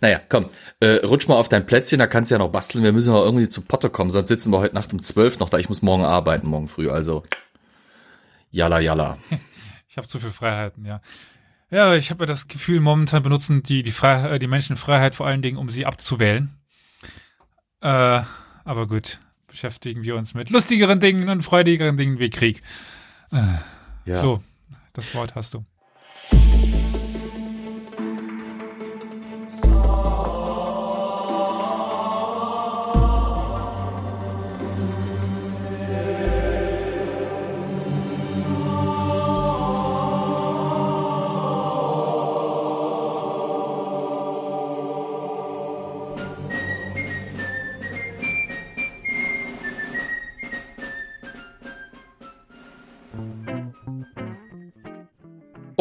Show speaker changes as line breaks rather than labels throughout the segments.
Naja, komm, äh, rutsch mal auf dein Plätzchen, da kannst du ja noch basteln. Wir müssen mal irgendwie zu Potter kommen, sonst sitzen wir heute Nacht um zwölf noch da. Ich muss morgen arbeiten, morgen früh. Also, jalla, jalla.
Ich habe zu viel Freiheiten, ja. Ja, ich habe ja das Gefühl, momentan benutzen die, die, Freiheit, die Menschen Freiheit vor allen Dingen, um sie abzuwählen. Äh, aber gut, beschäftigen wir uns mit lustigeren Dingen und freudigeren Dingen wie Krieg. Äh,
Ja.
So, das Wort hast du.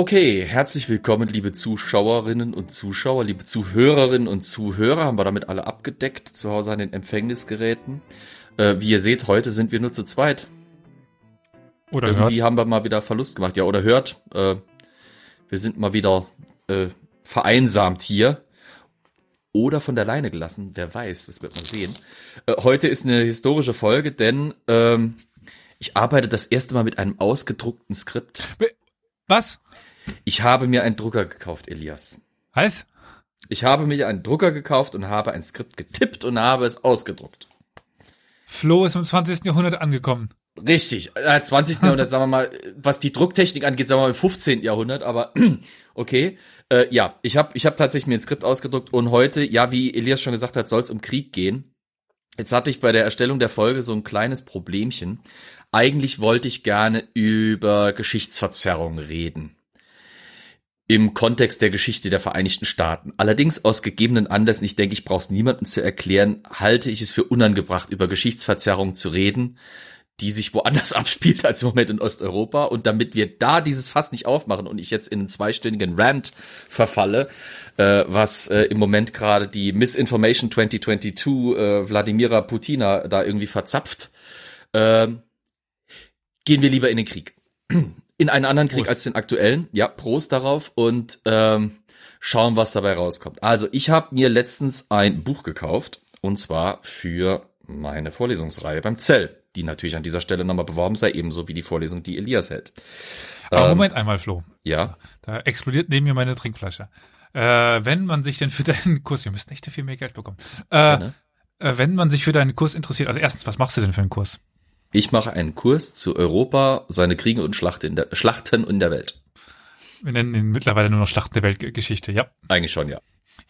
Okay, herzlich willkommen, liebe Zuschauerinnen und Zuschauer, liebe Zuhörerinnen und Zuhörer. Haben wir damit alle abgedeckt, zu Hause an den Empfängnisgeräten. Äh, wie ihr seht, heute sind wir nur zu zweit.
Oder
Irgendwie
hört.
haben wir mal wieder Verlust gemacht. Ja, oder hört, äh, wir sind mal wieder äh, vereinsamt hier. Oder von der Leine gelassen, wer weiß, das wird man sehen. Äh, heute ist eine historische Folge, denn ähm, ich arbeite das erste Mal mit einem ausgedruckten Skript.
Was?
Ich habe mir einen Drucker gekauft, Elias.
Was?
Ich habe mir einen Drucker gekauft und habe ein Skript getippt und habe es ausgedruckt.
Flo ist im 20. Jahrhundert angekommen.
Richtig, äh, 20. Jahrhundert, sagen wir mal, was die Drucktechnik angeht, sagen wir mal im 15. Jahrhundert, aber okay. Äh, ja, ich habe ich hab tatsächlich mir ein Skript ausgedruckt und heute, ja, wie Elias schon gesagt hat, soll es um Krieg gehen. Jetzt hatte ich bei der Erstellung der Folge so ein kleines Problemchen. Eigentlich wollte ich gerne über Geschichtsverzerrung reden. Im Kontext der Geschichte der Vereinigten Staaten. Allerdings aus gegebenen Anlässen, ich denke, ich brauche es niemandem zu erklären, halte ich es für unangebracht, über Geschichtsverzerrung zu reden, die sich woanders abspielt als im Moment in Osteuropa. Und damit wir da dieses Fass nicht aufmachen und ich jetzt in einen zweistündigen Rant verfalle, äh, was äh, im Moment gerade die Misinformation 2022 äh, Wladimira Putina da irgendwie verzapft, ähm, gehen wir lieber in den Krieg. In einen anderen Krieg
Prost.
als den aktuellen. Ja, Prost darauf und ähm, schauen, was dabei rauskommt. Also, ich habe mir letztens ein Buch gekauft und zwar für meine Vorlesungsreihe beim Zell, die natürlich an dieser Stelle nochmal beworben sei, ebenso wie die Vorlesung, die Elias hält.
Aber
Ähm,
Moment einmal, Flo.
Ja,
Da explodiert neben mir meine Trinkflasche. Äh, wenn man sich denn für deinen Kurs, wir müssen echt dafür mehr Geld bekommen. Äh,
gerne.
äh, wenn man sich für deinen Kurs interessiert, also erstens, was machst du denn für einen Kurs?
Ich mache einen Kurs zu Europa, seine Kriege und Schlacht in der, Schlachten in der Welt.
Wir nennen ihn mittlerweile nur noch Schlachten der Weltgeschichte. Ja,
Eigentlich schon, ja.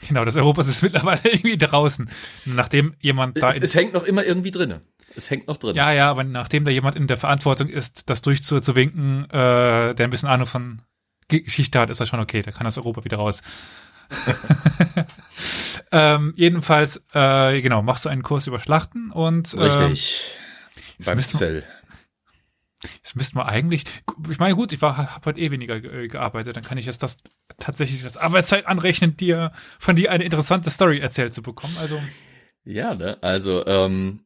genau. Das Europas ist mittlerweile irgendwie draußen. Nachdem jemand da
Es, es hängt noch immer irgendwie drinne. Es hängt noch drin.
ja, ja, aber nachdem da jemand in der Verantwortung ist, das durchzuwinken, äh, der ein bisschen Ahnung von Ge- Geschichte hat, ist das schon okay. Da kann das Europa wieder raus. ähm, jedenfalls, äh, genau, machst du einen Kurs über Schlachten und ähm,
Richtig.
Jetzt
Beim Zell.
Das müssten wir eigentlich. Ich meine, gut, ich war, habe heute eh weniger ge- gearbeitet. Dann kann ich jetzt das tatsächlich als Arbeitszeit anrechnen, dir von dir eine interessante Story erzählt zu bekommen. Also
Ja, ne? Also, ähm,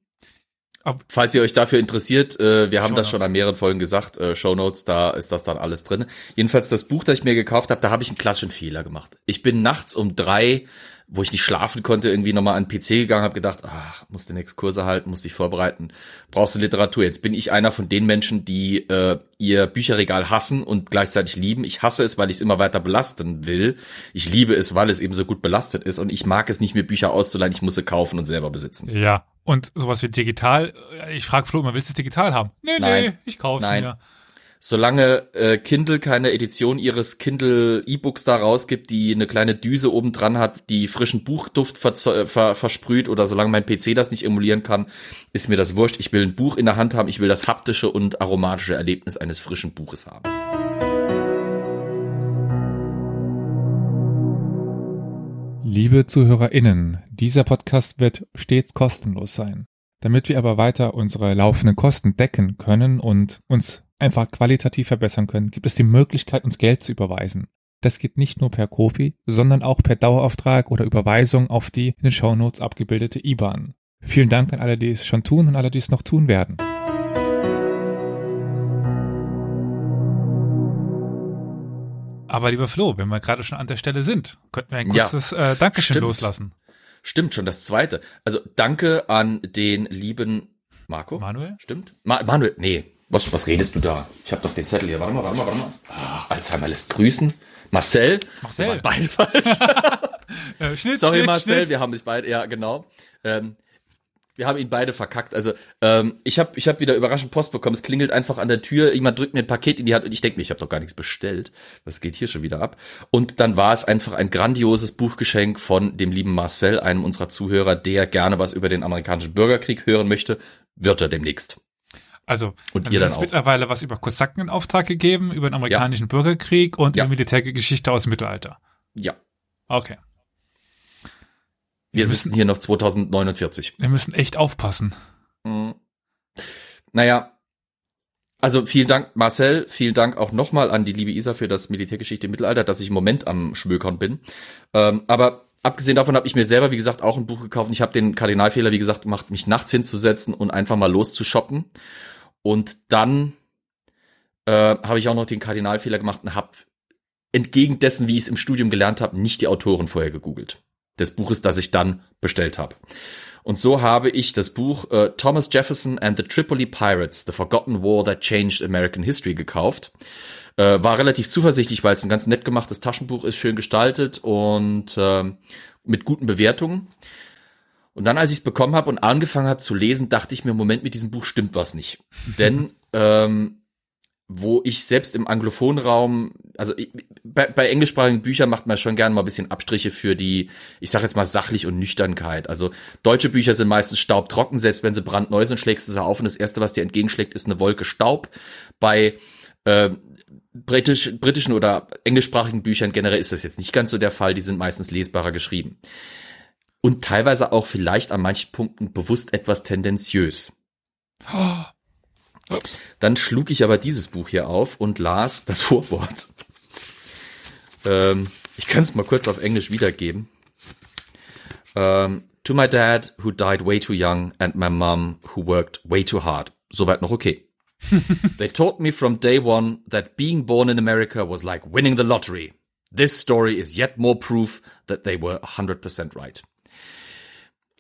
Ob-
falls ihr euch dafür interessiert, äh, wir haben das schon an mehreren Folgen gesagt, äh, Shownotes, da ist das dann alles drin. Jedenfalls das Buch, das ich mir gekauft habe, da habe ich einen klassischen Fehler gemacht. Ich bin nachts um drei, wo ich nicht schlafen konnte, irgendwie nochmal an den PC gegangen, habe gedacht, ach, musst du nächste Kurse halten, musst dich vorbereiten, brauchst du Literatur. Jetzt bin ich einer von den Menschen, die äh, ihr Bücherregal hassen und gleichzeitig lieben. Ich hasse es, weil ich es immer weiter belasten will. Ich liebe es, weil es eben so gut belastet ist und ich mag es nicht, mir Bücher auszuleihen, ich muss sie kaufen und selber besitzen.
ja. Und sowas wie digital. äh, Ich frage Flo immer, willst du es digital haben? Nee, nee,
Nein.
ich kauf's
Nein.
mir.
Solange äh, Kindle keine Edition ihres Kindle E-Books da rausgibt, die eine kleine Düse oben dran hat, die frischen Buchduft äh, ver versprüht oder solange mein PC das nicht emulieren kann, ist mir das wurscht. Ich will ein Buch in der Hand haben, ich will das haptische und aromatische Erlebnis eines frischen Buches haben.
Liebe ZuhörerInnen, dieser Podcast wird stets kostenlos sein. Damit wir aber weiter unsere laufenden Kosten decken können und uns einfach qualitativ verbessern können, gibt es die Möglichkeit, uns Geld zu überweisen. Das geht nicht nur per Kofi, sondern auch per Dauerauftrag oder Überweisung auf die in den Shownotes abgebildete IBAN. Vielen Dank an alle, die es schon tun und alle, die es noch tun werden. Aber lieber Flo, wenn wir gerade schon an der Stelle sind, könnten wir ein kurzes ja, äh, Dankeschön stimmt. loslassen.
Stimmt schon, das zweite. Also danke an den lieben Marco.
Manuel?
Stimmt? Ma Manuel, nee. Was, was redest du da? Ich habe doch den Zettel hier. Warte mal, warte mal, warte mal. Ach, Alzheimer lässt grüßen. Marcel.
Marcel. Wir
beide falsch. äh, Schnitt, Sorry, Schnitt, Marcel, Schnitt. wir haben dich beide, ja, genau. Ähm, wir haben ihn beide verkackt. Also ähm, ich habe ich hab wieder überraschend Post bekommen. Es klingelt einfach an der Tür. Jemand drückt mir ein Paket in die Hand und ich denke mir, ich habe doch gar nichts bestellt. Was geht hier schon wieder ab? Und dann war es einfach ein grandioses Buchgeschenk von dem lieben Marcel, einem unserer Zuhörer, der gerne was über den amerikanischen Bürgerkrieg hören möchte. Wird er demnächst.
Also, und ihr dann auch. mittlerweile was über Kosaken in Auftrag gegeben, über den amerikanischen ja. Bürgerkrieg und ja. über Militärgeschichte aus dem Mittelalter.
Ja.
Okay.
Wir, wir sitzen hier noch 2049.
Wir müssen echt aufpassen. Mhm.
Naja, also vielen Dank, Marcel. Vielen Dank auch nochmal an die liebe Isa für das Militärgeschichte im Mittelalter, dass ich im Moment am Schmökern bin. Ähm, aber abgesehen davon habe ich mir selber, wie gesagt, auch ein Buch gekauft. Ich habe den Kardinalfehler, wie gesagt, gemacht, mich nachts hinzusetzen und einfach mal loszushoppen. Und dann äh, habe ich auch noch den Kardinalfehler gemacht und habe entgegen dessen, wie ich es im Studium gelernt habe, nicht die Autoren vorher gegoogelt des Buches, das ich dann bestellt habe. Und so habe ich das Buch äh, Thomas Jefferson and the Tripoli Pirates, The Forgotten War That Changed American History gekauft. Äh, war relativ zuversichtlich, weil es ein ganz nett gemachtes Taschenbuch ist, schön gestaltet und äh, mit guten Bewertungen. Und dann, als ich es bekommen habe und angefangen habe zu lesen, dachte ich mir, Moment, mit diesem Buch stimmt was nicht. Denn ähm, wo ich selbst im anglophonen Raum, also bei, bei englischsprachigen Büchern macht man schon gerne mal ein bisschen Abstriche für die, ich sag jetzt mal sachlich und Nüchternheit. Also deutsche Bücher sind meistens staubtrocken, selbst wenn sie brandneu sind, schlägst du sie auf und das erste, was dir entgegenschlägt, ist eine Wolke Staub. Bei äh, britisch, britischen oder englischsprachigen Büchern generell ist das jetzt nicht ganz so der Fall, die sind meistens lesbarer geschrieben. Und teilweise auch vielleicht an manchen Punkten bewusst etwas tendenziös. Oh. Ups. Dann schlug ich aber dieses Buch hier auf und las das Vorwort. Ähm, ich kann es mal kurz auf Englisch wiedergeben. Ähm, to my dad, who died way too young, and my mom, who worked way too hard. Soweit noch okay. they taught me from day one that being born in America was like winning the lottery. This story is yet more proof that they were 100% right.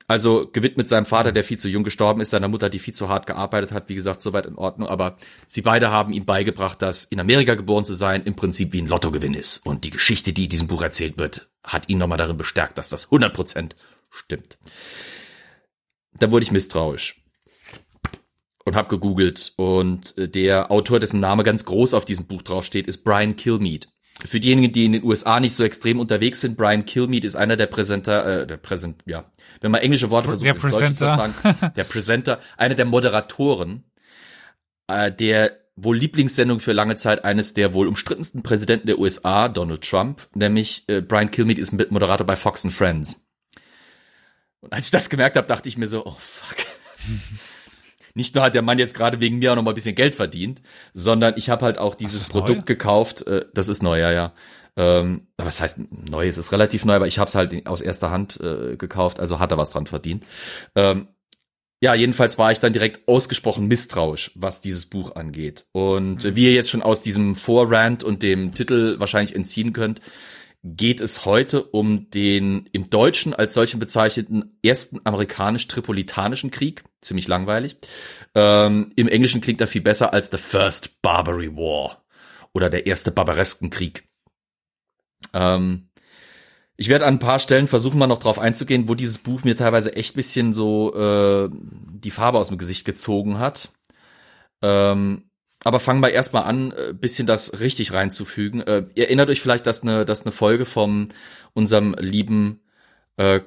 Also gewidmet seinem Vater, der viel zu jung gestorben ist, seiner Mutter, die viel zu hart gearbeitet hat, wie gesagt, soweit in Ordnung. Aber sie beide haben ihm beigebracht, dass in Amerika geboren zu sein im Prinzip wie ein Lottogewinn ist. Und die Geschichte, die in diesem Buch erzählt wird, hat ihn nochmal darin bestärkt, dass das 100% stimmt. Da wurde ich misstrauisch und habe gegoogelt und der Autor, dessen Name ganz groß auf diesem Buch draufsteht, ist Brian Kilmeade. Für diejenigen, die in den USA nicht so extrem unterwegs sind, Brian Kilmeade ist einer der Präsenter, äh, der Präsent, ja, wenn man englische Worte versucht, ins Deutsche zu vertragen, der Presenter, einer der Moderatoren, äh, der wohl Lieblingssendung für lange Zeit eines der wohl umstrittensten Präsidenten der USA, Donald Trump, nämlich äh, Brian Kilmeade ist Moderator bei Fox and Friends. Und als ich das gemerkt habe, dachte ich mir so, oh fuck. Nicht nur hat der Mann jetzt gerade wegen mir auch noch mal ein bisschen Geld verdient, sondern ich habe halt auch dieses Produkt neu? gekauft. Äh, das ist neu, ja, ja. Ähm, was heißt neu? Es ist relativ neu, aber ich habe es halt aus erster Hand äh, gekauft, also hat er was dran verdient. Ähm, ja, jedenfalls war ich dann direkt ausgesprochen misstrauisch, was dieses Buch angeht. Und mhm. wie ihr jetzt schon aus diesem Vorrand und dem Titel wahrscheinlich entziehen könnt, geht es heute um den im Deutschen als solchen bezeichneten ersten amerikanisch-tripolitanischen Krieg. Ziemlich langweilig. Ähm, Im Englischen klingt er viel besser als The First Barbary War oder der erste Barbareskenkrieg. Ähm, ich werde an ein paar Stellen versuchen, mal noch drauf einzugehen, wo dieses Buch mir teilweise echt bisschen so äh, die Farbe aus dem Gesicht gezogen hat. Ähm, aber fangen wir erstmal an, äh, bisschen das richtig reinzufügen. Äh, ihr erinnert euch vielleicht, dass eine, dass eine Folge von unserem lieben äh,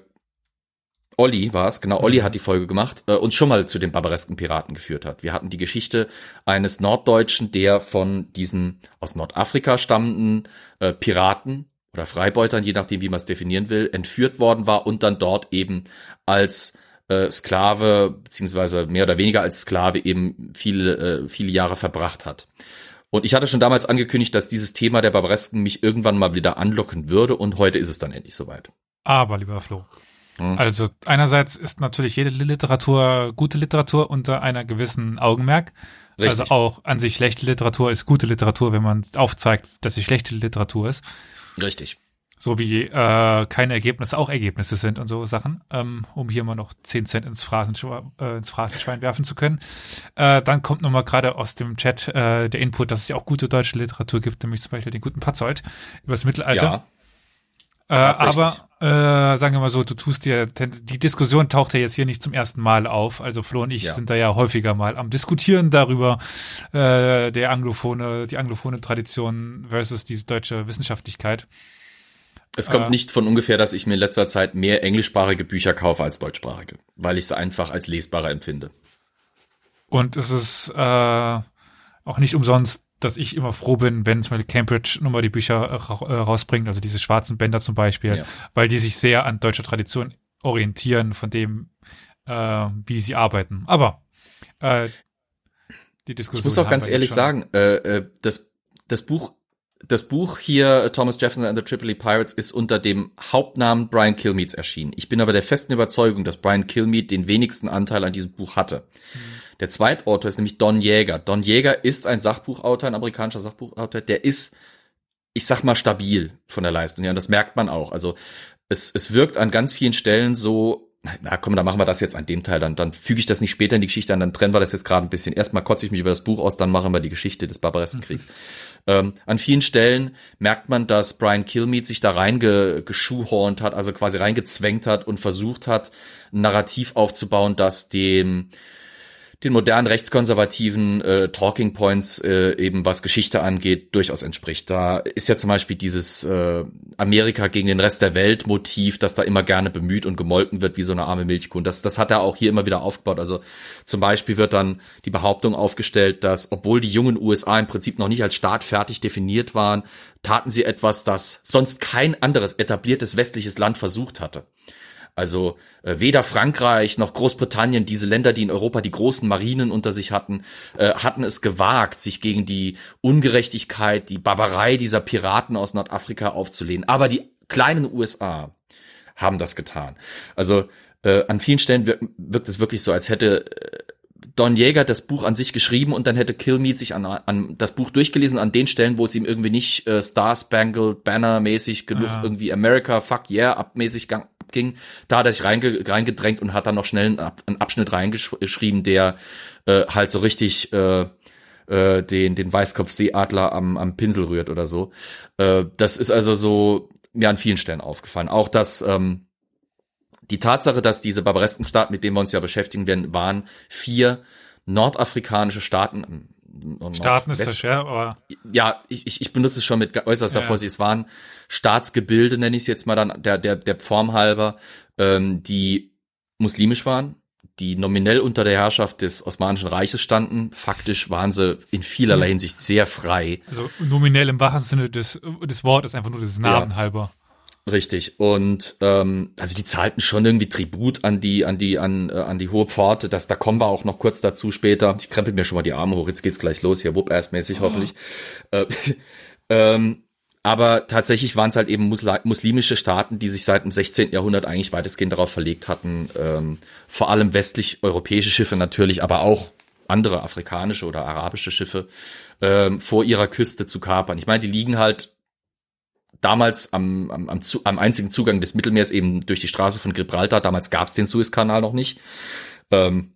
Olli war es, genau, Olli mhm. hat die Folge gemacht, äh, uns schon mal zu den barbaresken Piraten geführt hat. Wir hatten die Geschichte eines Norddeutschen, der von diesen aus Nordafrika stammenden äh, Piraten oder Freibeutern, je nachdem, wie man es definieren will, entführt worden war und dann dort eben als äh, Sklave, beziehungsweise mehr oder weniger als Sklave eben viele, äh, viele Jahre verbracht hat. Und ich hatte schon damals angekündigt, dass dieses Thema der Barbaresken mich irgendwann mal wieder anlocken würde und heute ist es dann endlich soweit.
Aber, lieber Flo, Hm. Also einerseits ist natürlich jede Literatur gute Literatur unter einer gewissen Augenmerk. Richtig. Also auch an sich schlechte Literatur ist gute Literatur, wenn man aufzeigt, dass sie schlechte Literatur ist.
Richtig.
So wie äh, keine Ergebnisse auch Ergebnisse sind und so Sachen, ähm, um hier mal noch 10 Cent ins Phrasenschwein, äh, ins Phrasenschwein werfen zu können. Äh, dann kommt nochmal gerade aus dem Chat äh, der Input, dass es ja auch gute deutsche Literatur gibt, nämlich zum Beispiel den guten Patzold über das Mittelalter. Ja. Äh, aber äh, sagen wir mal so, du tust dir, die Diskussion taucht ja jetzt hier nicht zum ersten Mal auf. Also Flo und ich ja. sind da ja häufiger mal am Diskutieren darüber, äh, der anglophone, die anglophone Tradition versus diese deutsche Wissenschaftlichkeit.
Es kommt äh, nicht von ungefähr, dass ich mir in letzter Zeit mehr englischsprachige Bücher kaufe als deutschsprachige, weil ich sie einfach als lesbarer empfinde.
Und es ist äh, auch nicht umsonst dass ich immer froh bin, wenn zum Beispiel Cambridge nochmal die Bücher äh, rausbringt, also diese schwarzen Bänder zum Beispiel, ja. weil die sich sehr an deutscher Tradition orientieren, von dem, äh, wie sie arbeiten. Aber äh,
die Diskussion. Ich muss auch ganz ehrlich sagen, äh, äh, das, das Buch das Buch hier, Thomas Jefferson and the Tripoli Pirates, ist unter dem Hauptnamen Brian Kilmeades erschienen. Ich bin aber der festen Überzeugung, dass Brian Kilmeade den wenigsten Anteil an diesem Buch hatte. Mhm. Der Zweitautor ist nämlich Don Jäger. Don Jäger ist ein Sachbuchautor, ein amerikanischer Sachbuchautor, der ist, ich sag mal, stabil von der Leistung her. Und das merkt man auch. Also es, es wirkt an ganz vielen Stellen so, na komm, dann machen wir das jetzt an dem Teil, dann, dann füge ich das nicht später in die Geschichte an, dann trennen wir das jetzt gerade ein bisschen. Erstmal kotze ich mich über das Buch aus, dann machen wir die Geschichte des Barbaressenkriegs. Mhm. Ähm, an vielen Stellen merkt man, dass Brian Kilmeade sich da reingeschuhhornt hat, also quasi reingezwängt hat und versucht hat, ein Narrativ aufzubauen, das dem den modernen rechtskonservativen äh, Talking Points äh, eben was Geschichte angeht durchaus entspricht. Da ist ja zum Beispiel dieses äh, Amerika gegen den Rest der Welt Motiv, das da immer gerne bemüht und gemolken wird wie so eine arme Milchkuh. Das, das hat er auch hier immer wieder aufgebaut. Also zum Beispiel wird dann die Behauptung aufgestellt, dass obwohl die jungen USA im Prinzip noch nicht als Staat fertig definiert waren, taten sie etwas, das sonst kein anderes etabliertes westliches Land versucht hatte. Also äh, weder Frankreich noch Großbritannien, diese Länder, die in Europa die großen Marinen unter sich hatten, äh, hatten es gewagt, sich gegen die Ungerechtigkeit, die Barbarei dieser Piraten aus Nordafrika aufzulehnen. Aber die kleinen USA haben das getan. Also äh, an vielen Stellen wirkt, wirkt es wirklich so, als hätte äh, Don Jäger das Buch an sich geschrieben und dann hätte Kilmeade sich an, an das Buch durchgelesen an den Stellen, wo es ihm irgendwie nicht äh, Star Spangled Banner mäßig genug ja. irgendwie America Fuck Yeah abmäßig ging. Da hat er sich reinge reingedrängt und hat dann noch schnell einen, einen Abschnitt reingeschrieben, der äh, halt so richtig äh, äh, den den Weißkopfseeadler am am Pinsel rührt oder so. Äh, das ist also so mir an vielen Stellen aufgefallen. Auch dass ähm, die Tatsache, dass diese barbaresken Staaten, mit denen wir uns ja beschäftigen werden, waren vier nordafrikanische Staaten.
Staaten ist das schwer, aber.
Ja, ich, ich, benutze es schon mit äußerster ja. Vorsicht. Es waren Staatsgebilde, nenne ich es jetzt mal dann, der, der, der Form halber, ähm, die muslimisch waren, die nominell unter der Herrschaft des Osmanischen Reiches standen. Faktisch waren sie in vielerlei hm. Hinsicht sehr frei.
Also nominell im wahrsten Sinne des, des Wortes, einfach nur des Namen ja. halber.
Richtig. Und ähm, also die zahlten schon irgendwie Tribut an die, an die, an, äh, an die hohe Pforte. Das, da kommen wir auch noch kurz dazu später. Ich krempel mir schon mal die Arme hoch. Jetzt geht's gleich los hier, Wupp-Ass-mäßig oh. hoffentlich. Äh, ähm, aber tatsächlich waren es halt eben muslimische Staaten, die sich seit dem 16. Jahrhundert eigentlich weitestgehend darauf verlegt hatten, ähm, vor allem westlich-europäische Schiffe natürlich, aber auch andere afrikanische oder arabische Schiffe ähm, vor ihrer Küste zu kapern. Ich meine, die liegen halt damals am, am, am, am einzigen Zugang des Mittelmeers eben durch die Straße von Gibraltar. Damals gab es den Suezkanal noch nicht. Ähm,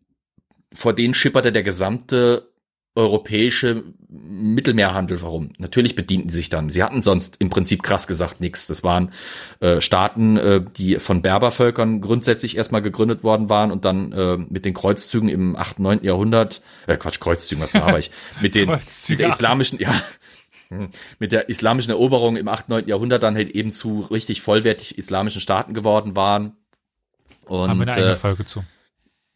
vor denen schipperte der gesamte europäische Mittelmeerhandel warum? Natürlich bedienten sich dann. Sie hatten sonst im Prinzip krass gesagt nichts. Das waren äh, Staaten, äh, die von Berbervölkern grundsätzlich erstmal gegründet worden waren und dann äh, mit den Kreuzzügen im 8., 9. Jahrhundert, äh, Quatsch, Kreuzzügen, was war ich, mit den mit der islamischen, ja, mit der islamischen Eroberung im 8., 9. Jahrhundert dann halt eben zu richtig vollwertig islamischen Staaten geworden waren.
Und, haben wir eine eigene äh, Folge zu.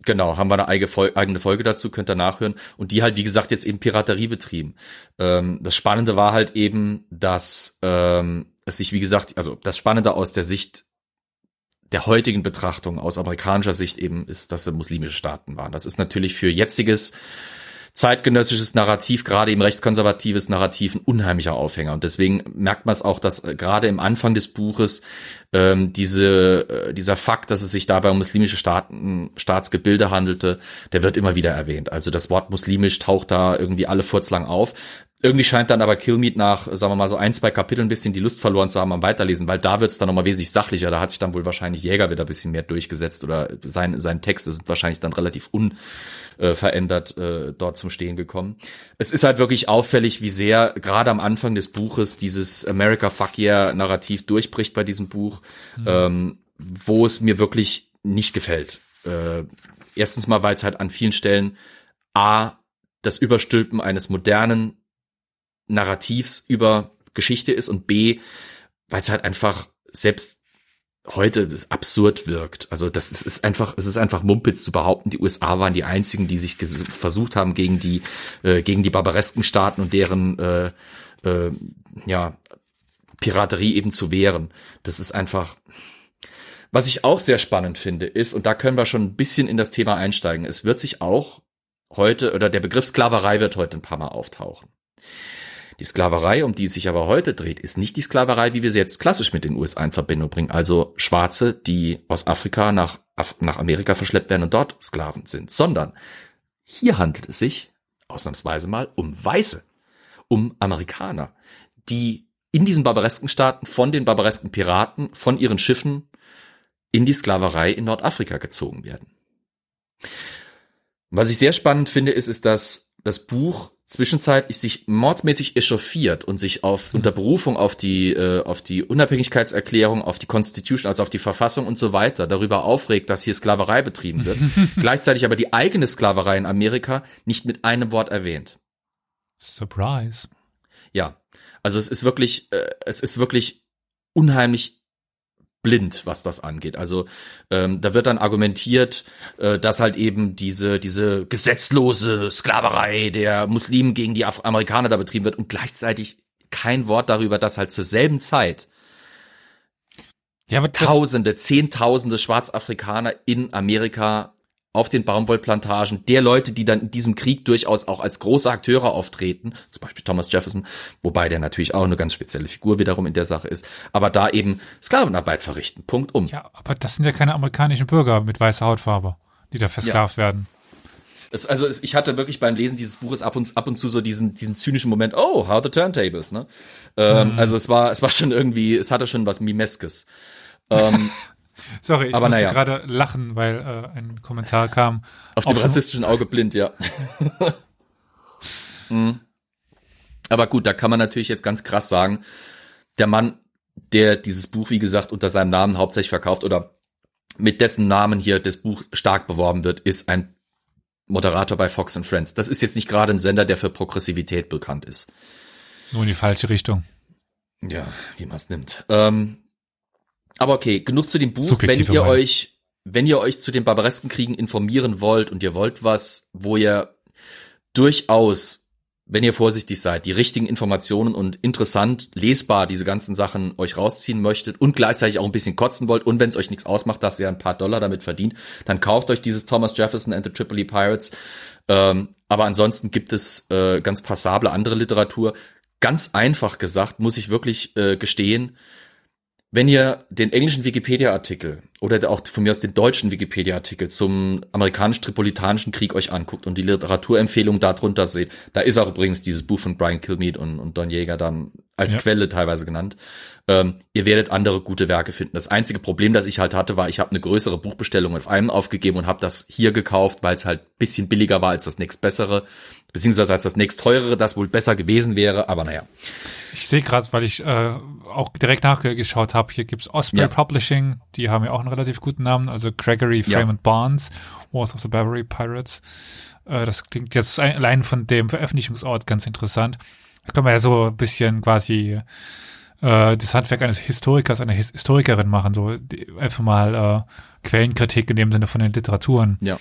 Genau, haben wir eine eigene Folge dazu, könnt ihr nachhören. Und die halt, wie gesagt, jetzt eben Piraterie betrieben. Ähm, das Spannende war halt eben, dass ähm, es sich, wie gesagt, also das Spannende aus der Sicht der heutigen Betrachtung, aus amerikanischer Sicht eben, ist, dass sie muslimische Staaten waren. Das ist natürlich für jetziges zeitgenössisches Narrativ, gerade im rechtskonservatives Narrativ, ein unheimlicher Aufhänger. Und deswegen merkt man es auch, dass äh, gerade im Anfang des Buches ähm, diese, äh, dieser Fakt, dass es sich dabei um muslimische Staaten, Staatsgebilde handelte, der wird immer wieder erwähnt. Also das Wort muslimisch taucht da irgendwie alle furzlang auf. Irgendwie scheint dann aber Killmeat nach, sagen wir mal, so ein, zwei Kapiteln ein bisschen die Lust verloren zu haben am Weiterlesen, weil da wird's dann nochmal wesentlich sachlicher. Da hat sich dann wohl wahrscheinlich Jäger wieder ein bisschen mehr durchgesetzt oder sein, sein Texte sind wahrscheinlich dann relativ unverändert äh, dort zum Stehen gekommen. Es ist halt wirklich auffällig, wie sehr gerade am Anfang des Buches dieses America Fuck Yeah Narrativ durchbricht bei diesem Buch, mhm. ähm, wo es mir wirklich nicht gefällt. Äh, erstens mal, weil es halt an vielen Stellen A, das Überstülpen eines modernen Narrativs über Geschichte ist und B, weil es halt einfach selbst heute absurd wirkt. Also das ist, ist einfach, es ist einfach Mumpitz zu behaupten, die USA waren die einzigen, die sich versucht haben gegen die äh, gegen die barbaresken Staaten und deren äh, äh, ja Piraterie eben zu wehren. Das ist einfach was ich auch sehr spannend finde, ist, und da können wir schon ein bisschen in das Thema einsteigen, es wird sich auch heute, oder der Begriff Sklaverei wird heute ein paar Mal auftauchen. Die Sklaverei, um die es sich aber heute dreht, ist nicht die Sklaverei, wie wir sie jetzt klassisch mit den USA in Verbindung bringen. Also Schwarze, die aus Afrika nach, Af nach Amerika verschleppt werden und dort Sklaven sind, sondern hier handelt es sich ausnahmsweise mal um Weiße, um Amerikaner, die in diesen barbaresken Staaten von den barbaresken Piraten, von ihren Schiffen in die Sklaverei in Nordafrika gezogen werden. Was ich sehr spannend finde, ist, ist, dass das Buch zwischenzeitlich sich mordsmäßig echauffiert und sich auf mhm. unter Berufung auf die äh, auf die Unabhängigkeitserklärung, auf die Constitution, also auf die Verfassung und so weiter darüber aufregt, dass hier Sklaverei betrieben wird, gleichzeitig aber die eigene Sklaverei in Amerika nicht mit einem Wort erwähnt.
Surprise.
Ja, also es ist wirklich äh, es ist wirklich unheimlich blind, was das angeht. Also ähm, da wird dann argumentiert, äh, dass halt eben diese diese gesetzlose Sklaverei der Muslimen gegen die Af Amerikaner da betrieben wird und gleichzeitig kein Wort darüber, dass halt zur selben Zeit ja, Tausende, Zehntausende Schwarzafrikaner in Amerika auf den Baumwollplantagen der Leute, die dann in diesem Krieg durchaus auch als große Akteure auftreten, zum Beispiel Thomas Jefferson, wobei der natürlich auch eine ganz spezielle Figur wiederum in der Sache ist, aber da eben Sklavenarbeit verrichten. Punkt um.
Ja, aber das sind ja keine amerikanischen Bürger mit weißer Hautfarbe, die da versklavt ja. werden.
Es, also es, ich hatte wirklich beim Lesen dieses Buches ab und, ab und zu so diesen, diesen zynischen Moment, oh, how the turntables, ne? Ähm, mhm. Also es war, es war schon irgendwie, es hatte schon was Mimeskes. Ähm,
Sorry, ich Aber musste naja. gerade lachen, weil äh, ein Kommentar kam.
Auf dem rassistischen Auge blind, ja. mhm. Aber gut, da kann man natürlich jetzt ganz krass sagen, der Mann, der dieses Buch, wie gesagt, unter seinem Namen hauptsächlich verkauft oder mit dessen Namen hier das Buch stark beworben wird, ist ein Moderator bei Fox and Friends. Das ist jetzt nicht gerade ein Sender, der für Progressivität bekannt ist.
Nur in die falsche Richtung.
Ja, wie man es nimmt. Ähm, aber okay, genug zu dem Buch. Subjektive wenn ihr Meinung. euch, wenn ihr euch zu den barbaresken Kriegen informieren wollt und ihr wollt was, wo ihr durchaus, wenn ihr vorsichtig seid, die richtigen Informationen und interessant lesbar diese ganzen Sachen euch rausziehen möchtet und gleichzeitig auch ein bisschen kotzen wollt und wenn es euch nichts ausmacht, dass ihr ein paar Dollar damit verdient, dann kauft euch dieses Thomas Jefferson and the Tripoli Pirates. Ähm, aber ansonsten gibt es äh, ganz passable andere Literatur. Ganz einfach gesagt, muss ich wirklich äh, gestehen, wenn ihr den englischen Wikipedia-Artikel oder auch von mir aus den deutschen Wikipedia-Artikel zum amerikanisch-tripolitanischen Krieg euch anguckt und die Literaturempfehlung darunter seht, da ist auch übrigens dieses Buch von Brian Kilmeade und, und Don Jäger dann als ja. Quelle teilweise genannt. Ähm, ihr werdet andere gute Werke finden. Das einzige Problem, das ich halt hatte, war, ich habe eine größere Buchbestellung auf einem aufgegeben und habe das hier gekauft, weil es halt bisschen billiger war als das nächst bessere, beziehungsweise als das nächst teurere, das wohl besser gewesen wäre, aber naja.
Ich sehe gerade, weil ich äh, auch direkt nachgeschaut habe, hier gibt's Osprey ja. Publishing, die haben ja auch einen relativ guten Namen, also Gregory Frame ja. and Barnes, Wars of the Bavary Pirates. Äh, das klingt jetzt allein von dem Veröffentlichungsort ganz interessant. Da kann man ja so ein bisschen quasi äh, das Handwerk eines Historikers, einer His Historikerin machen, so die, einfach mal äh, Quellenkritik in dem Sinne von den Literaturen.
Ja.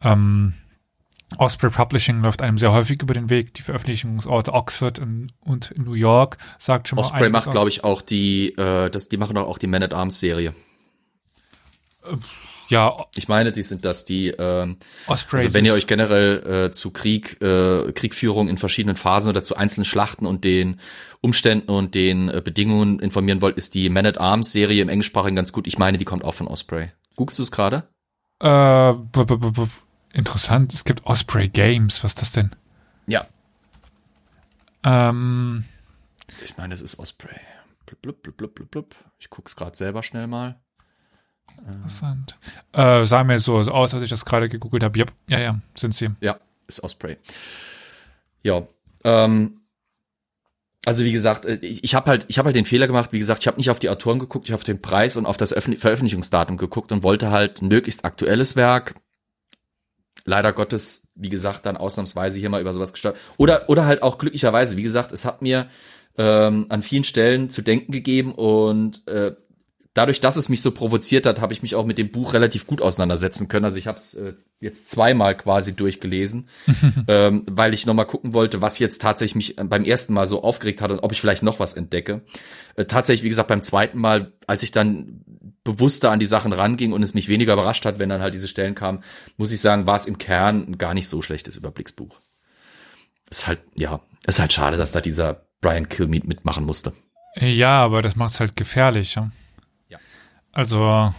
Ähm, Osprey Publishing läuft einem sehr häufig über den Weg. Die Veröffentlichungsorte Oxford und, und New York sagt schon
mal. Osprey macht, glaube ich, auch die, äh, das, die machen auch die Man at Arms Serie.
Ja.
Ich meine, die sind das, die, ähm,
Ospreys.
also wenn ihr euch generell äh, zu Krieg, äh, Kriegführung in verschiedenen Phasen oder zu einzelnen Schlachten und den Umständen und den äh, Bedingungen informieren wollt, ist die Man at Arms Serie im Englischsprachigen ganz gut. Ich meine, die kommt auch von Osprey. Googlest du es gerade?
Äh, b -b -b interessant. Es gibt Osprey Games. Was ist das denn?
Ja.
Ähm,
Ich meine, es ist Osprey. Blub, blub, blub, blub, blub. Ich guck's gerade selber schnell mal.
Interessant. Äh, sah mir so aus, als ich das gerade gegoogelt habe. Yep. Ja, ja, sind sie.
Ja, ist Osprey. Ja. Ähm, also wie gesagt, äh, ich, habe halt, ich halt den Fehler gemacht. Wie gesagt, ich habe nicht auf die Autoren geguckt, ich habe auf den Preis und auf das Öffentlich Veröffentlichungsdatum geguckt und wollte halt ein möglichst aktuelles Werk. Leider Gottes, wie gesagt, dann ausnahmsweise hier mal über sowas gesteuert. Oder oder halt auch glücklicherweise, wie gesagt, es hat mir ähm, an vielen Stellen zu denken gegeben und äh, dadurch, dass es mich so provoziert hat, habe ich mich auch mit dem Buch relativ gut auseinandersetzen können. Also ich habe es äh, jetzt zweimal quasi durchgelesen, ähm, weil ich nochmal gucken wollte, was jetzt tatsächlich mich beim ersten Mal so aufgeregt hat und ob ich vielleicht noch was entdecke. Äh, tatsächlich, wie gesagt, beim zweiten Mal, als ich dann bewusster an die Sachen ranging und es mich weniger überrascht hat, wenn dann halt diese Stellen kamen, muss ich sagen, war es im Kern ein gar nicht so schlechtes Überblicksbuch. Ist halt, ja, ist halt schade, dass da dieser Brian Kilmeade mitmachen musste.
Ja, aber das macht's halt gefährlich. Ja?
Ja.
Also,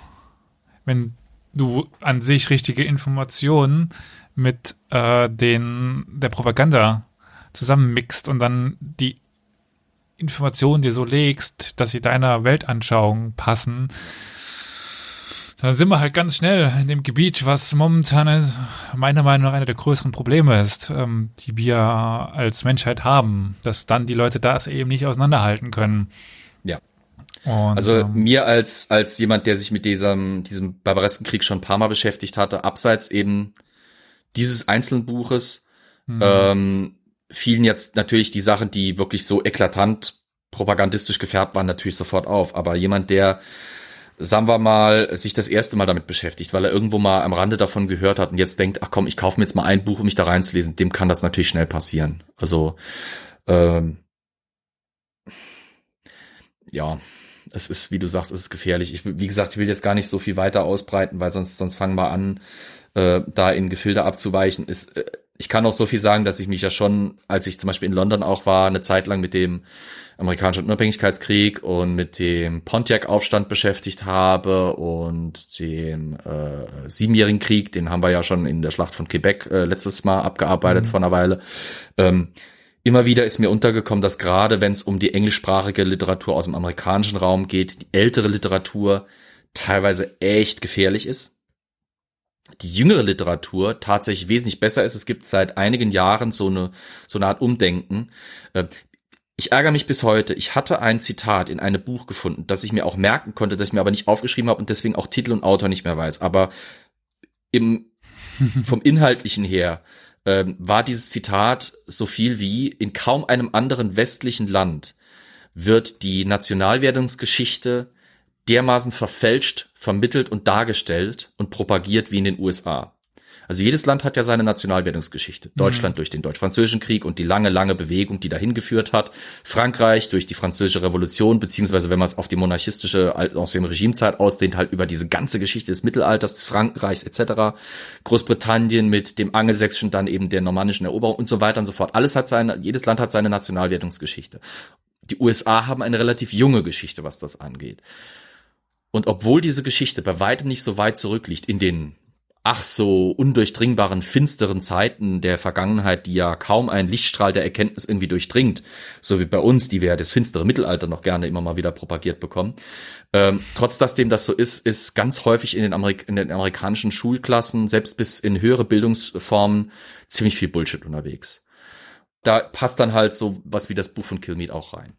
wenn du an sich richtige Informationen mit äh, den der Propaganda zusammenmixt und dann die Informationen dir so legst, dass sie deiner Weltanschauung passen, dann sind wir halt ganz schnell in dem Gebiet, was momentan meiner Meinung nach einer der größeren Probleme ist, ähm, die wir als Menschheit haben, dass dann die Leute das eben nicht auseinanderhalten können. Und,
Also
ähm,
mir als als jemand, der sich mit diesem diesem barbaresken Krieg schon ein paar Mal beschäftigt hatte, abseits eben dieses einzelnen Buches,
hm,
ähm, fielen jetzt natürlich die Sachen, die wirklich so eklatant propagandistisch gefärbt waren, natürlich sofort auf. Aber jemand, der, sagen wir mal, sich das erste Mal damit beschäftigt, weil er irgendwo mal am Rande davon gehört hat und jetzt denkt, ach komm, ich kaufe mir jetzt mal ein Buch, um mich da reinzulesen, dem kann das natürlich schnell passieren. Also ähm, ja, es ist, wie du sagst, es ist gefährlich. Ich, wie gesagt, ich will jetzt gar nicht so viel weiter ausbreiten, weil sonst, sonst fangen wir an, äh, da in Gefilde abzuweichen. Ist, äh, ich kann auch so viel sagen, dass ich mich ja schon, als ich zum Beispiel in London auch war, eine Zeit lang mit dem amerikanischen Unabhängigkeitskrieg und mit dem Pontiac-Aufstand beschäftigt habe und dem äh, Siebenjährigen Krieg, den haben wir ja schon in der Schlacht von Quebec äh, letztes Mal abgearbeitet
Mhm.
vor einer Weile. Ähm, immer wieder ist mir untergekommen, dass gerade wenn es um die englischsprachige Literatur aus dem amerikanischen Raum geht, die ältere Literatur teilweise echt gefährlich ist. Die jüngere Literatur tatsächlich wesentlich besser ist. Es gibt seit einigen Jahren so eine, so eine Art Umdenken. Äh, Ich ärgere mich bis heute. Ich hatte ein Zitat in einem Buch gefunden, das ich mir auch merken konnte, das ich mir aber nicht aufgeschrieben habe und deswegen auch Titel und Autor nicht mehr weiß. Aber im, vom Inhaltlichen her ähm, war dieses Zitat so viel wie in kaum einem anderen westlichen Land wird die Nationalwertungsgeschichte dermaßen verfälscht, vermittelt und dargestellt und propagiert wie in den USA. Also jedes Land hat ja seine Nationalwertungsgeschichte. Deutschland durch den Deutsch-Französischen Krieg und die lange, lange Bewegung, die dahin geführt hat. Frankreich durch die Französische Revolution, beziehungsweise wenn man es auf die monarchistische Ancien Regimezeit ausdehnt, halt über diese ganze Geschichte des Mittelalters, des Frankreichs etc. Großbritannien mit dem Angelsächsischen, dann eben der normannischen Eroberung und so weiter und so fort. Alles hat seine, jedes Land hat seine Nationalwertungsgeschichte. Die USA haben eine relativ junge Geschichte, was das angeht. Und obwohl diese Geschichte bei weitem nicht so weit zurückliegt in den ach so undurchdringbaren, finsteren Zeiten der Vergangenheit, die ja kaum ein Lichtstrahl der Erkenntnis irgendwie durchdringt, so wie bei uns, die wir ja das finstere Mittelalter noch gerne immer mal wieder propagiert bekommen. Ähm, trotz dass dem das so ist, ist ganz häufig in den, Amerik in den amerikanischen Schulklassen, selbst bis in höhere Bildungsformen, ziemlich viel Bullshit unterwegs. Da passt dann halt so was wie das Buch von Kilmeade auch rein.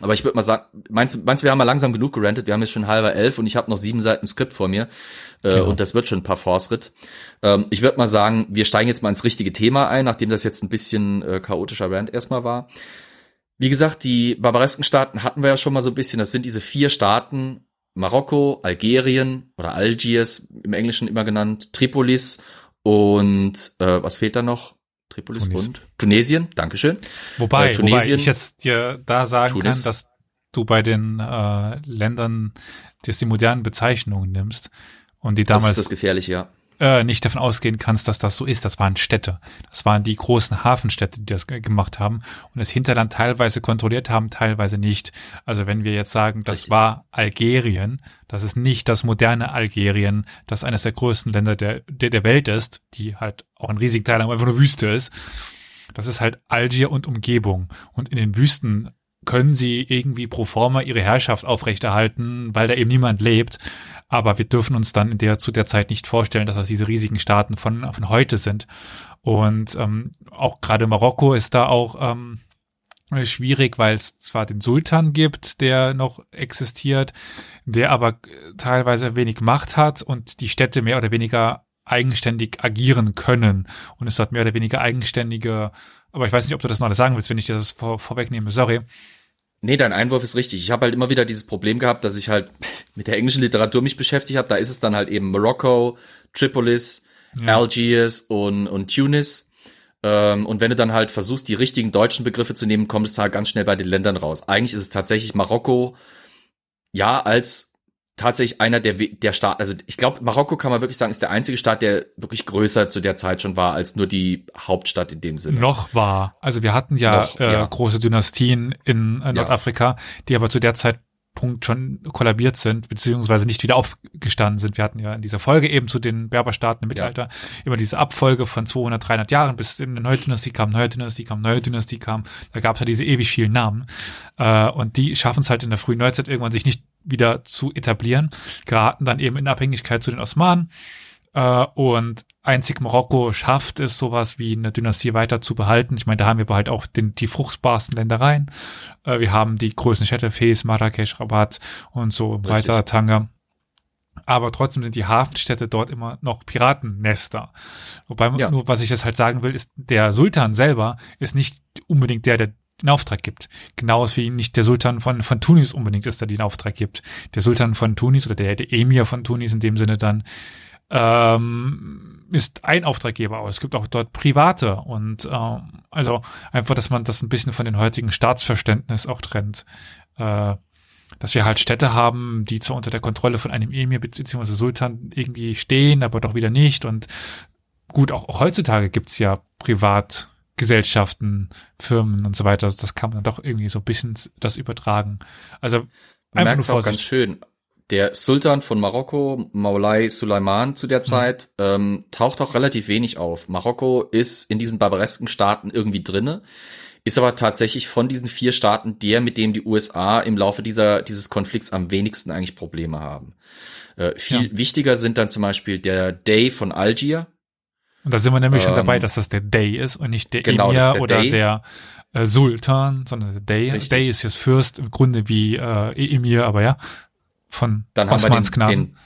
Aber ich würde mal sagen, meinst, du- meinst du, wir haben mal langsam genug gerantet? Wir haben jetzt schon halber elf und ich habe noch sieben Seiten Skript vor mir. Äh,
Genau.
Und das wird schon ein paar Force-Ritt. Ähm, ich würde mal sagen, wir steigen jetzt mal ins richtige Thema ein, nachdem das jetzt ein bisschen äh, chaotischer Rant erstmal war. Wie gesagt, die barbaresken Staaten hatten wir ja schon mal so ein bisschen. Das sind diese vier Staaten. Marokko, Algerien oder Algiers im Englischen immer genannt, Tripolis und äh, was fehlt da noch? Tripolis
Tunis.
und Tunesien, Dankeschön.
Wobei,
Äh,
wobei
Tunesien-
ich jetzt dir da sagen
Tunis.
kann, dass du bei den äh, Ländern, dass die modernen Bezeichnungen nimmst und die damals
das ist das Gefährliche, ja
äh, nicht davon ausgehen kannst, dass das so ist. Das waren Städte. Das waren die großen Hafenstädte, die das gemacht haben und das Hinterland teilweise kontrolliert haben, teilweise nicht. Also wenn wir jetzt sagen, das war Algerien, das ist nicht das moderne Algerien, das eines der größten Länder der, der, der Welt ist, die halt auch ein riesiger Teil einfach nur Wüste ist. Das ist halt Algier und Umgebung. Und in den Wüsten können sie irgendwie pro forma ihre Herrschaft aufrechterhalten, weil da eben niemand lebt. Aber wir dürfen uns dann in der zu der Zeit nicht vorstellen, dass das diese riesigen Staaten von, von heute sind. Und ähm, auch gerade Marokko ist da auch ähm, schwierig, weil es zwar den Sultan gibt, der noch existiert, der aber teilweise wenig Macht hat und die Städte mehr oder weniger eigenständig agieren können. Und es hat mehr oder weniger eigenständige aber ich weiß nicht, ob du das noch alles sagen willst, wenn ich dir das vor, vorwegnehme. Sorry.
Nee, dein Einwurf ist richtig. Ich habe halt immer wieder dieses Problem gehabt, dass ich halt mit der englischen Literatur mich beschäftigt habe. Da ist es dann halt eben Morocco, Tripolis, ja. Algiers und, und Tunis. Ähm, und wenn du dann halt versuchst, die richtigen deutschen Begriffe zu nehmen, kommst du halt ganz schnell bei den Ländern raus. Eigentlich ist es tatsächlich Marokko, ja, als tatsächlich einer der, der Staat, also ich glaube, Marokko kann man wirklich sagen, ist der einzige Staat, der wirklich größer zu der Zeit schon war als nur die Hauptstadt in dem Sinne.
Noch war. Also wir hatten ja, Noch, äh, ja. große Dynastien in äh, Nordafrika, ja. die aber zu der Zeit Punkt schon kollabiert sind, beziehungsweise nicht wieder aufgestanden sind. Wir hatten ja in dieser Folge eben zu den Berberstaaten im Mittelalter ja. immer diese Abfolge von 200, 300 Jahren, bis in eine neue Dynastie kam, neue Dynastie kam, neue Dynastie kam. Da gab es ja diese ewig vielen Namen. Äh, und die schaffen es halt in der frühen Neuzeit irgendwann sich nicht wieder zu etablieren, geraten dann eben in Abhängigkeit zu den Osmanen. Äh, und einzig Marokko schafft es, sowas wie eine Dynastie weiter zu behalten. Ich meine, da haben wir halt auch den, die fruchtbarsten Ländereien. Äh, wir haben die größten Städte, Fes, Marrakesch, Rabat und so weiter, Tanga. Aber trotzdem sind die Hafenstädte dort immer noch Piratennester. Wobei, ja. nur was ich jetzt halt sagen will, ist, der Sultan selber ist nicht unbedingt der, der den Auftrag gibt. Genauso wie nicht der Sultan von, von Tunis unbedingt ist, der den Auftrag gibt. Der Sultan von Tunis oder der, der Emir von Tunis in dem Sinne dann ähm, ist ein Auftraggeber, aber es gibt auch dort private und ähm, also einfach, dass man das ein bisschen von den heutigen Staatsverständnis auch trennt. Äh, dass wir halt Städte haben, die zwar unter der Kontrolle von einem Emir bzw. Sultan irgendwie stehen, aber doch wieder nicht. Und gut, auch, auch heutzutage gibt's ja privat Gesellschaften, Firmen und so weiter. Das kann man dann doch irgendwie so ein bisschen das übertragen. Also
einfach nur auch ganz schön. Der Sultan von Marokko, Maulai Suleiman zu der mhm. Zeit, mhm. ähm, taucht auch relativ wenig auf. Marokko ist in diesen barbaresken Staaten irgendwie drinne, ist aber tatsächlich von diesen vier Staaten der, mit dem die USA im Laufe dieser, dieses Konflikts am wenigsten eigentlich Probleme haben. Äh, viel ja. wichtiger sind dann zum Beispiel der Day von Algier,
und da sind wir nämlich ähm, schon dabei, ähm, dass das der Day ist und nicht der genau, Emir der oder Day. der äh, Sultan, sondern der Day. Richtig. Day ist jetzt Fürst im Grunde wie äh, Emir, aber ja, von
Dann Osmans haben wir den,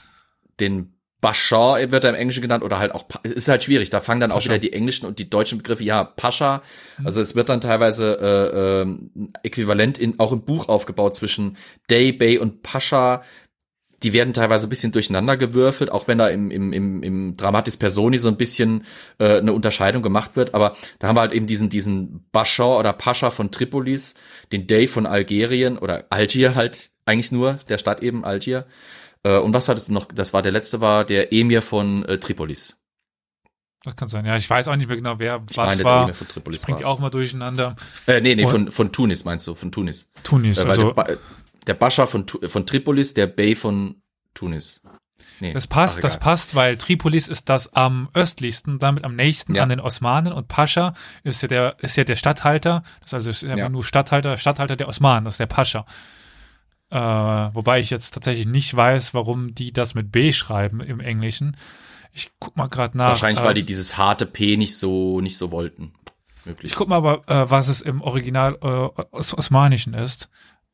den, den Bashar wird er im Englischen genannt oder halt auch, ist halt schwierig, da fangen dann Pascha. auch wieder die englischen und die deutschen Begriffe, ja, Pascha, mhm. also es wird dann teilweise äh, äh, äquivalent in, auch im Buch aufgebaut zwischen Day, Bay und Pascha, die werden teilweise ein bisschen durcheinander gewürfelt, auch wenn da im, im, im, im Dramatis Personi so ein bisschen äh, eine Unterscheidung gemacht wird. Aber da haben wir halt eben diesen, diesen Bashar oder Pascha von Tripolis, den Day von Algerien oder Algier halt eigentlich nur, der Stadt eben Algier. Äh, und was hattest du noch? Das war der letzte, war der Emir von äh, Tripolis.
Das kann sein. Ja, ich weiß auch nicht mehr genau, wer ich was meine, war. Der Emir von Tripolis das bringt auch mal durcheinander.
Äh, nee, nee, von, von Tunis meinst du, von Tunis.
Tunis, äh, also. Der,
der Bascha von, von Tripolis, der Bey von Tunis.
Nee, das passt, das passt, weil Tripolis ist das am östlichsten, damit am nächsten ja. an den Osmanen und Pascha ist ja der, ist ja der Stadthalter, das also ist einfach ja. nur Stadthalter, Stadthalter der Osmanen, das ist der Pascha. Äh, wobei ich jetzt tatsächlich nicht weiß, warum die das mit B schreiben im Englischen. Ich guck mal gerade nach.
Wahrscheinlich, äh, weil die dieses harte P nicht so, nicht so wollten.
Möglich. Ich guck mal aber, äh, was es im Original äh, Osmanischen ist.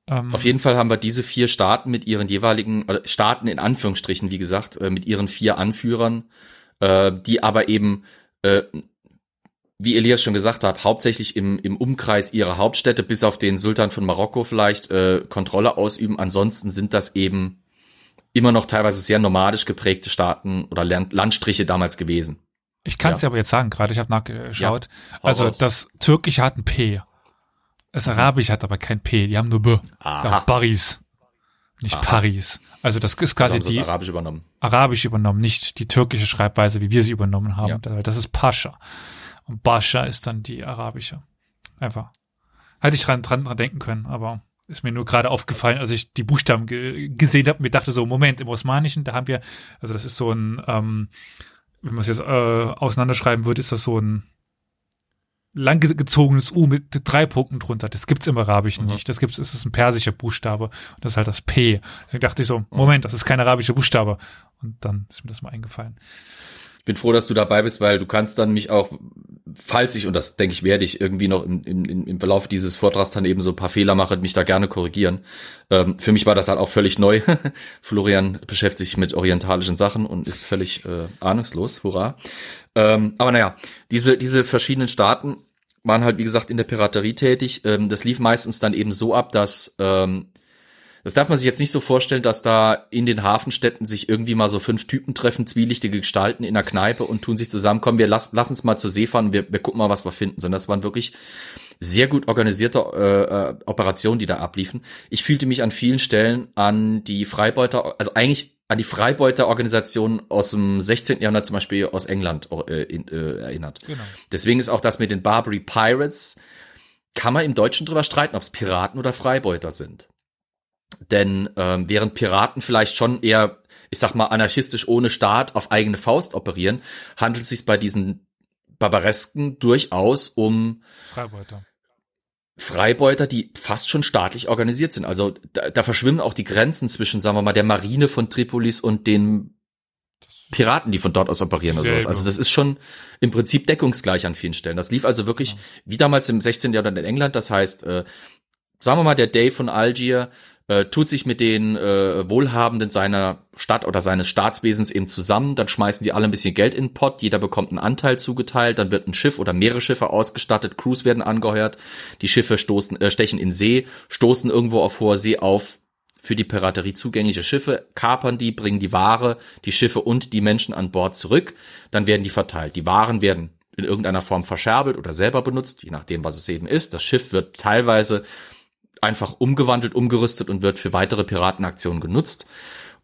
Ähm, Auf jeden Fall haben wir diese vier Staaten mit ihren jeweiligen, Staaten in Anführungsstrichen, wie gesagt, äh, mit ihren vier Anführern, äh, die aber eben, äh, wie Elias schon gesagt hat, hauptsächlich im, im Umkreis ihrer Hauptstädte, bis auf den Sultan von Marokko vielleicht, äh, Kontrolle ausüben. Ansonsten sind das eben immer noch teilweise sehr nomadisch geprägte Staaten oder Land Landstriche damals gewesen.
Ich kann es ja. dir aber jetzt sagen, gerade ich habe nachgeschaut. Ja, also raus. das Türkische hat ein P. Das Arabisch hat aber kein P, die haben nur B.
Aha.
Paris. Nicht
Aha.
Paris. Also das ist quasi
sie
die
Arabisch übernommen.
Arabisch übernommen, nicht die türkische Schreibweise, wie wir sie übernommen haben.
Ja.
Da- Das ist Pascha. Und Bascha ist dann die arabische. Einfach. Hätte ich dran, dran, dran denken können, aber ist mir nur gerade aufgefallen, als ich die Buchstaben ge gesehen habe. Mir dachte so, Moment, im Osmanischen, da haben wir, also das ist so ein, ähm, wenn man es jetzt äh, auseinanderschreiben würde, ist das so ein langgezogenes U mit drei Punkten drunter. Das gibt's im Arabischen
Mhm.
nicht. Das gibt's, es ist ein persischer Buchstabe. Und das ist halt das P. Deswegen dachte ich so, Moment, das ist kein arabischer Buchstabe. Und dann ist mir das mal eingefallen.
Ich bin froh, dass du dabei bist, weil du kannst dann mich auch, falls ich, und das denke ich, werde ich irgendwie noch im, im, im Verlauf dieses Vortrags dann eben so ein paar Fehler mache, mich da gerne korrigieren. Ähm, für mich war das halt auch völlig neu. Florian beschäftigt sich mit orientalischen Sachen und ist völlig äh, ahnungslos. Hurra. Ähm, aber naja, diese, diese verschiedenen Staaten waren halt, wie gesagt, in der Piraterie tätig. Ähm, das lief meistens dann eben so ab, dass ähm, das darf man sich jetzt nicht so vorstellen, dass da in den Hafenstädten sich irgendwie mal so fünf Typen treffen, zwielichtige Gestalten in der Kneipe und tun sich zusammen, komm, wir lass, lass uns mal zur See fahren, wir, wir gucken mal, was wir finden. Sondern das waren wirklich sehr gut organisierte äh, äh, Operationen, die da abliefen. Ich fühlte mich an vielen Stellen an die Freibeuter, also eigentlich an die Freibeuterorganisation aus dem 16. Jahrhundert, zum Beispiel aus England, äh, in, äh, erinnert.
Genau.
Deswegen ist auch das mit den Barbary Pirates, kann man im Deutschen drüber streiten, ob es Piraten oder Freibeuter sind. Denn ähm, während Piraten vielleicht schon eher, ich sag mal, anarchistisch ohne Staat auf eigene Faust operieren, handelt es sich bei diesen Barbaresken durchaus um
Freibeuter.
Freibeuter, die fast schon staatlich organisiert sind. Also da, da verschwimmen auch die Grenzen zwischen, sagen wir mal, der Marine von Tripolis und den Piraten, die von dort aus operieren oder sowas. Also das ist schon im Prinzip deckungsgleich an vielen Stellen. Das lief also wirklich wie damals im 16. Jahrhundert in England. Das heißt, äh, sagen wir mal, der Dave von Algier äh, tut sich mit den äh, Wohlhabenden seiner Stadt oder seines Staatswesens eben zusammen, dann schmeißen die alle ein bisschen Geld in den Pott, jeder bekommt einen Anteil zugeteilt, dann wird ein Schiff oder mehrere Schiffe ausgestattet, Crews werden angeheuert, die Schiffe stoßen, äh, stechen in See, stoßen irgendwo auf hoher See auf. Für die Piraterie zugängliche Schiffe, kapern die, bringen die Ware, die Schiffe und die Menschen an Bord zurück, dann werden die verteilt. Die Waren werden in irgendeiner Form verscherbelt oder selber benutzt, je nachdem, was es eben ist. Das Schiff wird teilweise einfach umgewandelt, umgerüstet und wird für weitere Piratenaktionen genutzt.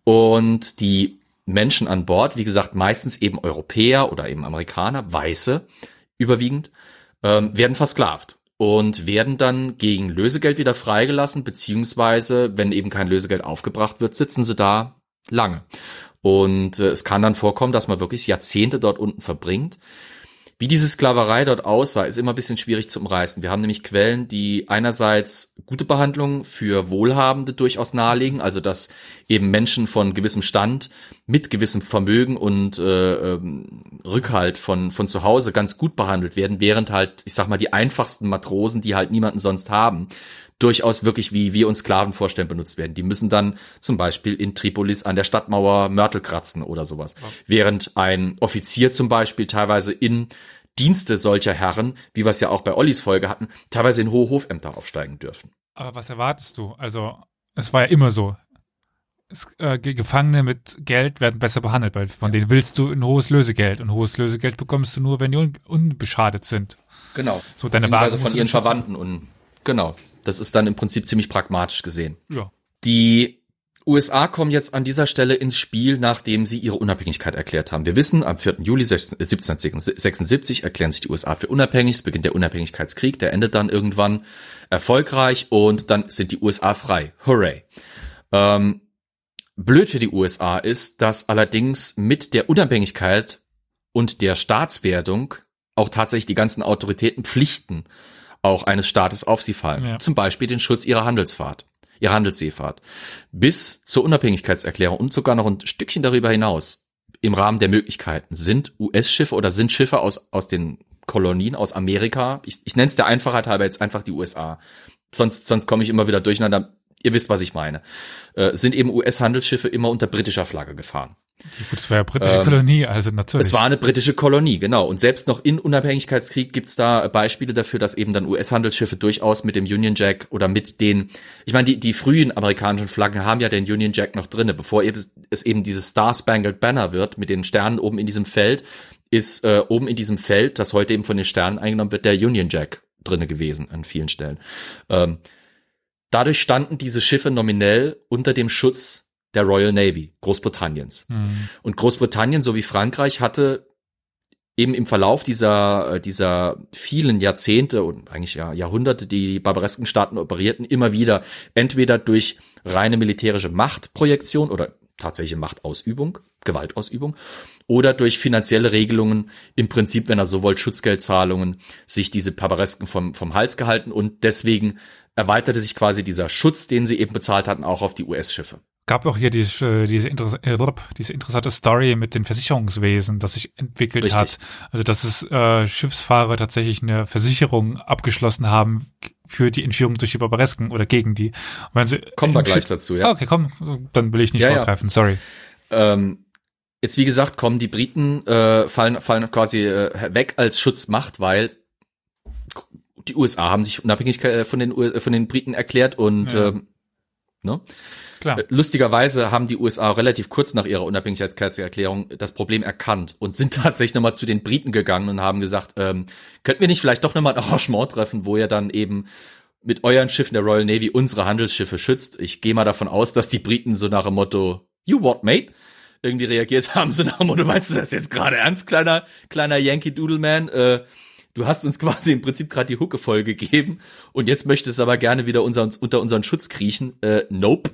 Und die Menschen an Bord, wie gesagt, meistens eben Europäer oder eben Amerikaner, Weiße überwiegend, ähm, werden versklavt und werden dann gegen Lösegeld wieder freigelassen, beziehungsweise, wenn eben kein Lösegeld aufgebracht wird, sitzen sie da lange. Und äh, es kann dann vorkommen, dass man wirklich Jahrzehnte dort unten verbringt. Wie diese Sklaverei dort aussah, ist immer ein bisschen schwierig zu umreißen. Wir haben nämlich Quellen, die einerseits gute Behandlung für Wohlhabende durchaus nahelegen, also dass eben Menschen von gewissem Stand mit gewissem Vermögen und äh, ähm, Rückhalt von, von zu Hause ganz gut behandelt werden, während halt, ich sag mal, die einfachsten Matrosen, die halt niemanden sonst haben, durchaus wirklich wie wir uns Sklaven vorstellen benutzt werden. Die müssen dann zum Beispiel in Tripolis an der Stadtmauer Mörtel kratzen oder sowas. Während ein Offizier zum Beispiel teilweise in Dienste solcher Herren, wie wir es ja auch bei Ollis Folge hatten, teilweise in hohe Hofämter aufsteigen dürfen.
Aber was erwartest du? Also, es war ja immer so. Es, äh, Ge- Gefangene mit Geld werden besser behandelt, weil von denen willst du ein hohes Lösegeld. Und hohes Lösegeld bekommst du nur, wenn die un unbeschadet sind.
Genau.
So, deine Ware
von ihren. Verwandten und genau. Das ist dann im Prinzip ziemlich pragmatisch gesehen.
Ja.
Die USA kommen jetzt an dieser Stelle ins Spiel, nachdem sie ihre Unabhängigkeit erklärt haben. Wir wissen, am 4. Juli 1776 erklären sich die USA für unabhängig. Es beginnt der Unabhängigkeitskrieg, der endet dann irgendwann erfolgreich und dann sind die USA frei. Hooray. Ähm, blöd für die USA ist, dass allerdings mit der Unabhängigkeit und der Staatswerdung auch tatsächlich die ganzen Autoritäten Pflichten auch eines Staates auf sie fallen.
Ja.
Zum Beispiel den Schutz ihrer Handelsfahrt, ihrer Handelsseefahrt. Bis zur Unabhängigkeitserklärung und sogar noch ein Stückchen darüber hinaus im Rahmen der Möglichkeiten sind US-Schiffe oder sind Schiffe aus, aus den Kolonien, aus Amerika, ich, ich nenne es der Einfachheit halber jetzt einfach die USA. Sonst, sonst komme ich immer wieder durcheinander. Ihr wisst, was ich meine. Äh, sind eben US-Handelsschiffe immer unter britischer Flagge gefahren.
Gut, es war ja britische
Ähm,
Kolonie, also natürlich.
Es war eine britische Kolonie, genau. Und selbst noch in Unabhängigkeitskrieg gibt's da Beispiele dafür, dass eben dann US-Handelsschiffe durchaus mit dem Union Jack oder mit den, ich meine, die, die frühen amerikanischen Flaggen haben ja den Union Jack noch drinne, bevor eben, es eben dieses Star Spangled Banner wird mit den Sternen oben in diesem Feld, ist äh, oben in diesem Feld, das heute eben von den Sternen eingenommen wird, der Union Jack drinne gewesen an vielen Stellen. Ähm, dadurch standen diese Schiffe nominell unter dem Schutz der Royal Navy Großbritanniens. Mhm. Und Großbritannien sowie Frankreich hatte eben im Verlauf dieser, äh, dieser vielen Jahrzehnte und eigentlich ja Jahrhunderte, die barbaresken Staaten operierten, immer wieder entweder durch reine militärische Machtprojektion oder tatsächliche Machtausübung, Gewaltausübung oder durch finanzielle Regelungen im Prinzip, wenn er so wollt, Schutzgeldzahlungen, sich diese Barbaresken vom, vom Hals gehalten und deswegen erweiterte sich quasi dieser Schutz, den sie eben bezahlt hatten, auch auf die US-Schiffe
gab auch hier diese, diese, Interess äh, diese interessante Story mit den Versicherungswesen, das sich entwickelt Richtig. hat. Also dass es äh, Schiffsfahrer tatsächlich eine Versicherung abgeschlossen haben für die Entführung durch die Barbaresken oder gegen die.
sie kommen wir gleich dazu, ja.
Okay, komm, dann will ich nicht ja, vorgreifen, ja. sorry.
Ähm, jetzt wie gesagt, kommen die Briten äh, fallen fallen quasi äh, weg als Schutzmacht, weil die USA haben sich unabhängig äh, von den von den Briten erklärt und ja. ähm, ne? Klar. Äh, lustigerweise haben die USA relativ kurz nach ihrer Unabhängigkeitserklärung das Problem erkannt und sind tatsächlich nochmal zu den Briten gegangen und haben gesagt, ähm, könnten wir nicht vielleicht doch nochmal ein Arrangement treffen, wo ihr dann eben mit euren Schiffen der Royal Navy unsere Handelsschiffe schützt. Ich gehe mal davon aus, dass die Briten so nach dem Motto, you what, mate? Irgendwie reagiert haben, so nach dem Motto, meinst du das jetzt gerade ernst, kleiner, kleiner Yankee Doodle Man? Äh, du hast uns quasi im Prinzip gerade die Hucke voll gegeben und jetzt möchtest aber gerne wieder unser, unter unseren Schutz kriechen. Äh, nope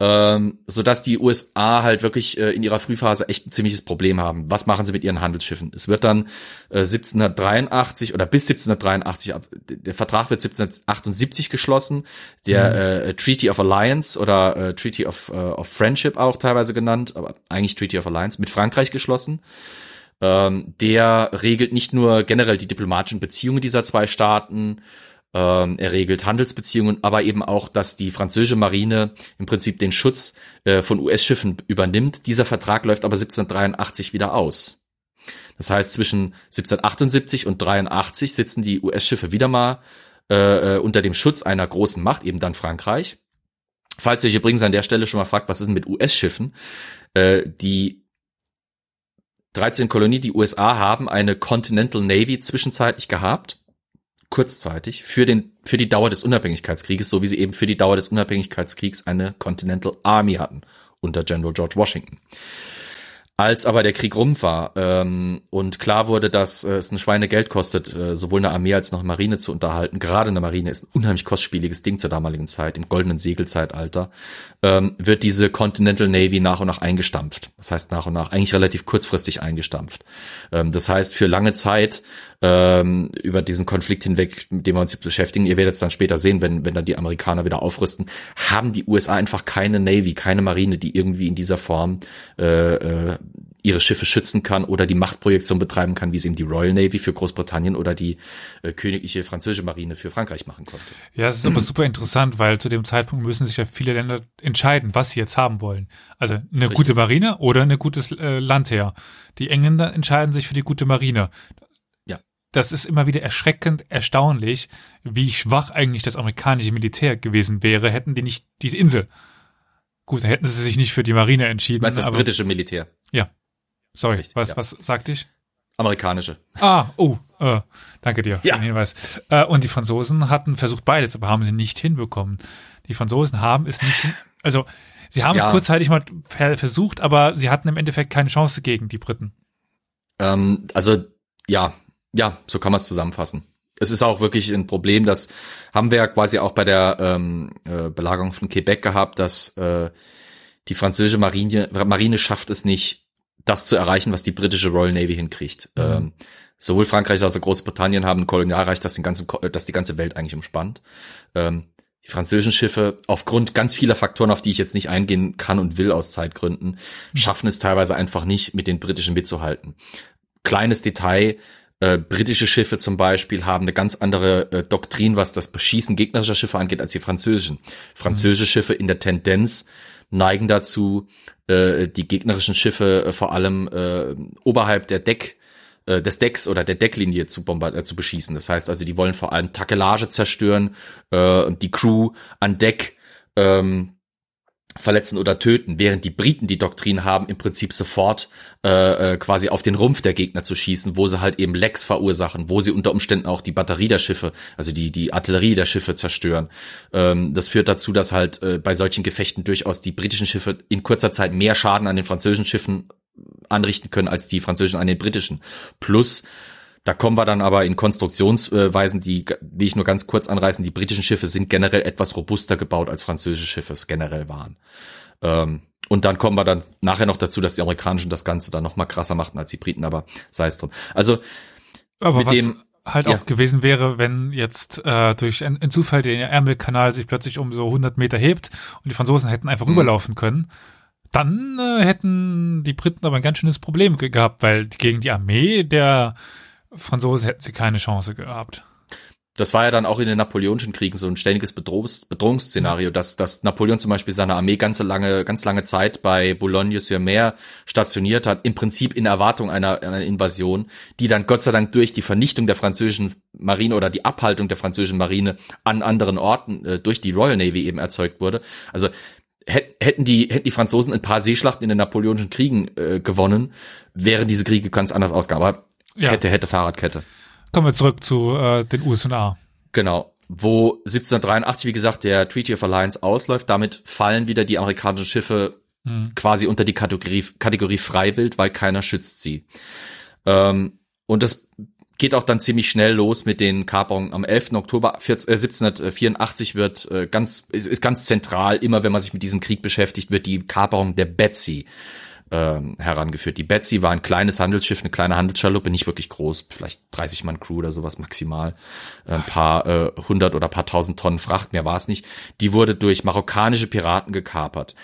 ähm, so dass die USA halt wirklich äh, in ihrer Frühphase echt ein ziemliches Problem haben. Was machen sie mit ihren Handelsschiffen? Es wird dann äh, 1783 oder bis 1783, der Vertrag wird 1778 geschlossen, der mhm. äh, Treaty of Alliance oder äh, Treaty of, äh, of Friendship auch teilweise genannt, aber eigentlich Treaty of Alliance mit Frankreich geschlossen. Ähm, der regelt nicht nur generell die diplomatischen Beziehungen dieser zwei Staaten, ähm, er regelt Handelsbeziehungen, aber eben auch, dass die französische Marine im Prinzip den Schutz äh, von US-Schiffen übernimmt. Dieser Vertrag läuft aber 1783 wieder aus. Das heißt, zwischen 1778 und 83 sitzen die US-Schiffe wieder mal äh, äh, unter dem Schutz einer großen Macht, eben dann Frankreich. Falls ihr euch übrigens an der Stelle schon mal fragt, was ist denn mit US-Schiffen? Äh, die 13 Kolonien, die USA haben eine Continental Navy zwischenzeitlich gehabt kurzzeitig für den für die Dauer des Unabhängigkeitskrieges, so wie sie eben für die Dauer des Unabhängigkeitskriegs eine Continental Army hatten unter General George Washington. Als aber der Krieg rum war ähm, und klar wurde, dass äh, es ein Schweine Geld kostet, äh, sowohl eine Armee als auch eine Marine zu unterhalten, gerade eine Marine ist ein unheimlich kostspieliges Ding zur damaligen Zeit, im goldenen Segelzeitalter, ähm, wird diese Continental Navy nach und nach eingestampft. Das heißt nach und nach, eigentlich relativ kurzfristig eingestampft. Ähm, das heißt, für lange Zeit ähm, über diesen Konflikt hinweg, mit dem wir uns jetzt beschäftigen, ihr werdet es dann später sehen, wenn, wenn dann die Amerikaner wieder aufrüsten, haben die USA einfach keine Navy, keine Marine, die irgendwie in dieser Form äh, äh, ihre Schiffe schützen kann oder die Machtprojektion betreiben kann, wie es eben die Royal Navy für Großbritannien oder die äh, königliche französische Marine für Frankreich machen konnte.
Ja, es ist aber super interessant, weil zu dem Zeitpunkt müssen sich ja viele Länder entscheiden, was sie jetzt haben wollen. Also eine Richtig. gute Marine oder ein gutes äh, Landheer. Die Engländer entscheiden sich für die gute Marine das ist immer wieder erschreckend erstaunlich, wie schwach eigentlich das amerikanische Militär gewesen wäre, hätten die nicht diese Insel. Gut, dann hätten sie sich nicht für die Marine entschieden.
Meinst das aber, britische Militär?
Ja. Sorry, Richtig, was, ja. was sagte ich?
Amerikanische.
Ah, oh, äh, danke dir für ja. den Hinweis. Äh, und die Franzosen hatten versucht beides, aber haben sie nicht hinbekommen. Die Franzosen haben es nicht hin, also sie haben ja. es kurzzeitig mal versucht, aber sie hatten im Endeffekt keine Chance gegen die Briten.
Ähm, also ja, ja, so kann man es zusammenfassen. Es ist auch wirklich ein Problem, das haben wir ja quasi auch bei der ähm, äh, Belagerung von Quebec gehabt, dass äh, die französische Marine, Marine schafft es nicht, das zu erreichen, was die britische Royal Navy hinkriegt. Mhm. Ähm, sowohl Frankreich als auch Großbritannien haben ein Kolonialreich, das, den ganzen, das die ganze Welt eigentlich umspannt. Ähm, die französischen Schiffe, aufgrund ganz vieler Faktoren, auf die ich jetzt nicht eingehen kann und will aus Zeitgründen, mhm. schaffen es teilweise einfach nicht, mit den britischen mitzuhalten. Kleines Detail, äh, britische Schiffe zum Beispiel haben eine ganz andere äh, Doktrin, was das Beschießen gegnerischer Schiffe angeht, als die französischen. Französische mhm. Schiffe in der Tendenz neigen dazu, äh, die gegnerischen Schiffe äh, vor allem äh, oberhalb der Deck äh, des Decks oder der Decklinie zu, bombard äh, zu beschießen. Das heißt also, die wollen vor allem Takelage zerstören, äh, die Crew an Deck ähm, verletzen oder töten, während die Briten die Doktrin haben, im Prinzip sofort äh, äh, quasi auf den Rumpf der Gegner zu schießen, wo sie halt eben Lecks verursachen, wo sie unter Umständen auch die Batterie der Schiffe, also die die Artillerie der Schiffe zerstören. Ähm, das führt dazu, dass halt äh, bei solchen Gefechten durchaus die britischen Schiffe in kurzer Zeit mehr Schaden an den französischen Schiffen anrichten können als die französischen an den britischen. Plus da kommen wir dann aber in Konstruktionsweisen, die, wie ich nur ganz kurz anreißen, die britischen Schiffe sind generell etwas robuster gebaut als französische Schiffe es generell waren. Ähm, und dann kommen wir dann nachher noch dazu, dass die Amerikanischen das Ganze dann noch mal krasser machten als die Briten, aber sei es drum. Also
aber mit was dem halt ja. auch gewesen wäre, wenn jetzt äh, durch einen, einen Zufall der Ärmelkanal sich plötzlich um so 100 Meter hebt und die Franzosen hätten einfach mhm. rüberlaufen können, dann äh, hätten die Briten aber ein ganz schönes Problem gehabt, weil gegen die Armee der Franzosen hätten sie keine Chance gehabt.
Das war ja dann auch in den Napoleonischen Kriegen so ein ständiges Bedrohungs Bedrohungsszenario, dass, dass Napoleon zum Beispiel seine Armee ganz lange, ganz lange Zeit bei Boulogne-sur-Mer stationiert hat, im Prinzip in Erwartung einer, einer Invasion, die dann Gott sei Dank durch die Vernichtung der französischen Marine oder die Abhaltung der französischen Marine an anderen Orten äh, durch die Royal Navy eben erzeugt wurde. Also hätten die, hätten die Franzosen ein paar Seeschlachten in den Napoleonischen Kriegen äh, gewonnen, wären diese Kriege ganz anders ausgegangen. Aber ja. Kette, hätte, Fahrradkette.
Kommen wir zurück zu äh, den USA.
Genau. Wo 1783, wie gesagt, der Treaty of Alliance ausläuft, damit fallen wieder die amerikanischen Schiffe hm. quasi unter die Kategorie, Kategorie Freiwild, weil keiner schützt sie. Ähm, und das geht auch dann ziemlich schnell los mit den Kaperungen. Am 11. Oktober 14, äh, 1784 wird äh, ganz, ist, ist ganz zentral, immer wenn man sich mit diesem Krieg beschäftigt, wird die Kaperung der Betsy ähm, herangeführt. Die Betsy war ein kleines Handelsschiff, eine kleine Handelsschaluppe, nicht wirklich groß, vielleicht 30 Mann Crew oder sowas maximal, ein paar äh, hundert oder paar tausend Tonnen Fracht, mehr war es nicht. Die wurde durch marokkanische Piraten gekapert.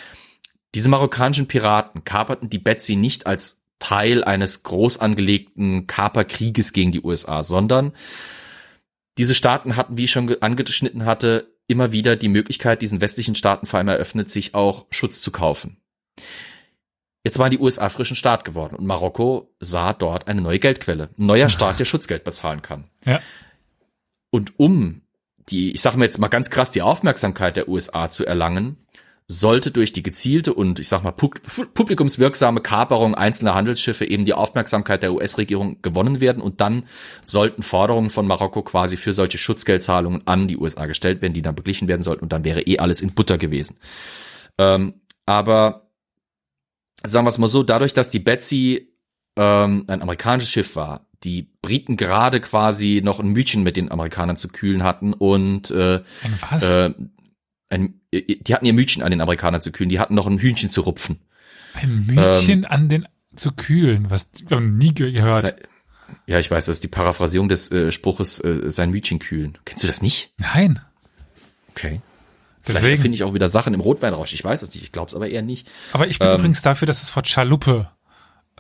Diese marokkanischen Piraten kaperten die Betsy nicht als Teil eines groß angelegten Kaperkrieges gegen die USA, sondern diese Staaten hatten, wie ich schon angeschnitten hatte, immer wieder die Möglichkeit, diesen westlichen Staaten vor allem eröffnet, sich auch Schutz zu kaufen. Jetzt waren die USA frischen Staat geworden und Marokko sah dort eine neue Geldquelle. Ein neuer Staat, der Schutzgeld bezahlen kann.
Ja.
Und um die, ich sage mir jetzt mal ganz krass, die Aufmerksamkeit der USA zu erlangen, sollte durch die gezielte und ich sag mal publikumswirksame Kaperung einzelner Handelsschiffe eben die Aufmerksamkeit der US-Regierung gewonnen werden und dann sollten Forderungen von Marokko quasi für solche Schutzgeldzahlungen an die USA gestellt werden, die dann beglichen werden sollten und dann wäre eh alles in Butter gewesen. Ähm, aber sagen wir es mal so, dadurch, dass die Betsy ähm, ein amerikanisches Schiff war, die Briten gerade quasi noch ein Mütchen mit den Amerikanern zu kühlen hatten und äh, ein was? Äh, ein, die hatten ihr Mütchen an den Amerikanern zu kühlen, die hatten noch ein Hühnchen zu rupfen.
Ein Mütchen ähm, an den zu kühlen, was wir haben nie gehört. Sei,
ja, ich weiß, das ist die Paraphrasierung des äh, Spruches äh, sein Mütchen kühlen. Kennst du das nicht?
Nein.
Okay. Vielleicht finde ich auch wieder Sachen im Rotweinrausch. Ich weiß es nicht. Ich glaube es aber eher nicht.
Aber ich bin ähm, übrigens dafür, dass das Wort Schaluppe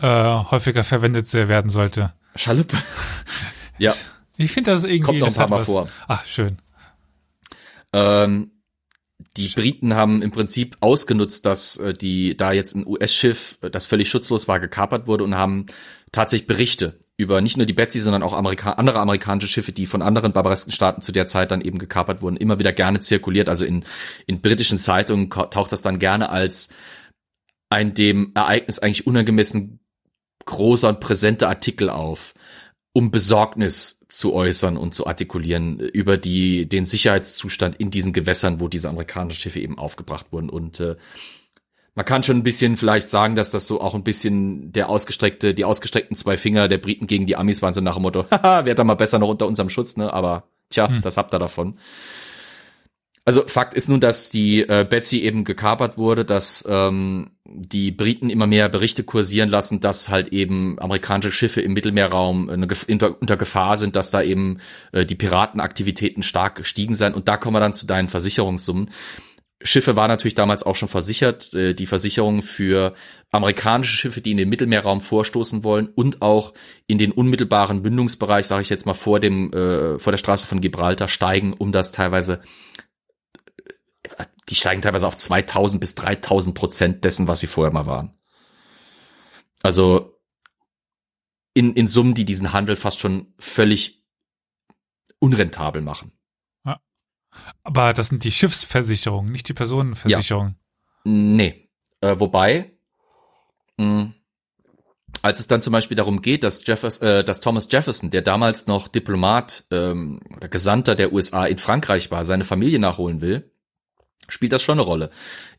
äh, häufiger verwendet werden sollte.
Schaluppe. ja.
Ich finde das irgendwie.
Kommt noch ein paar Mal was. vor.
Ach, schön.
Ähm, die Briten haben im Prinzip ausgenutzt, dass äh, die da jetzt ein US-Schiff, das völlig schutzlos war, gekapert wurde und haben tatsächlich Berichte über nicht nur die Betsy, sondern auch Amerika andere amerikanische Schiffe, die von anderen barbaresken Staaten zu der Zeit dann eben gekapert wurden, immer wieder gerne zirkuliert. Also in, in britischen Zeitungen taucht das dann gerne als ein dem Ereignis eigentlich unangemessen großer und präsenter Artikel auf, um Besorgnis zu äußern und zu artikulieren über die, den Sicherheitszustand in diesen Gewässern, wo diese amerikanischen Schiffe eben aufgebracht wurden. Und äh, man kann schon ein bisschen vielleicht sagen, dass das so auch ein bisschen der ausgestreckte, die ausgestreckten zwei Finger der Briten gegen die Amis waren so nach dem Motto, haha, wäre da mal besser noch unter unserem Schutz, ne? Aber tja, hm. das habt ihr davon. Also Fakt ist nun, dass die äh, Betsy eben gekapert wurde, dass ähm, die Briten immer mehr Berichte kursieren lassen, dass halt eben amerikanische Schiffe im Mittelmeerraum eine, unter, unter Gefahr sind, dass da eben äh, die Piratenaktivitäten stark gestiegen sind. Und da kommen wir dann zu deinen Versicherungssummen. Schiffe war natürlich damals auch schon versichert. Äh, die Versicherung für amerikanische Schiffe, die in den Mittelmeerraum vorstoßen wollen und auch in den unmittelbaren Mündungsbereich, sage ich jetzt mal vor dem äh, vor der Straße von Gibraltar steigen, um das teilweise die steigen teilweise auf 2000 bis 3000 Prozent dessen, was sie vorher mal waren. Also in, in Summen, die diesen Handel fast schon völlig unrentabel machen.
Aber das sind die Schiffsversicherungen, nicht die Personenversicherungen.
Nee. Äh, wobei, mh, als es dann zum Beispiel darum geht, dass, Jeffers, äh, dass Thomas Jefferson, der damals noch Diplomat ähm, oder Gesandter der USA in Frankreich war, seine Familie nachholen will, spielt das schon eine Rolle.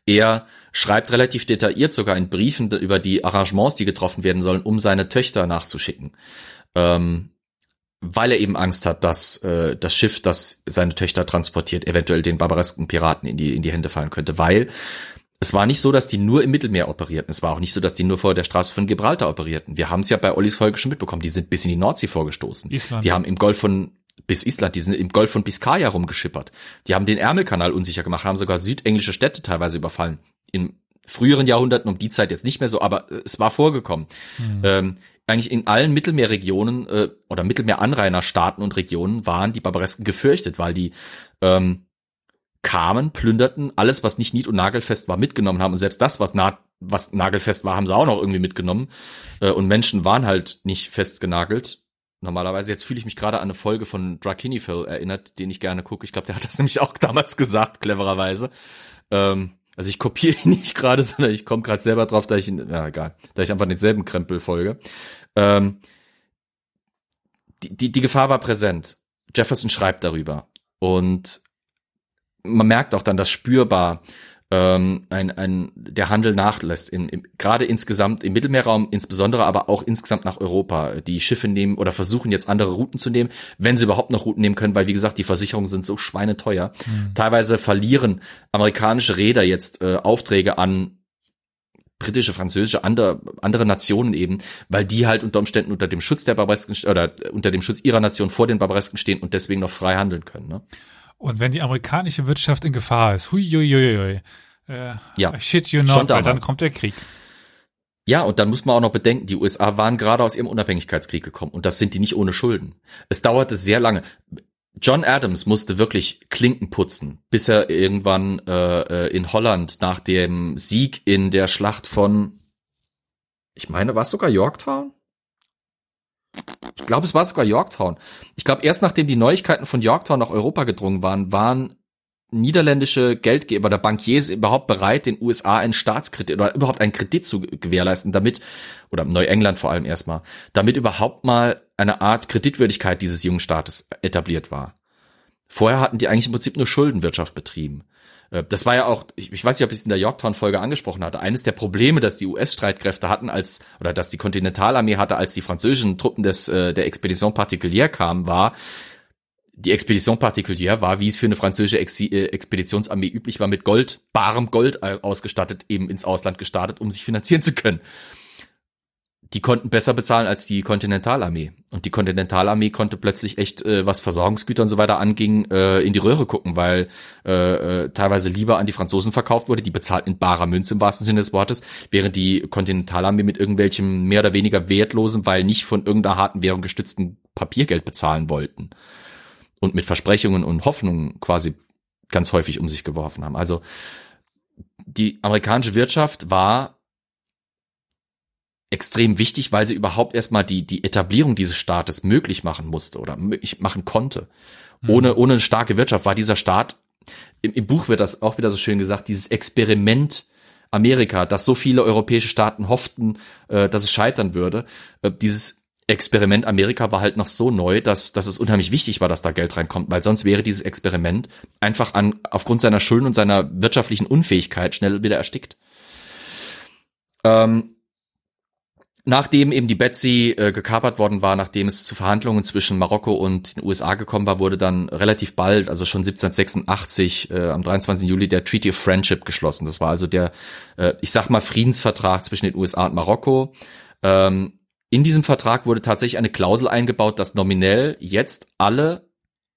Er schreibt relativ detailliert sogar in Briefen über die Arrangements, die getroffen werden sollen, um seine Töchter nachzuschicken. Ähm, weil er eben Angst hat, dass äh, das Schiff, das seine Töchter transportiert, eventuell den barbaresken Piraten in die, in die Hände fallen könnte. Weil es war nicht so, dass die nur im Mittelmeer operierten. Es war auch nicht so, dass die nur vor der Straße von Gibraltar operierten. Wir haben es ja bei Ollis Folge schon mitbekommen. Die sind bis in die Nordsee vorgestoßen. Island. Die haben im Golf von bis Island, die sind im Golf von Biscaya rumgeschippert. Die haben den Ärmelkanal unsicher gemacht, haben sogar südenglische Städte teilweise überfallen. In früheren Jahrhunderten, um die Zeit jetzt nicht mehr so, aber es war vorgekommen. Mhm. Ähm, eigentlich in allen Mittelmeerregionen äh, oder Mittelmeeranrainerstaaten und Regionen waren die Barbaresken gefürchtet, weil die ähm, kamen, plünderten, alles, was nicht nied- und nagelfest war, mitgenommen haben. Und selbst das, was, na was nagelfest war, haben sie auch noch irgendwie mitgenommen. Äh, und Menschen waren halt nicht festgenagelt normalerweise. Jetzt fühle ich mich gerade an eine Folge von Drakini-Phil erinnert, den ich gerne gucke. Ich glaube, der hat das nämlich auch damals gesagt, clevererweise. Ähm, also ich kopiere ihn nicht gerade, sondern ich komme gerade selber drauf, da ich ihn, ja egal, da ich einfach denselben Krempel folge. Ähm, die, die, die Gefahr war präsent. Jefferson schreibt darüber. Und man merkt auch dann, dass spürbar ähm, ein, ein, der Handel nachlässt, in, in, gerade insgesamt im Mittelmeerraum, insbesondere aber auch insgesamt nach Europa. Die Schiffe nehmen oder versuchen jetzt andere Routen zu nehmen, wenn sie überhaupt noch Routen nehmen können, weil wie gesagt, die Versicherungen sind so schweineteuer. Mhm. Teilweise verlieren amerikanische Räder jetzt äh, Aufträge an britische, französische, andere, andere Nationen eben, weil die halt unter Umständen unter dem Schutz der Barbaresken oder unter dem Schutz ihrer Nation vor den Barbaresken stehen und deswegen noch frei handeln können. Ne?
Und wenn die amerikanische Wirtschaft in Gefahr ist, hui, hui, hui, hui äh, ja, shit you not, weil dann kommt der Krieg.
Ja, und dann muss man auch noch bedenken, die USA waren gerade aus ihrem Unabhängigkeitskrieg gekommen und das sind die nicht ohne Schulden. Es dauerte sehr lange. John Adams musste wirklich Klinken putzen, bis er irgendwann äh, äh in Holland nach dem Sieg in der Schlacht von, ich meine, war es sogar Yorktown? Ich glaube, es war sogar Yorktown. Ich glaube, erst nachdem die Neuigkeiten von Yorktown nach Europa gedrungen waren, waren niederländische Geldgeber oder Bankiers überhaupt bereit, den USA einen Staatskredit oder überhaupt einen Kredit zu gewährleisten, damit, oder Neuengland vor allem erstmal, damit überhaupt mal eine Art Kreditwürdigkeit dieses jungen Staates etabliert war. Vorher hatten die eigentlich im Prinzip nur Schuldenwirtschaft betrieben. Äh, das war ja auch, ich weiß nicht, ob ich es in der Yorktown-Folge angesprochen hatte, eines der Probleme, dass die US-Streitkräfte hatten, als, oder dass die Kontinentalarmee hatte, als die französischen Truppen des, äh, der Expedition Particulière kamen, war, die Expedition Particulière war, wie es für eine französische äh, Expeditionsarmee üblich war, mit Gold, barem Gold ausgestattet, eben ins Ausland gestartet, um sich finanzieren zu können die konnten besser bezahlen als die Kontinentalarmee. Und die Kontinentalarmee konnte plötzlich echt, äh, was Versorgungsgüter und so weiter anging, äh, in die Röhre gucken, weil äh, äh, teilweise lieber an die Franzosen verkauft wurde, die bezahlt in barer Münze im wahrsten Sinne des Wortes, während die Kontinentalarmee mit irgendwelchem mehr oder weniger wertlosen, weil nicht von irgendeiner harten Währung gestützten Papiergeld bezahlen wollten. Und mit Versprechungen und Hoffnungen quasi ganz häufig um sich geworfen haben. Also die amerikanische Wirtschaft war extrem wichtig, weil sie überhaupt erstmal die, die Etablierung dieses Staates möglich machen musste oder möglich machen konnte. Mhm. Ohne, ohne eine starke Wirtschaft war dieser Staat, im, im Buch wird das auch wieder so schön gesagt, dieses Experiment Amerika, dass so viele europäische Staaten hofften, äh, dass es scheitern würde. Äh, dieses Experiment Amerika war halt noch so neu, dass, dass es unheimlich wichtig war, dass da Geld reinkommt, weil sonst wäre dieses Experiment einfach an, aufgrund seiner Schulden und seiner wirtschaftlichen Unfähigkeit schnell wieder erstickt. Ähm, Nachdem eben die Betsy äh, gekapert worden war, nachdem es zu Verhandlungen zwischen Marokko und den USA gekommen war, wurde dann relativ bald, also schon 1786, äh, am 23. Juli, der Treaty of Friendship geschlossen. Das war also der, äh, ich sag mal, Friedensvertrag zwischen den USA und Marokko. Ähm, in diesem Vertrag wurde tatsächlich eine Klausel eingebaut, dass nominell jetzt alle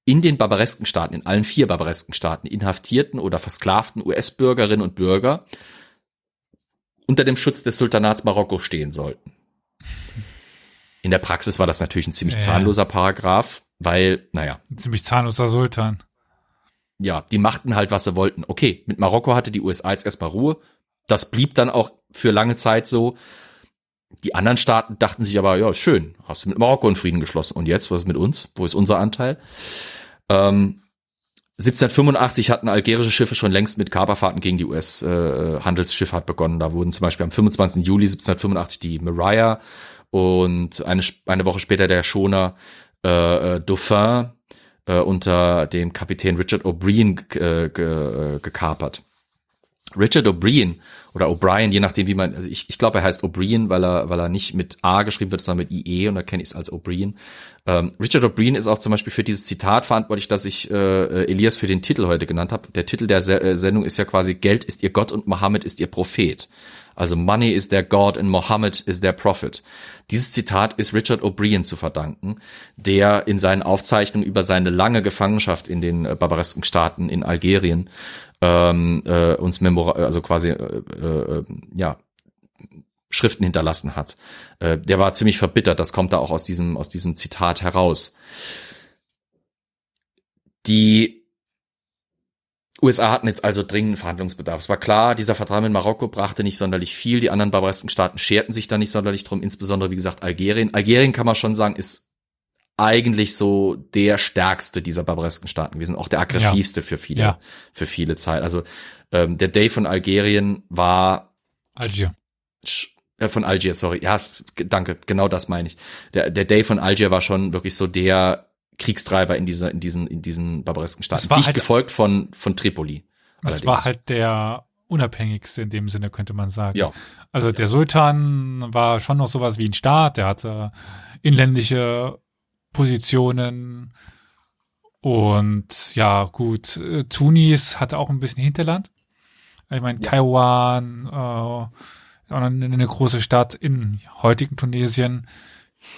in den barbaresken Staaten, in allen vier barbaresken Staaten, inhaftierten oder versklavten US-Bürgerinnen und Bürger unter dem Schutz des Sultanats Marokko stehen sollten. In der Praxis war das natürlich ein ziemlich zahnloser Paragraph, weil, naja.
Ein ziemlich zahnloser Sultan.
Ja, die machten halt, was sie wollten. Okay, mit Marokko hatte die USA jetzt erstmal Ruhe. Das blieb dann auch für lange Zeit so. Die anderen Staaten dachten sich aber, ja, schön, hast du mit Marokko einen Frieden geschlossen. Und jetzt, was ist mit uns? Wo ist unser Anteil? Ähm, 1785 hatten algerische Schiffe schon längst mit Kaperfahrten gegen die US-Handelsschifffahrt äh, begonnen. Da wurden zum Beispiel am 25. Juli 1785 die Mariah und eine, eine Woche später der Schoner äh, äh, Dauphin äh, unter dem Kapitän Richard O'Brien äh, äh. Richard O'Brien oder O'Brien, je nachdem wie man, also ich, ich glaube, er heißt O'Brien, weil er, weil er nicht mit A geschrieben wird, sondern mit IE und da kenne ich es als O'Brien. Ähm, Richard O'Brien ist auch zum Beispiel für dieses Zitat verantwortlich, das ich äh, Elias für den Titel heute genannt habe. Der Titel der Se äh, Sendung ist ja quasi Geld ist ihr Gott und Mohammed ist ihr Prophet. Also Money is their God and Mohammed is their Prophet. Dieses Zitat ist Richard O'Brien zu verdanken, der in seinen Aufzeichnungen über seine lange Gefangenschaft in den äh, barbaresken Staaten in Algerien ähm, äh, uns Memora also quasi äh, äh, ja Schriften hinterlassen hat. Äh, der war ziemlich verbittert, das kommt da auch aus diesem aus diesem Zitat heraus. Die USA hatten jetzt also dringenden Verhandlungsbedarf. Es war klar, dieser Vertrag mit Marokko brachte nicht sonderlich viel. Die anderen barbaresken Staaten scherten sich da nicht sonderlich drum, insbesondere wie gesagt Algerien. Algerien kann man schon sagen, ist eigentlich so der stärkste dieser barbaresken Staaten gewesen, auch der aggressivste ja. für viele, ja. für viele Zeit. Also ähm, der Day von Algerien war
Algier.
Äh, von Algier, sorry. Ja, danke, genau das meine ich. Der, der Day von Algier war schon wirklich so der Kriegstreiber in dieser, in diesen, in diesen barbaresken Staaten. Dicht halt, gefolgt von, von Tripoli.
Das war halt der unabhängigste in dem Sinne, könnte man sagen. Ja. Also der Sultan war schon noch sowas wie ein Staat, der hatte inländische Positionen. Und ja, gut, äh, Tunis hatte auch ein bisschen Hinterland. Ich meine, ja. Taiwan, äh, eine große Stadt in heutigen Tunesien.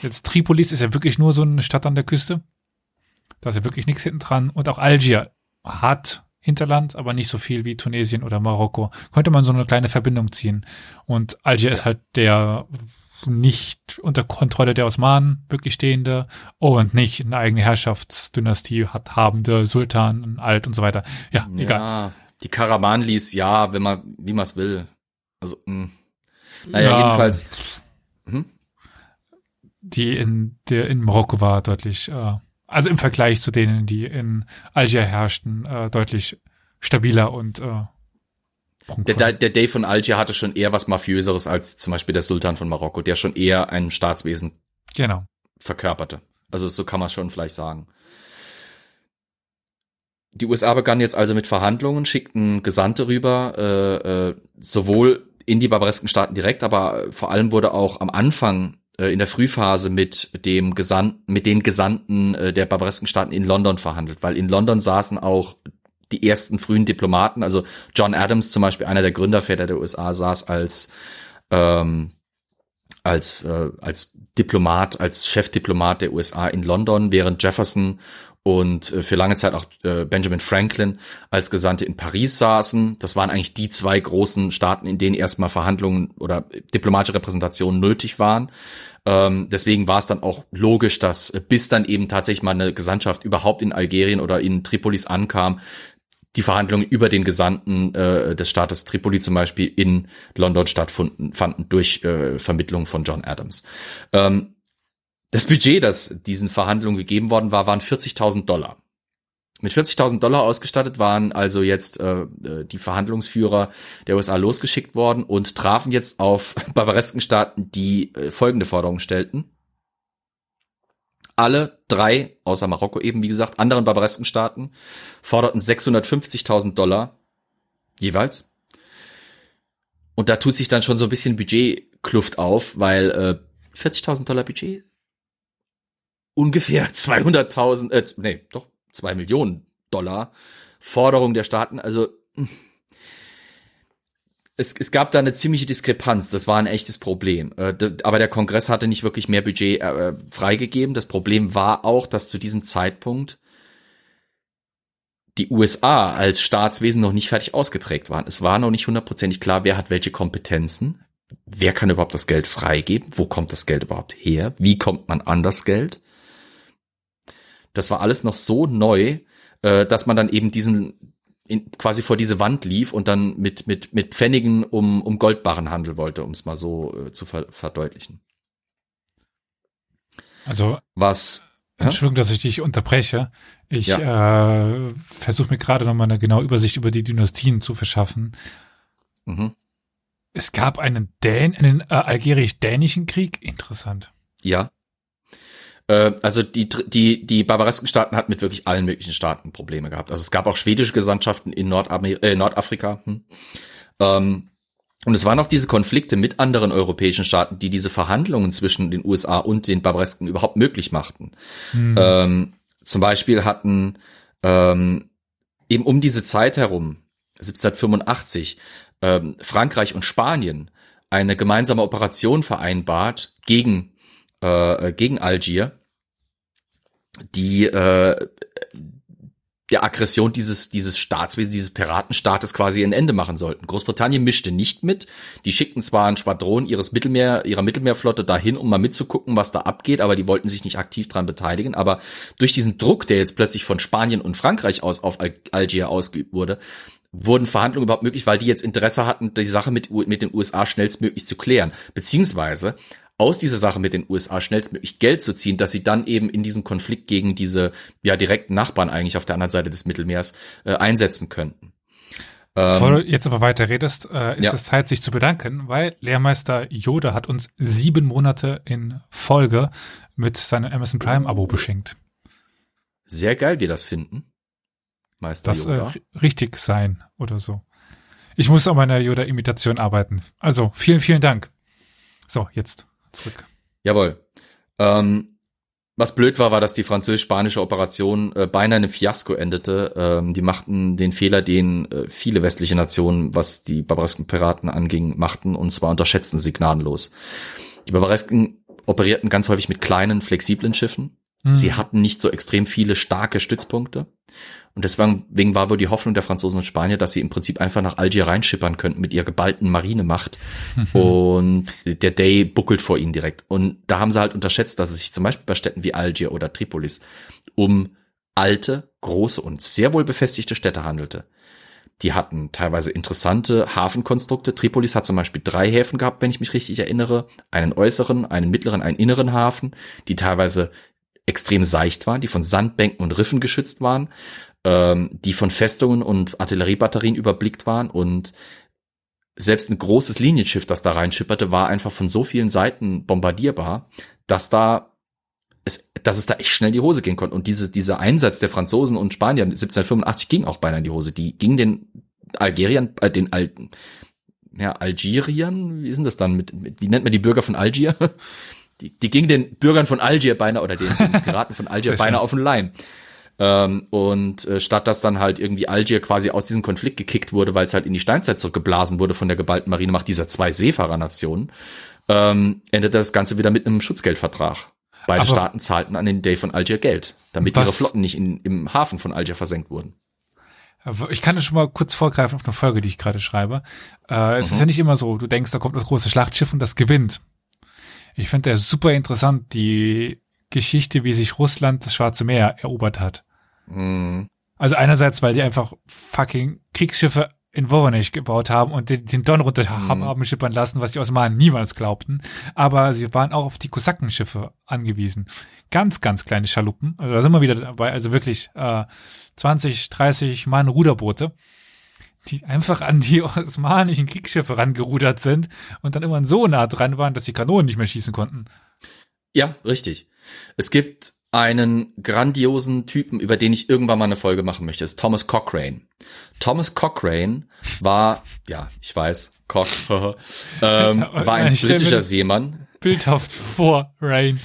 Jetzt Tripolis ist ja wirklich nur so eine Stadt an der Küste. Da ist ja wirklich nichts hinten dran. Und auch Algier hat Hinterland, aber nicht so viel wie Tunesien oder Marokko. Könnte man so eine kleine Verbindung ziehen. Und Algier ja. ist halt der nicht unter Kontrolle der Osmanen wirklich stehende und nicht eine eigene Herrschaftsdynastie hat habende Sultan, alt und so weiter. Ja, ja egal.
Die Karamanlis, ja, wenn man, wie man es will. Also, mh. Hm. naja, ja, jedenfalls.
Hm? Die in der in Marokko war deutlich, äh, also im Vergleich zu denen, die in Algier herrschten, äh, deutlich stabiler und äh,
der, der Dave von Algier hatte schon eher was Mafiöseres als zum Beispiel der Sultan von Marokko, der schon eher ein Staatswesen
genau.
verkörperte. Also so kann man schon vielleicht sagen. Die USA begannen jetzt also mit Verhandlungen, schickten Gesandte rüber, äh, äh, sowohl in die barbaresken Staaten direkt, aber vor allem wurde auch am Anfang äh, in der Frühphase mit dem Gesandten, mit den Gesandten äh, der barbaresken Staaten in London verhandelt, weil in London saßen auch die ersten frühen Diplomaten, also John Adams zum Beispiel, einer der Gründerväter der USA, saß als ähm, als äh, als Diplomat, als Chefdiplomat der USA in London, während Jefferson und äh, für lange Zeit auch äh, Benjamin Franklin als Gesandte in Paris saßen. Das waren eigentlich die zwei großen Staaten, in denen erstmal Verhandlungen oder diplomatische Repräsentationen nötig waren. Ähm, deswegen war es dann auch logisch, dass äh, bis dann eben tatsächlich mal eine Gesandtschaft überhaupt in Algerien oder in Tripolis ankam, die Verhandlungen über den Gesandten äh, des Staates Tripoli zum Beispiel in London stattfanden fanden durch äh, Vermittlung von John Adams. Ähm, das Budget, das diesen Verhandlungen gegeben worden war, waren 40.000 Dollar. Mit 40.000 Dollar ausgestattet waren also jetzt äh, die Verhandlungsführer der USA losgeschickt worden und trafen jetzt auf barbaresken Staaten, die äh, folgende Forderungen stellten alle drei, außer Marokko eben, wie gesagt, anderen barbaresken Staaten, forderten 650.000 Dollar jeweils. Und da tut sich dann schon so ein bisschen Budgetkluft auf, weil äh, 40.000 Dollar Budget ungefähr 200.000, äh, nee, doch, zwei Millionen Dollar Forderung der Staaten, also es, es gab da eine ziemliche Diskrepanz. Das war ein echtes Problem. Äh, aber der Kongress hatte nicht wirklich mehr Budget äh, freigegeben. Das Problem war auch, dass zu diesem Zeitpunkt die USA als Staatswesen noch nicht fertig ausgeprägt waren. Es war noch nicht hundertprozentig klar, wer hat welche Kompetenzen. Wer kann überhaupt das Geld freigeben? Wo kommt das Geld überhaupt her? Wie kommt man an das Geld? Das war alles noch so neu, äh, dass man dann eben diesen in, quasi vor diese Wand lief und dann mit, mit, mit Pfennigen um, um Goldbarren handeln wollte, um es mal so äh, zu ver verdeutlichen.
Also
was
Entschuldigung, dass ich dich unterbreche. Ich ja. äh, versuche mir gerade nochmal eine genaue Übersicht über die Dynastien zu verschaffen. Mhm. Es gab einen Dän, einen äh, algerisch-dänischen Krieg. Interessant.
Ja. Äh, also die, die, die barbaresken Staaten hatten mit wirklich allen möglichen Staaten Probleme gehabt. Also es gab auch schwedische Gesandtschaften in Nordamer äh, Nordafrika. Hm. Ähm, und es waren auch diese Konflikte mit anderen europäischen Staaten, die diese Verhandlungen zwischen den USA und den Barbaresken überhaupt möglich machten. Hm. Ähm, zum Beispiel hatten ähm, eben um diese Zeit herum, 1785, ähm, Frankreich und Spanien eine gemeinsame Operation vereinbart gegen äh, gegen Algier, die äh, der Aggression dieses, dieses Staatswesens, dieses Piratenstaates quasi ein Ende machen sollten. Großbritannien mischte nicht mit. Die schickten zwar ein Schwadron ihres Mittelmeer, ihrer Mittelmeerflotte dahin, um mal mitzugucken, was da abgeht, aber die wollten sich nicht aktiv dran beteiligen. Aber durch diesen Druck, der jetzt plötzlich von Spanien und Frankreich aus auf Algier ausgeübt wurde, wurden Verhandlungen überhaupt möglich, weil die jetzt Interesse hatten, die Sache mit, mit den USA schnellstmöglich zu klären. Beziehungsweise aus dieser Sache mit den USA schnellstmöglich Geld zu ziehen, dass sie dann eben in diesen Konflikt gegen diese ja direkten Nachbarn eigentlich auf der anderen Seite des Mittelmeers äh, einsetzen könnten.
Bevor du ähm, jetzt aber weiter redest, äh, ist ja. es Zeit, sich zu bedanken, weil Lehrmeister Yoda hat uns sieben Monate in Folge mit seinem Amazon Prime Abo beschenkt.
Sehr geil, wir das finden.
Meister das, Yoda. Äh, richtig sein oder so. Ich muss an meiner Yoda-Imitation arbeiten. Also, vielen, vielen Dank. So, jetzt zurück.
Jawohl. Ähm, was blöd war, war, dass die französisch-spanische Operation äh, beinahe in einem Fiasko endete. Ähm, die machten den Fehler, den äh, viele westliche Nationen, was die barbaresken Piraten anging, machten, und zwar unterschätzten sie gnadenlos. Die Barbaresken operierten ganz häufig mit kleinen, flexiblen Schiffen. Mhm. Sie hatten nicht so extrem viele starke Stützpunkte. Und deswegen war wohl die Hoffnung der Franzosen und Spanier, dass sie im Prinzip einfach nach Algier reinschippern könnten mit ihrer geballten Marinemacht. Mhm. Und der Day buckelt vor ihnen direkt. Und da haben sie halt unterschätzt, dass es sich zum Beispiel bei Städten wie Algier oder Tripolis um alte, große und sehr wohl befestigte Städte handelte. Die hatten teilweise interessante Hafenkonstrukte. Tripolis hat zum Beispiel drei Häfen gehabt, wenn ich mich richtig erinnere. Einen äußeren, einen mittleren, einen inneren Hafen, die teilweise extrem seicht waren, die von Sandbänken und Riffen geschützt waren ähm, die von Festungen und Artilleriebatterien überblickt waren und selbst ein großes Linienschiff, das da reinschipperte, war einfach von so vielen Seiten bombardierbar, dass da es, dass es da echt schnell in die Hose gehen konnte. Und diese, dieser Einsatz der Franzosen und Spanier 1785 ging auch beinahe in die Hose. Die ging den Algeriern, äh, den alten, ja, Algeriern, wie sind das dann mit, mit wie nennt man die Bürger von Algier? Die, die ging den Bürgern von Algier beinahe oder den, den Piraten von Algier beinahe auf den Leim. Ähm, und äh, statt dass dann halt irgendwie Algier quasi aus diesem Konflikt gekickt wurde, weil es halt in die Steinzeit zurückgeblasen wurde von der geballten Marinemacht dieser zwei Seefahrernationen, ähm, endete das Ganze wieder mit einem Schutzgeldvertrag. Beide Aber Staaten zahlten an den Day von Algier Geld, damit ihre Flotten nicht in, im Hafen von Algier versenkt wurden.
Ich kann schon mal kurz vorgreifen auf eine Folge, die ich gerade schreibe. Äh, es mhm. ist ja nicht immer so, du denkst, da kommt das große Schlachtschiff und das gewinnt. Ich finde das super interessant, die Geschichte, wie sich Russland das Schwarze Meer erobert hat. Mhm. Also einerseits, weil die einfach fucking Kriegsschiffe in Voronezh gebaut haben und den, den Don runter mhm. haben schippern lassen, was die Osmanen niemals glaubten. Aber sie waren auch auf die Kosakenschiffe angewiesen. Ganz, ganz kleine Schaluppen. Also da sind wir wieder dabei. Also wirklich äh, 20, 30 Mann Ruderboote, die einfach an die osmanischen Kriegsschiffe rangerudert sind und dann immer so nah dran waren, dass die Kanonen nicht mehr schießen konnten.
Ja, richtig. Es gibt einen grandiosen Typen, über den ich irgendwann mal eine Folge machen möchte, ist Thomas Cochrane. Thomas Cochrane war, ja, ich weiß, Cock, ähm, war ein britischer Seemann.
Bildhaft vor Rain.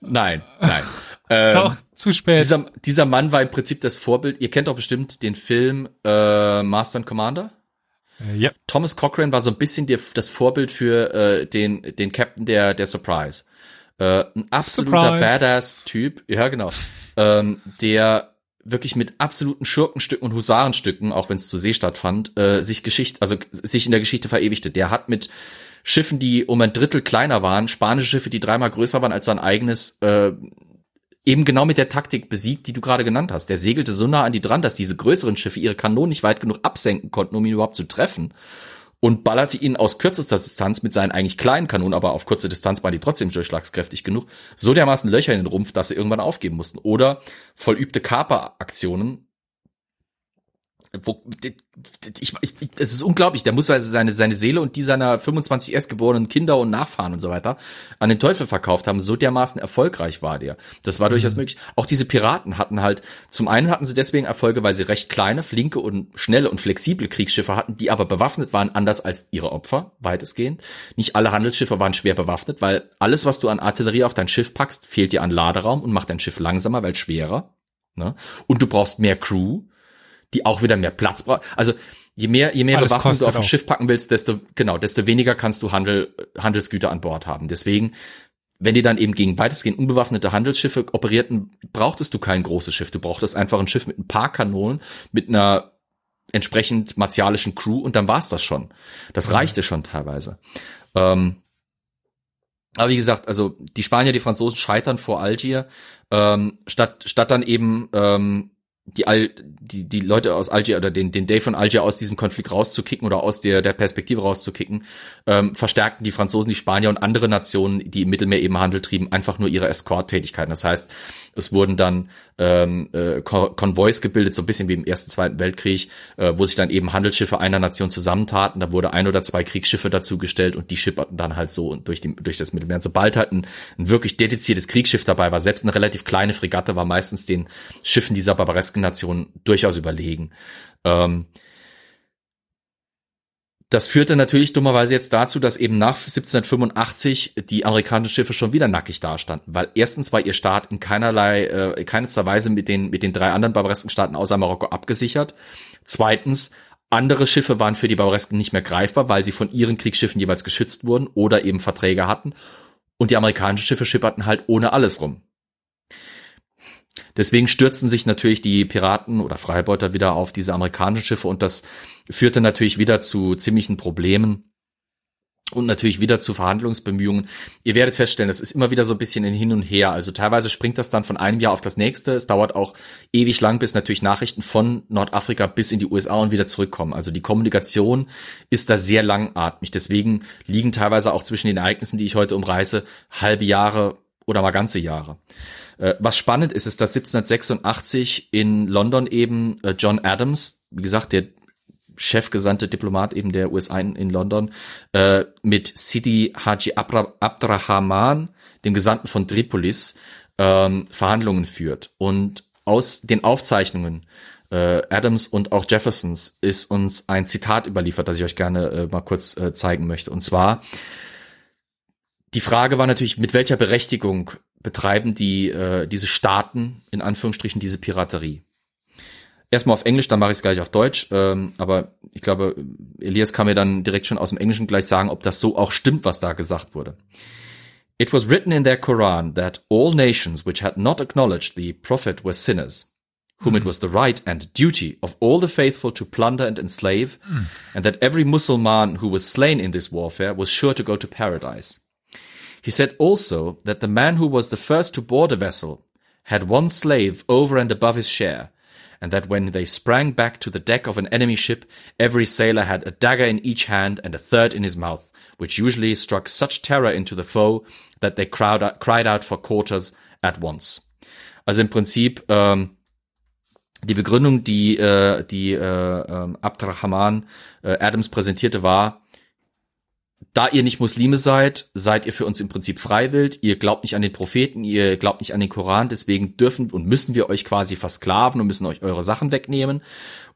Nein, nein.
Ähm, doch, zu spät.
Dieser, dieser Mann war im Prinzip das Vorbild. Ihr kennt doch bestimmt den Film äh, Master and Commander.
Äh, ja.
Thomas Cochrane war so ein bisschen die, das Vorbild für äh, den, den Captain der, der Surprise. Äh, ein absoluter Badass-Typ, ja genau, ähm, der wirklich mit absoluten Schurkenstücken und Husarenstücken, auch wenn es zur See stattfand, äh, sich Geschichte, also sich in der Geschichte verewigte. Der hat mit Schiffen, die um ein Drittel kleiner waren, spanische Schiffe, die dreimal größer waren als sein eigenes, äh, eben genau mit der Taktik besiegt, die du gerade genannt hast. Der segelte so nah an die dran, dass diese größeren Schiffe ihre Kanonen nicht weit genug absenken konnten, um ihn überhaupt zu treffen. Und ballerte ihn aus kürzester Distanz mit seinen eigentlich kleinen Kanonen, aber auf kurze Distanz waren die trotzdem durchschlagskräftig genug, so dermaßen Löcher in den Rumpf, dass sie irgendwann aufgeben mussten. Oder vollübte Kaperaktionen, wo, ich, ich, es ist unglaublich, der muss also seine, seine Seele und die seiner 25 erstgeborenen Kinder und Nachfahren und so weiter an den Teufel verkauft haben. So dermaßen erfolgreich war der. Das war durchaus mhm. möglich. Auch diese Piraten hatten halt, zum einen hatten sie deswegen Erfolge, weil sie recht kleine, flinke und schnelle und flexible Kriegsschiffe hatten, die aber bewaffnet waren, anders als ihre Opfer, weitestgehend. Nicht alle Handelsschiffe waren schwer bewaffnet, weil alles, was du an Artillerie auf dein Schiff packst, fehlt dir an Laderaum und macht dein Schiff langsamer, weil schwerer. Ne? Und du brauchst mehr Crew die auch wieder mehr Platz braucht. Also je mehr, je mehr Alles Bewaffnung du auf ein Schiff packen willst, desto, genau, desto weniger kannst du Handel, Handelsgüter an Bord haben. Deswegen, wenn die dann eben gegen weitestgehend unbewaffnete Handelsschiffe operierten, brauchtest du kein großes Schiff. Du brauchtest einfach ein Schiff mit ein paar Kanonen, mit einer entsprechend martialischen Crew und dann war's das schon. Das mhm. reichte schon teilweise. Ähm, aber wie gesagt, also die Spanier, die Franzosen scheitern vor Algier, ähm, statt statt dann eben ähm, die, Al die, die Leute aus Algier oder den, den Dave von Algier aus diesem Konflikt rauszukicken oder aus der, der Perspektive rauszukicken, ähm, verstärkten die Franzosen, die Spanier und andere Nationen, die im Mittelmeer eben Handel trieben, einfach nur ihre Escort-Tätigkeiten. Das heißt, es wurden dann ähm, äh, Konvois gebildet, so ein bisschen wie im Ersten, Zweiten Weltkrieg, äh, wo sich dann eben Handelsschiffe einer Nation zusammentaten. Da wurde ein oder zwei Kriegsschiffe dazugestellt und die schipperten dann halt so durch, die, durch das Mittelmeer. Und sobald halt ein, ein wirklich dediziertes Kriegsschiff dabei war, selbst eine relativ kleine Fregatte war meistens den Schiffen dieser barbaresken Nation durchaus überlegen. Ähm, das führte natürlich dummerweise jetzt dazu, dass eben nach 1785 die amerikanischen Schiffe schon wieder nackig dastanden, weil erstens war ihr Staat in keinerlei, äh, keinster Weise mit den, mit den drei anderen barbaresken Staaten außer Marokko abgesichert. Zweitens, andere Schiffe waren für die Barbaresken nicht mehr greifbar, weil sie von ihren Kriegsschiffen jeweils geschützt wurden oder eben Verträge hatten. Und die amerikanischen Schiffe schipperten halt ohne alles rum. Deswegen stürzten sich natürlich die Piraten oder Freibeuter wieder auf diese amerikanischen Schiffe und das führte natürlich wieder zu ziemlichen Problemen und natürlich wieder zu Verhandlungsbemühungen. Ihr werdet feststellen, das ist immer wieder so ein bisschen in hin und her. Also teilweise springt das dann von einem Jahr auf das nächste. Es dauert auch ewig lang, bis natürlich Nachrichten von Nordafrika bis in die USA und wieder zurückkommen. Also die Kommunikation ist da sehr langatmig. Deswegen liegen teilweise auch zwischen den Ereignissen, die ich heute umreiße, halbe Jahre oder mal ganze Jahre. Äh, was spannend ist, ist, dass 1786 in London eben äh, John Adams, wie gesagt, der chefgesandte Diplomat eben der USA in, London, äh, mit Sidi Haji Abra Abdrahman, dem Gesandten von Tripolis, ähm, Verhandlungen führt. Und aus den Aufzeichnungen äh, Adams und auch Jeffersons ist uns ein Zitat überliefert, das ich euch gerne äh, mal kurz zeigen möchte. Und zwar, die Frage war natürlich, mit welcher Berechtigung betreiben die äh, diese Staaten in Anführungsstrichen diese Piraterie. Erstmal auf Englisch, dann mache ich es gleich auf Deutsch. Ähm, aber ich glaube, Elias kann mir dann direkt schon aus dem Englischen gleich sagen, ob das so auch stimmt, was da gesagt wurde. It was written in their Quran that all nations which had not acknowledged the Prophet were sinners, whom it was the right and duty of all the faithful to plunder and enslave, mm. and that every Mussulman who was slain in this warfare was sure to go to paradise. He said also that the man who was the first to board a vessel had one slave over and above his share, and that when they sprang back to the deck of an enemy ship, every sailor had a dagger in each hand and a third in his mouth, which usually struck such terror into the foe that they out, cried out for quarters at once. Also im Prinzip ähm, die Begründung, die äh, die äh, äh, Abdrahman äh, Adams präsentierte, war, da ihr nicht Muslime seid, seid ihr für uns im Prinzip freiwillig. Ihr glaubt nicht an den Propheten, ihr glaubt nicht an den Koran, deswegen dürfen und müssen wir euch quasi versklaven und müssen euch eure Sachen wegnehmen.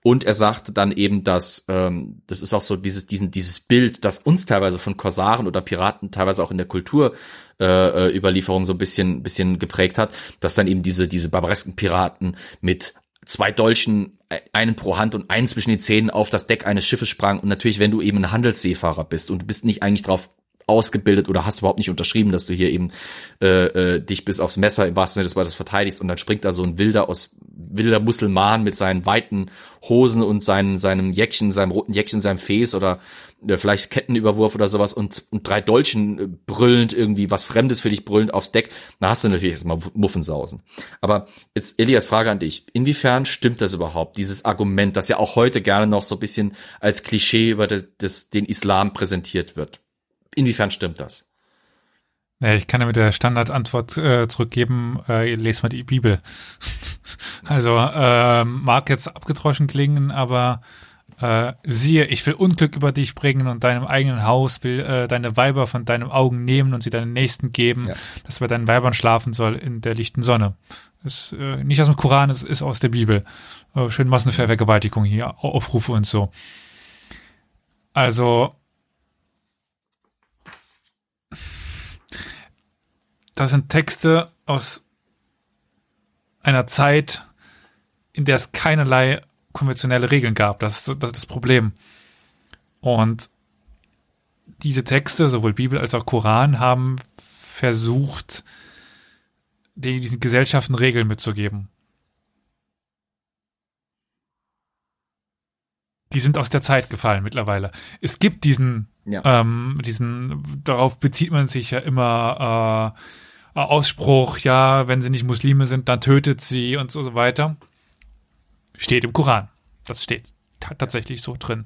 Und er sagt dann eben, dass ähm, das ist auch so dieses diesen dieses Bild, das uns teilweise von Korsaren oder Piraten teilweise auch in der Kultur äh, äh so ein bisschen bisschen geprägt hat, dass dann eben diese diese barbaresken Piraten mit zwei Dolchen, äh, einen pro Hand und einen zwischen den Zähnen auf das Deck eines Schiffes sprang. Und natürlich, wenn du eben ein Handelsseefahrer bist und du bist nicht eigentlich darauf ausgebildet oder hast überhaupt nicht unterschrieben, dass du hier eben äh, äh, dich bis aufs Messer im wahrsten Sinne des Wortes verteidigst und dann springt da so ein wilder aus wilder Musulman mit seinen weiten Hosen und seinen, seinem Jäckchen, seinem roten Jäckchen, seinem Fes oder vielleicht Kettenüberwurf oder sowas und, und drei Dolchen äh, brüllend irgendwie was Fremdes für dich brüllend aufs Deck, da hast du natürlich erstmal Muffensausen. Aber jetzt Elias Frage an dich. Inwiefern stimmt das überhaupt? Dieses Argument, das ja auch heute gerne noch so ein bisschen als Klischee über das, das, den Islam präsentiert wird. Inwiefern stimmt das?
Ja, ich kann ja mit der Standardantwort äh, zurückgeben, äh, lest mal die Bibel. also äh, mag jetzt abgedroschen klingen, aber äh, siehe, ich will Unglück über dich bringen und deinem eigenen Haus will äh, deine Weiber von deinen Augen nehmen und sie deinen Nächsten geben, ja. dass bei deinen Weibern schlafen soll in der lichten Sonne. Ist äh, nicht aus dem Koran, es ist aus der Bibel. Äh, schön Massenvergewaltigung hier, Aufrufe und so. Also das sind Texte aus einer Zeit, in der es keinerlei konventionelle Regeln gab. Das ist das, ist das Problem. Und diese Texte, sowohl Bibel als auch Koran, haben versucht, diesen Gesellschaften Regeln mitzugeben. Die sind aus der Zeit gefallen mittlerweile. Es gibt diesen, ja. ähm, diesen, darauf bezieht man sich ja immer, äh, Ausspruch, ja, wenn sie nicht Muslime sind, dann tötet sie und so weiter. Steht im Koran. Das steht tatsächlich so drin.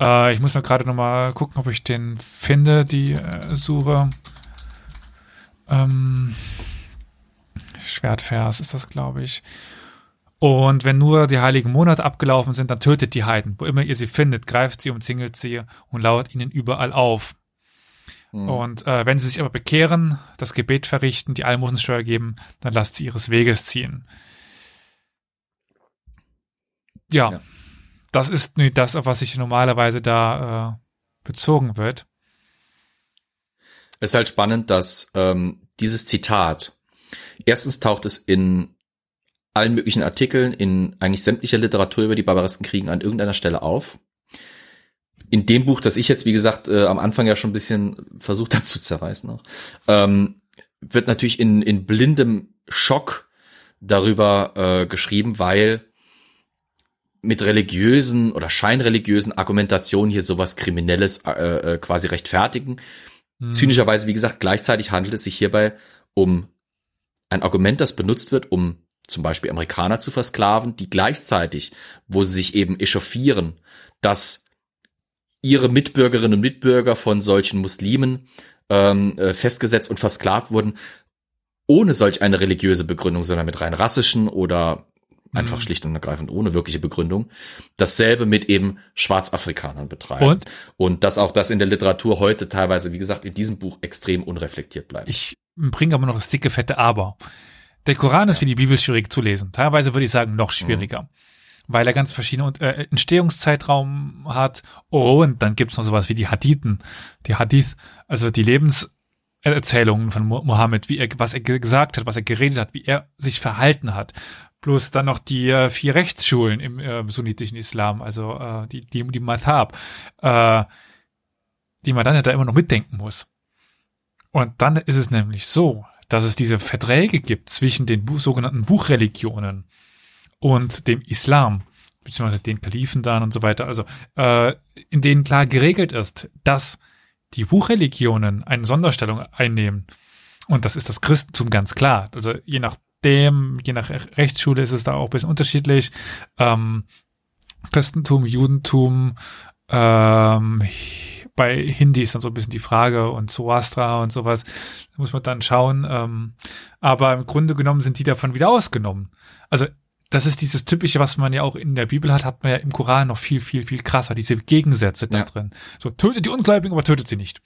Äh, ich muss mal gerade nochmal gucken, ob ich den finde, die äh, Suche. Ähm, Schwertvers ist das, glaube ich. Und wenn nur die heiligen Monate abgelaufen sind, dann tötet die Heiden. Wo immer ihr sie findet, greift sie, umzingelt sie und lauert ihnen überall auf. Mhm. Und äh, wenn sie sich aber bekehren, das Gebet verrichten, die Almosensteuer geben, dann lasst sie ihres Weges ziehen. Ja, ja. das ist nicht das, auf was sich normalerweise da äh, bezogen wird.
Es ist halt spannend, dass ähm, dieses Zitat, erstens taucht es in allen möglichen Artikeln, in eigentlich sämtlicher Literatur über die Barbareskenkriegen an irgendeiner Stelle auf in dem Buch, das ich jetzt, wie gesagt, äh, am Anfang ja schon ein bisschen versucht habe zu zerreißen, auch, ähm, wird natürlich in, in blindem Schock darüber äh, geschrieben, weil mit religiösen oder scheinreligiösen Argumentationen hier sowas Kriminelles äh, äh, quasi rechtfertigen. Mhm. Zynischerweise, wie gesagt, gleichzeitig handelt es sich hierbei um ein Argument, das benutzt wird, um zum Beispiel Amerikaner zu versklaven, die gleichzeitig, wo sie sich eben echauffieren, dass ihre Mitbürgerinnen und Mitbürger von solchen Muslimen ähm, äh, festgesetzt und versklavt wurden, ohne solch eine religiöse Begründung, sondern mit rein rassischen oder einfach mhm. schlicht und ergreifend ohne wirkliche Begründung. Dasselbe mit eben Schwarzafrikanern betreiben. Und? Und dass auch das in der Literatur heute teilweise, wie gesagt, in diesem Buch extrem unreflektiert bleibt.
Ich bringe aber noch das dicke, fette Aber. Der Koran ist wie die Bibel schwierig zu lesen. Teilweise würde ich sagen, noch schwieriger. Mhm weil er ganz verschiedene äh, Entstehungszeitraum hat. und dann gibt's noch sowas wie die Hadithen, die Hadith, also die Lebenserzählungen von Mohammed, wie er, was er gesagt hat, was er geredet hat, wie er sich verhalten hat. Plus dann noch die äh, vier Rechtsschulen im äh, sunnitischen Islam, also äh, die, die, die Madhab, äh, die man dann ja da immer noch mitdenken muss. Und dann ist es nämlich so, dass es diese Verträge gibt zwischen den sogenannten Buchreligionen und dem Islam, beziehungsweise den Kalifen dann und so weiter, also äh, in denen klar geregelt ist, dass die Buchreligionen eine Sonderstellung einnehmen. Und das ist das Christentum ganz klar. Also je nachdem, je nach Rechtsschule ist es da auch ein bisschen unterschiedlich. Ähm, Christentum, Judentum, ähm, bei Hindi ist dann so ein bisschen die Frage und Zoroastra und sowas. Da muss man dann schauen. Ähm, aber im Grunde genommen sind die davon wieder ausgenommen. Also das ist dieses typische, was man ja auch in der Bibel hat, hat man ja im Koran noch viel, viel, viel krasser, diese Gegensätze da drin. So, tötet die Ungläubigen, aber tötet sie nicht.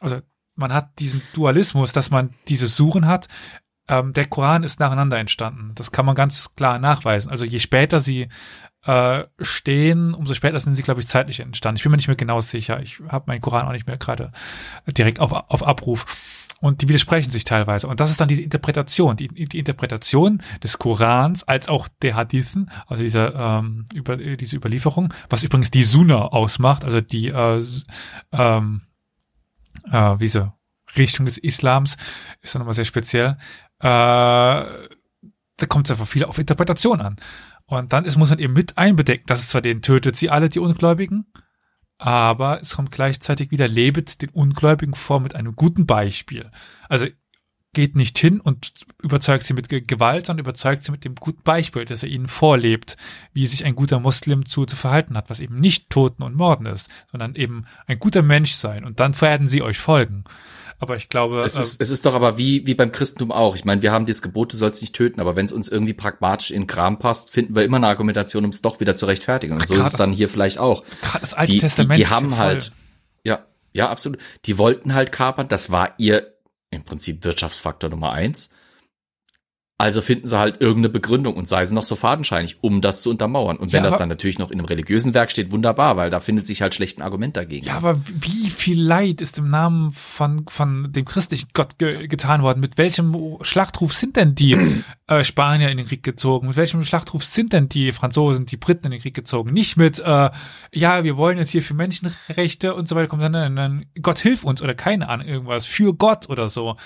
Also, man hat diesen Dualismus, dass man diese Suchen hat. Ähm, der Koran ist nacheinander entstanden. Das kann man ganz klar nachweisen. Also, je später sie äh, stehen, umso später sind sie, glaube ich, zeitlich entstanden. Ich bin mir nicht mehr genau sicher. Ich habe meinen Koran auch nicht mehr gerade direkt auf, auf Abruf. Und die widersprechen sich teilweise. Und das ist dann diese Interpretation, die, die Interpretation des Korans als auch der Hadithen, also diese, ähm, über, diese Überlieferung, was übrigens die Sunna ausmacht, also die äh, ähm, äh, diese Richtung des Islams ist dann nochmal sehr speziell. Äh, da kommt es einfach viel auf Interpretation an. Und dann ist, muss man eben mit einbedecken, dass es zwar den tötet sie alle, die Ungläubigen, aber es kommt gleichzeitig wieder, lebet den Ungläubigen vor mit einem guten Beispiel. Also geht nicht hin und überzeugt sie mit Gewalt, sondern überzeugt sie mit dem guten Beispiel, dass er ihnen vorlebt, wie sich ein guter Muslim zu, zu verhalten hat, was eben nicht Toten und Morden ist, sondern eben ein guter Mensch sein und dann werden sie euch folgen. Aber ich glaube.
Es ist, äh, es ist doch aber wie, wie beim Christentum auch. Ich meine, wir haben dieses Gebot, du sollst nicht töten, aber wenn es uns irgendwie pragmatisch in Kram passt, finden wir immer eine Argumentation, um es doch wieder zu rechtfertigen. Und so ist es dann hier vielleicht auch.
Gerade das Alte die, Testament.
Die, die haben halt, ja, ja, absolut. Die wollten halt kapern, das war ihr im Prinzip Wirtschaftsfaktor Nummer eins. Also finden sie halt irgendeine Begründung und sei sie noch so fadenscheinig, um das zu untermauern. Und wenn ja, das dann natürlich noch in einem religiösen Werk steht, wunderbar, weil da findet sich halt schlecht ein Argument dagegen.
Ja, aber wie viel Leid ist im Namen von, von dem christlichen Gott ge getan worden? Mit welchem Schlachtruf sind denn die äh, Spanier in den Krieg gezogen? Mit welchem Schlachtruf sind denn die Franzosen, die Briten in den Krieg gezogen? Nicht mit, äh, ja, wir wollen jetzt hier für Menschenrechte und so weiter kommen, sondern dann Gott hilf uns oder keine Ahnung, irgendwas, für Gott oder so.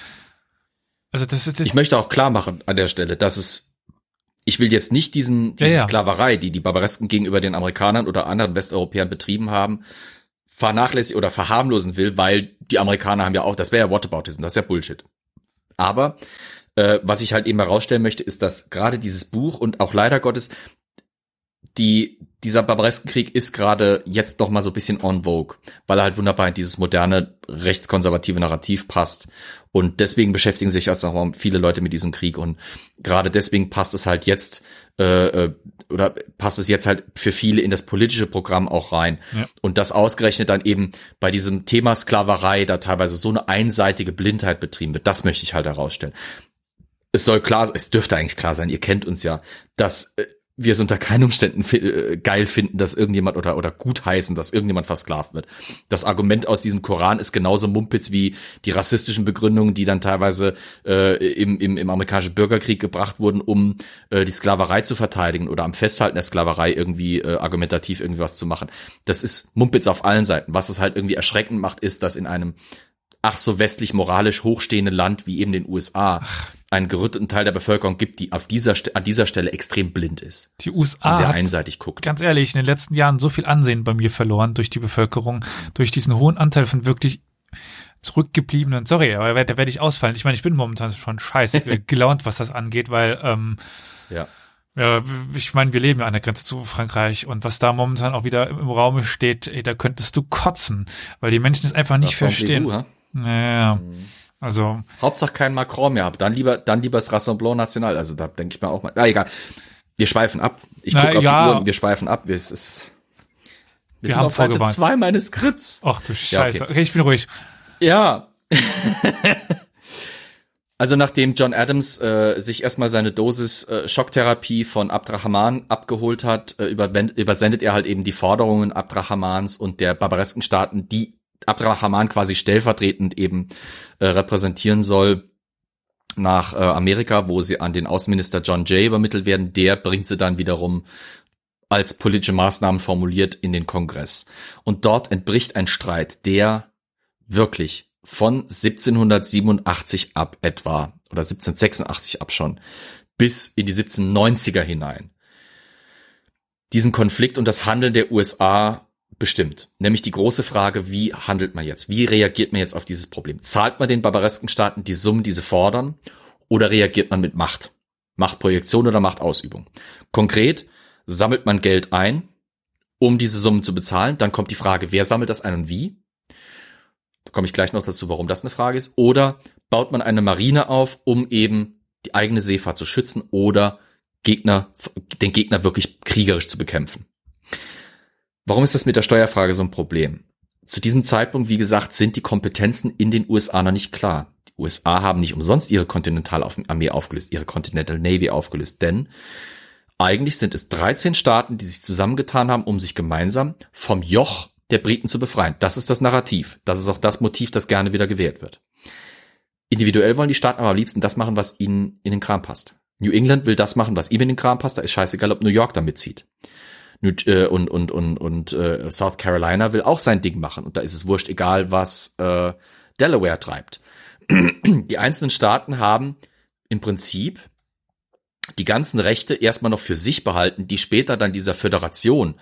Also das ist ich möchte auch klar machen an der Stelle, dass es ich will jetzt nicht diesen diese ja, ja. Sklaverei, die die Barbaresken gegenüber den Amerikanern oder anderen Westeuropäern betrieben haben, vernachlässigen oder verharmlosen will, weil die Amerikaner haben ja auch, das wäre ja Whataboutism, das ist ja Bullshit. Aber äh, was ich halt eben herausstellen möchte, ist, dass gerade dieses Buch und auch leider Gottes die, dieser Barbareskenkrieg ist gerade jetzt noch mal so ein bisschen on vogue, weil er halt wunderbar in dieses moderne rechtskonservative Narrativ passt. Und deswegen beschäftigen sich also auch viele Leute mit diesem Krieg. Und gerade deswegen passt es halt jetzt, äh, äh, oder passt es jetzt halt für viele in das politische Programm auch rein. Ja. Und das ausgerechnet dann eben bei diesem Thema Sklaverei da teilweise so eine einseitige Blindheit betrieben wird. Das möchte ich halt herausstellen. Es soll klar, es dürfte eigentlich klar sein, ihr kennt uns ja, dass äh, wir es unter keinen Umständen äh, geil finden, dass irgendjemand oder, oder gut heißen, dass irgendjemand versklavt wird. Das Argument aus diesem Koran ist genauso Mumpitz wie die rassistischen Begründungen, die dann teilweise äh, im, im, im amerikanischen Bürgerkrieg gebracht wurden, um äh, die Sklaverei zu verteidigen oder am Festhalten der Sklaverei irgendwie äh, argumentativ irgendwie was zu machen. Das ist Mumpitz auf allen Seiten. Was es halt irgendwie erschreckend macht, ist, dass in einem ach so westlich moralisch hochstehenden Land wie eben den USA einen gerütteten Teil der Bevölkerung gibt, die auf dieser an dieser Stelle extrem blind ist.
Die USA
sehr einseitig guckt.
Ganz ehrlich, in den letzten Jahren so viel Ansehen bei mir verloren durch die Bevölkerung, durch diesen hohen Anteil von wirklich zurückgebliebenen, sorry, aber da werde ich ausfallen. Ich meine, ich bin momentan schon scheiße gelaunt, was das angeht, weil ähm, ja. Ja, ich meine, wir leben ja an der Grenze zu Frankreich und was da momentan auch wieder im Raum steht, ey, da könntest du kotzen, weil die Menschen es einfach nicht das verstehen. EU, naja. Mhm. Also.
Hauptsache kein Macron mehr Dann lieber, dann lieber das Rassemblement National. Also da denke ich mir auch mal. Na egal. Wir schweifen ab. Ich gucke auf ja. die Uhr und wir schweifen ab. Es ist,
wir, wir sind auf Seite
zwei meines Skripts.
Ach du Scheiße. Ja, okay. okay, ich bin ruhig.
Ja. also nachdem John Adams äh, sich erstmal seine Dosis äh, Schocktherapie von Abdrahman abgeholt hat, äh, übersendet er halt eben die Forderungen Abdrahmans und der barbaresken Staaten, die Abdrahman quasi stellvertretend eben äh, repräsentieren soll nach äh, Amerika, wo sie an den Außenminister John Jay übermittelt werden. Der bringt sie dann wiederum als politische Maßnahmen formuliert in den Kongress. Und dort entbricht ein Streit, der wirklich von 1787 ab etwa oder 1786 ab schon bis in die 1790er hinein diesen Konflikt und das Handeln der USA bestimmt. Nämlich die große Frage, wie handelt man jetzt? Wie reagiert man jetzt auf dieses Problem? Zahlt man den barbaresken Staaten die Summen, die sie fordern? Oder reagiert man mit Macht? Machtprojektion oder Machtausübung? Konkret sammelt man Geld ein, um diese Summen zu bezahlen. Dann kommt die Frage, wer sammelt das ein und wie? Da komme ich gleich noch dazu, warum das eine Frage ist. Oder baut man eine Marine auf, um eben die eigene Seefahrt zu schützen oder Gegner, den Gegner wirklich kriegerisch zu bekämpfen. Warum ist das mit der Steuerfrage so ein Problem? Zu diesem Zeitpunkt, wie gesagt, sind die Kompetenzen in den USA noch nicht klar. Die USA haben nicht umsonst ihre Kontinentalarmee aufgelöst, ihre Continental Navy aufgelöst, denn eigentlich sind es 13 Staaten, die sich zusammengetan haben, um sich gemeinsam vom Joch der Briten zu befreien. Das ist das Narrativ. Das ist auch das Motiv, das gerne wieder gewählt wird. Individuell wollen die Staaten aber am liebsten das machen, was ihnen in den Kram passt. New England will das machen, was ihm in den Kram passt. Da ist scheißegal, ob New York da mitzieht. Äh, und und und und äh, South Carolina will auch sein Ding machen und da ist es wurscht, egal was äh, Delaware treibt. Die einzelnen Staaten haben im Prinzip die ganzen Rechte erstmal noch für sich behalten, die später dann dieser Föderation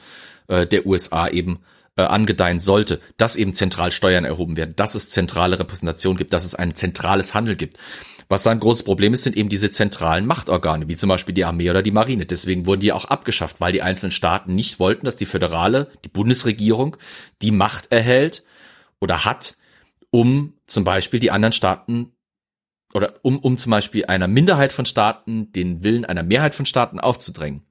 äh, der USA eben äh, angedeihen sollte, dass eben zentral Steuern erhoben werden, dass es zentrale Repräsentation gibt, dass es ein zentrales Handel gibt. Was ein großes Problem ist, sind eben diese zentralen Machtorgane, wie zum Beispiel die Armee oder die Marine. Deswegen wurden die auch abgeschafft, weil die einzelnen Staaten nicht wollten, dass die föderale, die Bundesregierung die Macht erhält oder hat, um zum Beispiel die anderen Staaten oder um, um zum Beispiel einer Minderheit von Staaten den Willen einer Mehrheit von Staaten aufzudrängen.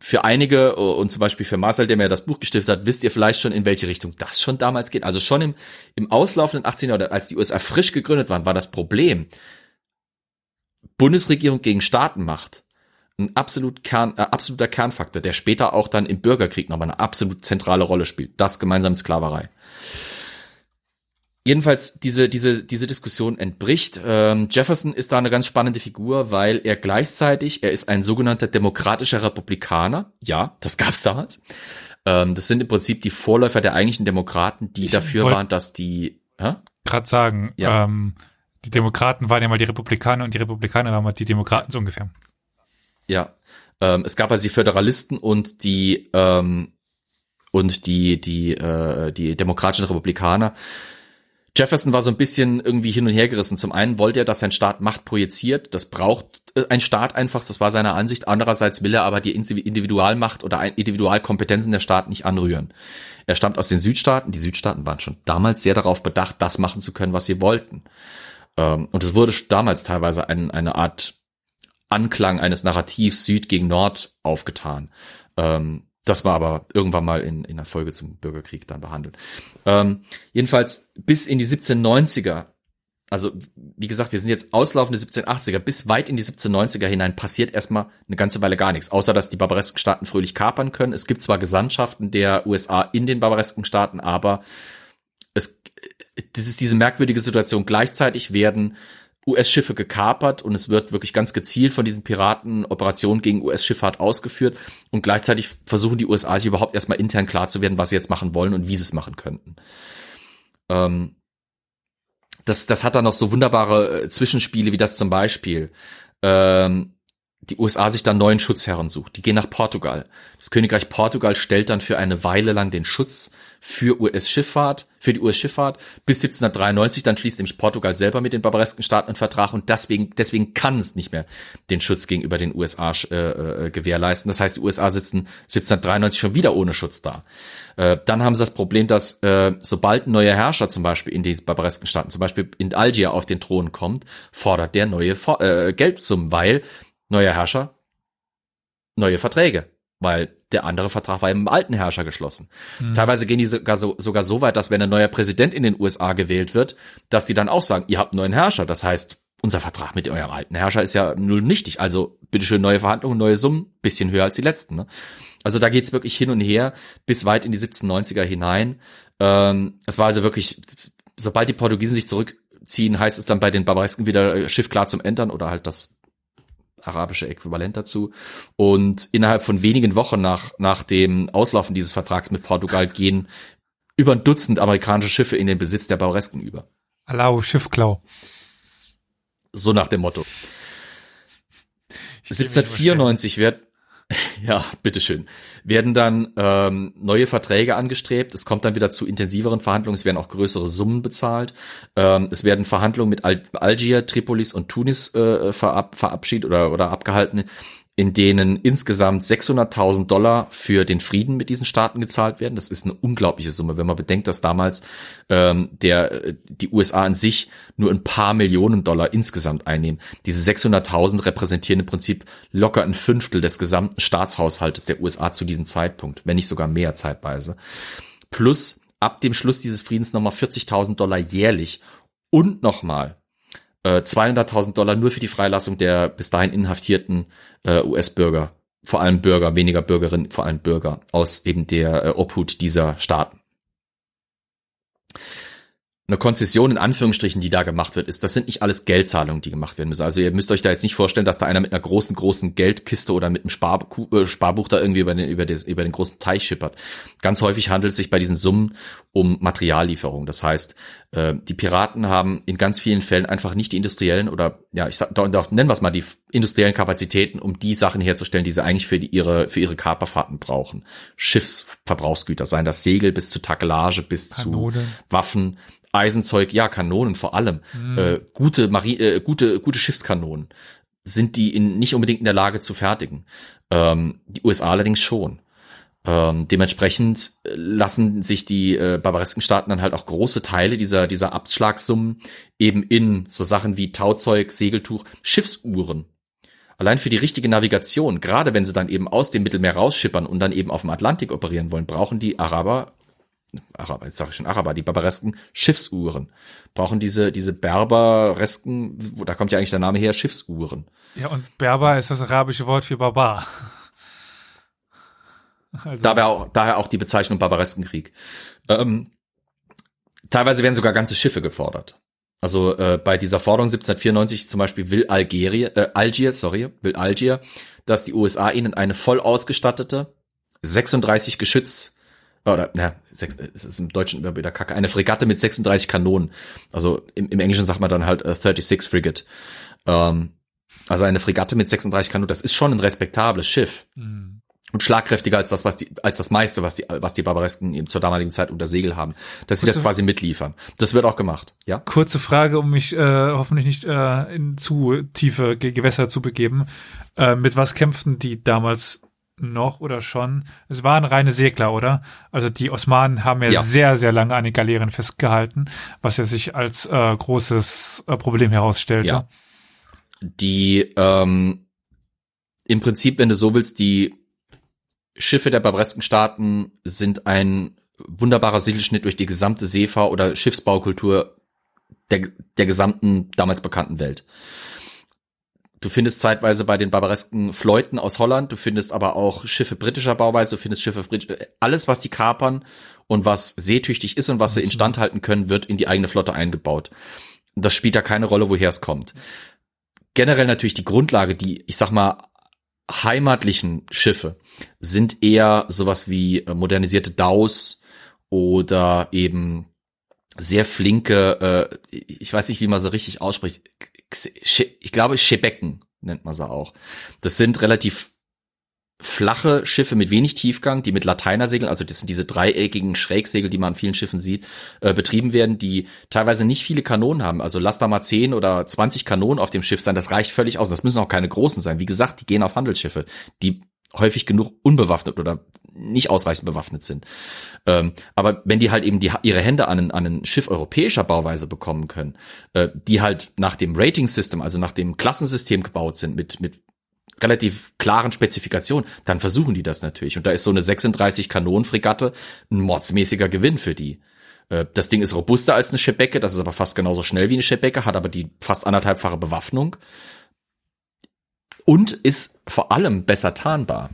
Für einige und zum Beispiel für Marcel, der mir das Buch gestiftet hat, wisst ihr vielleicht schon, in welche Richtung das schon damals geht. Also schon im, im auslaufenden 18. Jahrhundert, als die USA frisch gegründet waren, war das Problem Bundesregierung gegen Staatenmacht ein absolut Kern, äh, absoluter Kernfaktor, der später auch dann im Bürgerkrieg nochmal eine absolut zentrale Rolle spielt. Das gemeinsame Sklaverei jedenfalls diese, diese, diese Diskussion entbricht. Ähm, Jefferson ist da eine ganz spannende Figur, weil er gleichzeitig, er ist ein sogenannter demokratischer Republikaner. Ja, das gab's damals. Ähm, das sind im Prinzip die Vorläufer der eigentlichen Demokraten, die ich dafür waren, dass die.
Gerade sagen, ja. ähm, die Demokraten waren ja mal die Republikaner und die Republikaner waren mal die Demokraten so ungefähr.
Ja, ähm, es gab also die Föderalisten und die ähm, und die die äh, die demokratischen Republikaner. Jefferson war so ein bisschen irgendwie hin und her gerissen. Zum einen wollte er, dass sein Staat Macht projiziert. Das braucht äh, ein Staat einfach. Das war seine Ansicht. Andererseits will er aber die Individualmacht oder Individualkompetenzen der Staaten nicht anrühren. Er stammt aus den Südstaaten. Die Südstaaten waren schon damals sehr darauf bedacht, das machen zu können, was sie wollten. Ähm, und es wurde damals teilweise ein, eine Art Anklang eines Narrativs Süd gegen Nord aufgetan. Ähm, das war aber irgendwann mal in, in der Folge zum Bürgerkrieg dann behandelt. Ähm, jedenfalls bis in die 1790er, also wie gesagt, wir sind jetzt auslaufende 1780er, bis weit in die 1790er hinein passiert erstmal eine ganze Weile gar nichts, außer dass die barbaresken Staaten fröhlich kapern können. Es gibt zwar Gesandtschaften der USA in den barbaresken Staaten, aber es, das ist diese merkwürdige Situation. Gleichzeitig werden US-Schiffe gekapert und es wird wirklich ganz gezielt von diesen Piraten Operationen gegen US-Schifffahrt ausgeführt und gleichzeitig versuchen die USA sich überhaupt erstmal intern klar zu werden, was sie jetzt machen wollen und wie sie es machen könnten. Ähm, das, das hat dann noch so wunderbare äh, Zwischenspiele wie das zum Beispiel. Ähm, die USA sich dann neuen Schutzherren sucht. Die gehen nach Portugal. Das Königreich Portugal stellt dann für eine Weile lang den Schutz für US-Schifffahrt, für die US-Schifffahrt bis 1793. Dann schließt nämlich Portugal selber mit den barbaresken Staaten einen Vertrag und deswegen, deswegen kann es nicht mehr den Schutz gegenüber den USA äh, äh, gewährleisten. Das heißt, die USA sitzen 1793 schon wieder ohne Schutz da. Äh, dann haben sie das Problem, dass äh, sobald ein neuer Herrscher zum Beispiel in diesen barbaresken Staaten, zum Beispiel in Algier auf den Thron kommt, fordert der neue äh, Geldsummen, weil neuer Herrscher, neue Verträge, weil der andere Vertrag war im alten Herrscher geschlossen. Mhm. Teilweise gehen die sogar so, sogar so weit, dass wenn ein neuer Präsident in den USA gewählt wird, dass die dann auch sagen, ihr habt einen neuen Herrscher. Das heißt, unser Vertrag mit eurem alten Herrscher ist ja null nichtig. Also bitteschön neue Verhandlungen, neue Summen, bisschen höher als die letzten. Ne? Also da geht's wirklich hin und her bis weit in die 1790er hinein. Ähm, es war also wirklich, sobald die Portugiesen sich zurückziehen, heißt es dann bei den Barbaresken wieder äh, Schiff klar zum Ändern oder halt das arabische Äquivalent dazu. Und innerhalb von wenigen Wochen nach, nach dem Auslaufen dieses Vertrags mit Portugal gehen über ein Dutzend amerikanische Schiffe in den Besitz der Bauresken über.
Allau, Schiffklau.
So nach dem Motto. 1794 wird, ja, bitteschön. Werden dann ähm, neue Verträge angestrebt. Es kommt dann wieder zu intensiveren Verhandlungen. Es werden auch größere Summen bezahlt. Ähm, es werden Verhandlungen mit Al Algier, Tripolis und Tunis äh, verab verabschiedet oder, oder abgehalten, in denen insgesamt 600.000 Dollar für den Frieden mit diesen Staaten gezahlt werden. Das ist eine unglaubliche Summe, wenn man bedenkt, dass damals ähm, der die USA an sich nur ein paar Millionen Dollar insgesamt einnehmen. Diese 600.000 repräsentieren im Prinzip locker ein Fünftel des gesamten Staatshaushaltes der USA zu diesem Zeitpunkt, wenn nicht sogar mehr zeitweise. Plus ab dem Schluss dieses Friedens nochmal 40.000 Dollar jährlich und nochmal 200.000 äh, Dollar nur für die Freilassung der bis dahin inhaftierten äh, US-Bürger, vor allem Bürger, weniger Bürgerinnen, vor allem Bürger aus eben der äh, Obhut dieser Staaten. Eine Konzession in Anführungsstrichen, die da gemacht wird, ist, das sind nicht alles Geldzahlungen, die gemacht werden müssen. Also ihr müsst euch da jetzt nicht vorstellen, dass da einer mit einer großen, großen Geldkiste oder mit einem Sparbuch, äh, Sparbuch da irgendwie über den, über, den, über den großen Teich schippert. Ganz häufig handelt es sich bei diesen Summen um Materiallieferung. Das heißt, äh, die Piraten haben in ganz vielen Fällen einfach nicht die industriellen oder, ja, ich sag, doch, doch nennen wir es mal die industriellen Kapazitäten, um die Sachen herzustellen, die sie eigentlich für die, ihre, für ihre Kaperfahrten brauchen. Schiffsverbrauchsgüter, seien das Segel bis zu Takelage, bis Kanone. zu Waffen, Eisenzeug, ja, Kanonen vor allem, mhm. äh, gute, Mari äh, gute, gute Schiffskanonen sind die in, nicht unbedingt in der Lage zu fertigen. Ähm, die USA allerdings schon. Ähm, dementsprechend äh, lassen sich die äh, barbaresken Staaten dann halt auch große Teile dieser, dieser Abschlagssummen eben in so Sachen wie Tauzeug, Segeltuch, Schiffsuhren. Allein für die richtige Navigation, gerade wenn sie dann eben aus dem Mittelmeer rausschippern und dann eben auf dem Atlantik operieren wollen, brauchen die Araber Araber, jetzt sage ich schon Araber, die barbaresken Schiffsuhren. Brauchen diese, diese Berberesken, da kommt ja eigentlich der Name her, Schiffsuhren.
Ja, und Berber ist das arabische Wort für Barbar.
Also. Daher, auch, daher auch die Bezeichnung Barbareskenkrieg. Ähm, teilweise werden sogar ganze Schiffe gefordert. Also äh, bei dieser Forderung 1794 zum Beispiel will Algerien, äh, Algier, sorry, will Algier, dass die USA ihnen eine voll ausgestattete 36 Geschütz oder ja, sechs, es ist im Deutschen immer wieder Kacke, eine Fregatte mit 36 Kanonen. Also im, im Englischen sagt man dann halt uh, 36 Frigate. Ähm, also eine Fregatte mit 36 Kanonen, das ist schon ein respektables Schiff. Mhm. Und schlagkräftiger als das, was die, als das meiste, was die, was die Barbaresken eben zur damaligen Zeit unter Segel haben. Dass sie das quasi mitliefern. Das wird auch gemacht, ja?
Kurze Frage, um mich äh, hoffentlich nicht äh, in zu tiefe Gewässer zu begeben. Äh, mit was kämpften die damals noch oder schon. Es waren reine Segler, oder? Also die Osmanen haben ja, ja. sehr, sehr lange an den Galeeren festgehalten, was ja sich als äh, großes äh, Problem herausstellte. Ja.
Die ähm, im Prinzip, wenn du so willst, die Schiffe der barbaresken Staaten sind ein wunderbarer Segelschnitt durch die gesamte Seefahr- oder Schiffsbaukultur der, der gesamten damals bekannten Welt. Du findest zeitweise bei den barbaresken Fleuten aus Holland, du findest aber auch Schiffe britischer Bauweise, du findest Schiffe britischer, alles was die kapern und was seetüchtig ist und was sie instand halten können, wird in die eigene Flotte eingebaut. Das spielt da keine Rolle, woher es kommt. Generell natürlich die Grundlage, die, ich sag mal, heimatlichen Schiffe sind eher sowas wie äh, modernisierte Daus oder eben sehr flinke, äh, ich weiß nicht, wie man so richtig ausspricht, ich glaube, Schebecken nennt man sie auch. Das sind relativ flache Schiffe mit wenig Tiefgang, die mit Lateinersegeln, also das sind diese dreieckigen Schrägsegel, die man an vielen Schiffen sieht, äh, betrieben werden, die teilweise nicht viele Kanonen haben. Also lass da mal 10 oder 20 Kanonen auf dem Schiff sein, das reicht völlig aus. Das müssen auch keine großen sein. Wie gesagt, die gehen auf Handelsschiffe, die häufig genug unbewaffnet oder nicht ausreichend bewaffnet sind. Ähm, aber wenn die halt eben die, ihre Hände an ein, an ein Schiff europäischer Bauweise bekommen können, äh, die halt nach dem Rating-System, also nach dem Klassensystem gebaut sind, mit, mit relativ klaren Spezifikationen, dann versuchen die das natürlich. Und da ist so eine 36 Kanonenfregatte ein mordsmäßiger Gewinn für die. Äh, das Ding ist robuster als eine Schebecke, das ist aber fast genauso schnell wie eine Schebecke, hat aber die fast anderthalbfache Bewaffnung und ist vor allem besser tarnbar.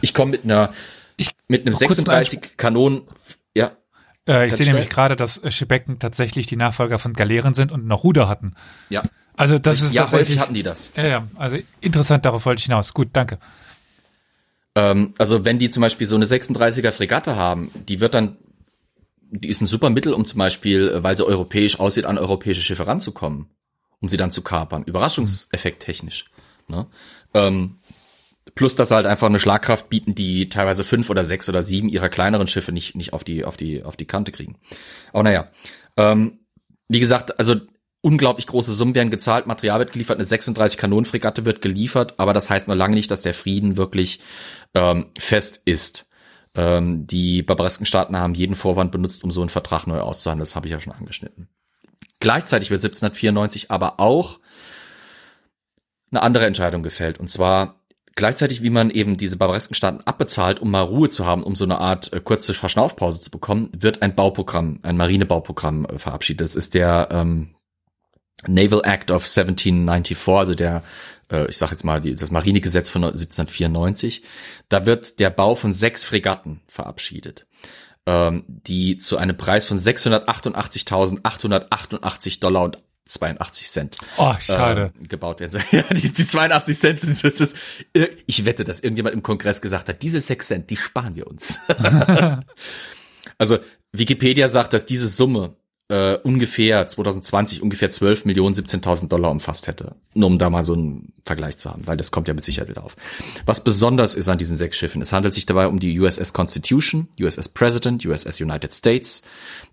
Ich komme mit einer ich, mit einem 36 Kanonen, ja.
Äh, ich sehe nämlich gerade, dass Schebecken tatsächlich die Nachfolger von Galeeren sind und noch Ruder hatten.
Ja.
Also das ist
ja,
tatsächlich.
hatten die das.
Ja, ja, also interessant, darauf wollte ich hinaus. Gut, danke.
Ähm, also wenn die zum Beispiel so eine 36er Fregatte haben, die wird dann, die ist ein super Mittel, um zum Beispiel, weil sie europäisch aussieht, an europäische Schiffe ranzukommen, um sie dann zu kapern. Überraschungseffekt technisch. Ne? Ähm, plus, dass sie halt einfach eine Schlagkraft bieten, die teilweise fünf oder sechs oder sieben ihrer kleineren Schiffe nicht, nicht auf die, auf die, auf die Kante kriegen. Aber naja. Ähm, wie gesagt, also unglaublich große Summen werden gezahlt, Material wird geliefert, eine 36 Kanonenfregatte wird geliefert, aber das heißt noch lange nicht, dass der Frieden wirklich ähm, fest ist. Ähm, die barbaresken Staaten haben jeden Vorwand benutzt, um so einen Vertrag neu auszuhandeln. Das habe ich ja schon angeschnitten. Gleichzeitig wird 1794 aber auch eine andere Entscheidung gefällt. Und zwar gleichzeitig, wie man eben diese barbaresken Staaten abbezahlt, um mal Ruhe zu haben, um so eine Art äh, kurze Verschnaufpause zu bekommen, wird ein Bauprogramm, ein Marinebauprogramm äh, verabschiedet. Das ist der ähm, Naval Act of 1794, also der, äh, ich sage jetzt mal, die, das Marinegesetz von 1794. Da wird der Bau von sechs Fregatten verabschiedet. ähm, die zu einem Preis von 688.888 Dollar und 82 Cent.
Oh, schade.
Äh, gebaut werden. Ja, die, die 82 Cent sind das, das, ich wette, dass irgendjemand im Kongress gesagt hat, diese 6 Cent, die sparen wir uns. also Wikipedia sagt, dass diese Summe äh, ungefähr 2020 ungefähr 12 Millionen 17.000 Dollar umfasst hätte. Nur um da mal so einen Vergleich zu haben, weil das kommt ja mit Sicherheit wieder auf. Was besonders ist an diesen sechs Schiffen, es handelt sich dabei um die USS Constitution, USS President, USS United States.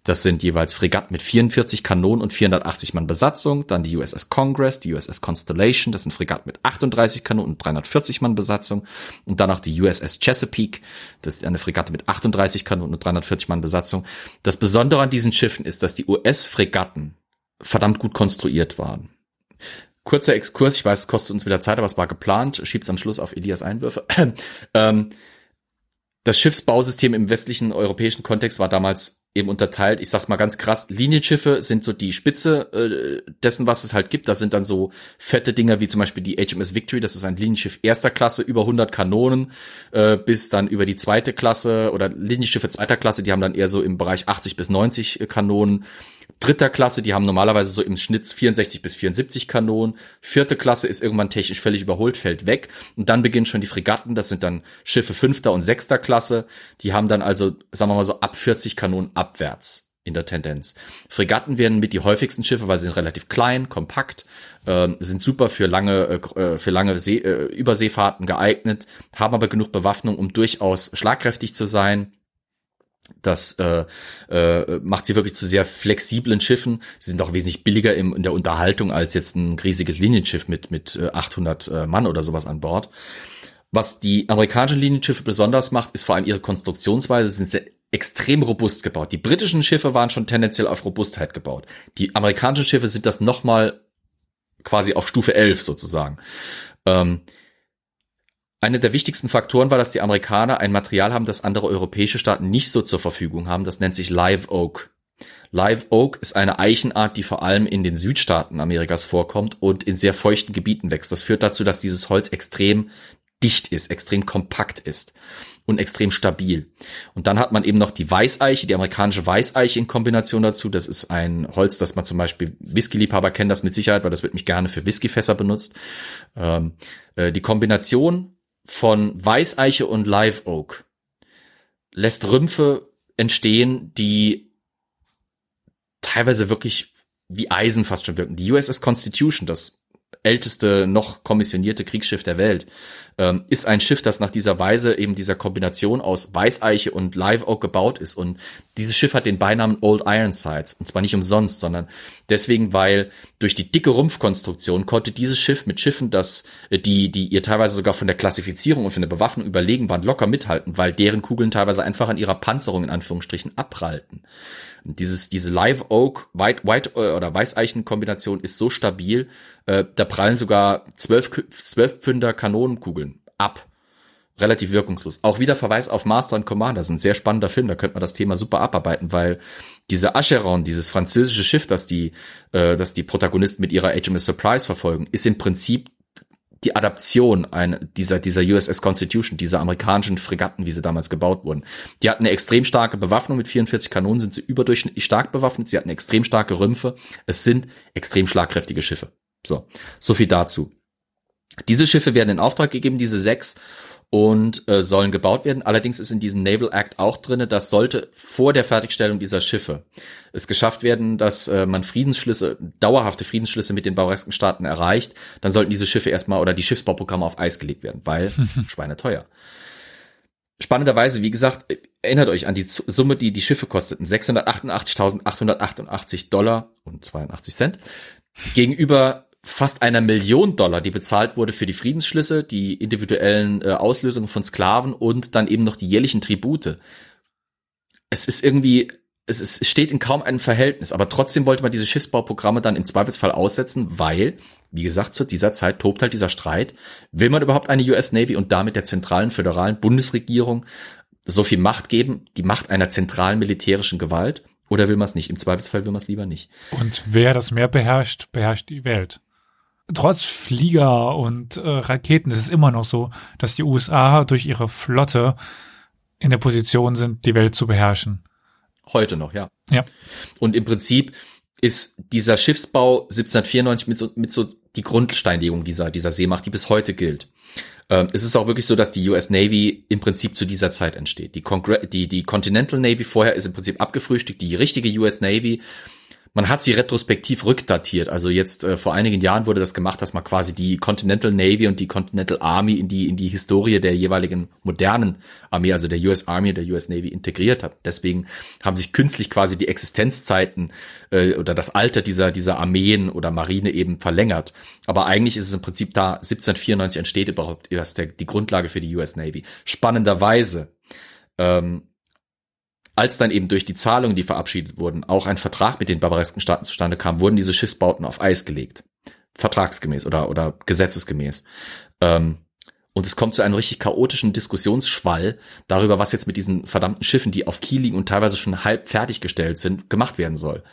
Das sind jeweils Fregatten mit 44 Kanonen und 480 Mann Besatzung. Dann die USS Congress, die USS Constellation, das sind Fregatten mit 38 Kanonen und 340 Mann Besatzung. Und dann auch die USS Chesapeake, das ist eine Fregatte mit 38 Kanonen und 340 Mann Besatzung. Das Besondere an diesen Schiffen ist, dass die US-Fregatten verdammt gut konstruiert waren. Kurzer Exkurs, ich weiß, es kostet uns wieder Zeit, aber es war geplant. Schiebt's am Schluss auf Elias Einwürfe. ähm, das Schiffsbausystem im westlichen europäischen Kontext war damals eben unterteilt. Ich sag's mal ganz krass. Linienschiffe sind so die Spitze äh, dessen, was es halt gibt. Das sind dann so fette Dinger wie zum Beispiel die HMS Victory. Das ist ein Linienschiff erster Klasse, über 100 Kanonen, äh, bis dann über die zweite Klasse oder Linienschiffe zweiter Klasse. Die haben dann eher so im Bereich 80 bis 90 äh, Kanonen dritter Klasse, die haben normalerweise so im Schnitt 64 bis 74 Kanonen. Vierte Klasse ist irgendwann technisch völlig überholt, fällt weg. Und dann beginnen schon die Fregatten, das sind dann Schiffe fünfter und sechster Klasse. Die haben dann also, sagen wir mal so, ab 40 Kanonen abwärts in der Tendenz. Fregatten werden mit die häufigsten Schiffe, weil sie sind relativ klein, kompakt, äh, sind super für lange, äh, für lange See, äh, Überseefahrten geeignet, haben aber genug Bewaffnung, um durchaus schlagkräftig zu sein das äh, äh, macht sie wirklich zu sehr flexiblen Schiffen. Sie sind auch wesentlich billiger im, in der Unterhaltung als jetzt ein riesiges Linienschiff mit mit 800 äh, Mann oder sowas an Bord. Was die amerikanischen Linienschiffe besonders macht, ist vor allem ihre Konstruktionsweise. Sie sind sehr extrem robust gebaut. Die britischen Schiffe waren schon tendenziell auf Robustheit gebaut. Die amerikanischen Schiffe sind das nochmal quasi auf Stufe 11 sozusagen. Ähm, einer der wichtigsten Faktoren war, dass die Amerikaner ein Material haben, das andere europäische Staaten nicht so zur Verfügung haben. Das nennt sich Live Oak. Live Oak ist eine Eichenart, die vor allem in den Südstaaten Amerikas vorkommt und in sehr feuchten Gebieten wächst. Das führt dazu, dass dieses Holz extrem dicht ist, extrem kompakt ist und extrem stabil. Und dann hat man eben noch die Weißeiche, die amerikanische Weißeiche in Kombination dazu. Das ist ein Holz, das man zum Beispiel Whisky-Liebhaber kennen das mit Sicherheit, weil das wird mich gerne für Whiskyfässer benutzt. Ähm, äh, die Kombination von Weißeiche und Live Oak lässt Rümpfe entstehen, die teilweise wirklich wie Eisen fast schon wirken. Die USS Constitution, das älteste noch kommissionierte Kriegsschiff der Welt, ähm, ist ein Schiff, das nach dieser Weise eben dieser Kombination aus Weißeiche und Live Oak gebaut ist. Und dieses Schiff hat den Beinamen Old Ironsides. Und zwar nicht umsonst, sondern deswegen, weil durch die dicke Rumpfkonstruktion konnte dieses Schiff mit Schiffen, das, äh, die, die ihr teilweise sogar von der Klassifizierung und von der Bewaffnung überlegen waren, locker mithalten, weil deren Kugeln teilweise einfach an ihrer Panzerung in Anführungsstrichen abprallten. Dieses, diese Live Oak White, White äh, oder Weißeichen Kombination ist so stabil, äh, da prallen sogar zwölf, zwölf Pfünder Kanonenkugeln ab. Relativ wirkungslos. Auch wieder Verweis auf Master and Commander. Das ist ein sehr spannender Film. Da könnte man das Thema super abarbeiten, weil diese Acheron, dieses französische Schiff, das die, äh, das die Protagonisten mit ihrer HMS Surprise verfolgen, ist im Prinzip die Adaption einer, dieser, dieser USS Constitution, dieser amerikanischen Fregatten, wie sie damals gebaut wurden. Die hatten eine extrem starke Bewaffnung mit 44 Kanonen, sind sie überdurchschnittlich stark bewaffnet, sie hatten extrem starke Rümpfe. Es sind extrem schlagkräftige Schiffe. So, so viel dazu. Diese Schiffe werden in Auftrag gegeben, diese sechs, und äh, sollen gebaut werden. Allerdings ist in diesem Naval Act auch drinne, dass sollte vor der Fertigstellung dieser Schiffe es geschafft werden, dass äh, man Friedensschlüsse, dauerhafte Friedensschlüsse mit den bauresken Staaten erreicht, dann sollten diese Schiffe erstmal oder die Schiffsbauprogramme auf Eis gelegt werden, weil Schweine teuer. Spannenderweise, wie gesagt, erinnert euch an die Summe, die die Schiffe kosteten. 688.888 Dollar und 82 Cent gegenüber fast einer Million Dollar, die bezahlt wurde für die Friedensschlüsse, die individuellen äh, Auslösungen von Sklaven und dann eben noch die jährlichen Tribute. Es ist irgendwie, es, ist, es steht in kaum einem Verhältnis, aber trotzdem wollte man diese Schiffsbauprogramme dann im Zweifelsfall aussetzen, weil, wie gesagt, zu dieser Zeit tobt halt dieser Streit. Will man überhaupt eine US Navy und damit der zentralen föderalen Bundesregierung so viel Macht geben, die Macht einer zentralen militärischen Gewalt? Oder will man es nicht? Im Zweifelsfall will man es lieber nicht.
Und wer das mehr beherrscht, beherrscht die Welt trotz Flieger und äh, Raketen ist es immer noch so, dass die USA durch ihre Flotte in der Position sind, die Welt zu beherrschen.
Heute noch, ja.
Ja.
Und im Prinzip ist dieser Schiffsbau 1794 mit so, mit so die Grundsteinlegung dieser, dieser Seemacht, die bis heute gilt. Ähm, es ist auch wirklich so, dass die US Navy im Prinzip zu dieser Zeit entsteht. Die, Congre die, die Continental Navy vorher ist im Prinzip abgefrühstückt, die richtige US Navy man hat sie retrospektiv rückdatiert. Also jetzt äh, vor einigen Jahren wurde das gemacht, dass man quasi die Continental Navy und die Continental Army in die in die Historie der jeweiligen modernen Armee, also der US Army und der US Navy integriert hat. Deswegen haben sich künstlich quasi die Existenzzeiten äh, oder das Alter dieser dieser Armeen oder Marine eben verlängert. Aber eigentlich ist es im Prinzip da 1794 entsteht überhaupt erst der, die Grundlage für die US Navy. Spannenderweise ähm, als dann eben durch die Zahlungen, die verabschiedet wurden, auch ein Vertrag mit den barbaresken Staaten zustande kam, wurden diese Schiffsbauten auf Eis gelegt. Vertragsgemäß oder, oder gesetzesgemäß. Ähm, und es kommt zu einem richtig chaotischen Diskussionsschwall darüber, was jetzt mit diesen verdammten Schiffen, die auf Kiel liegen und teilweise schon halb fertiggestellt sind, gemacht werden soll.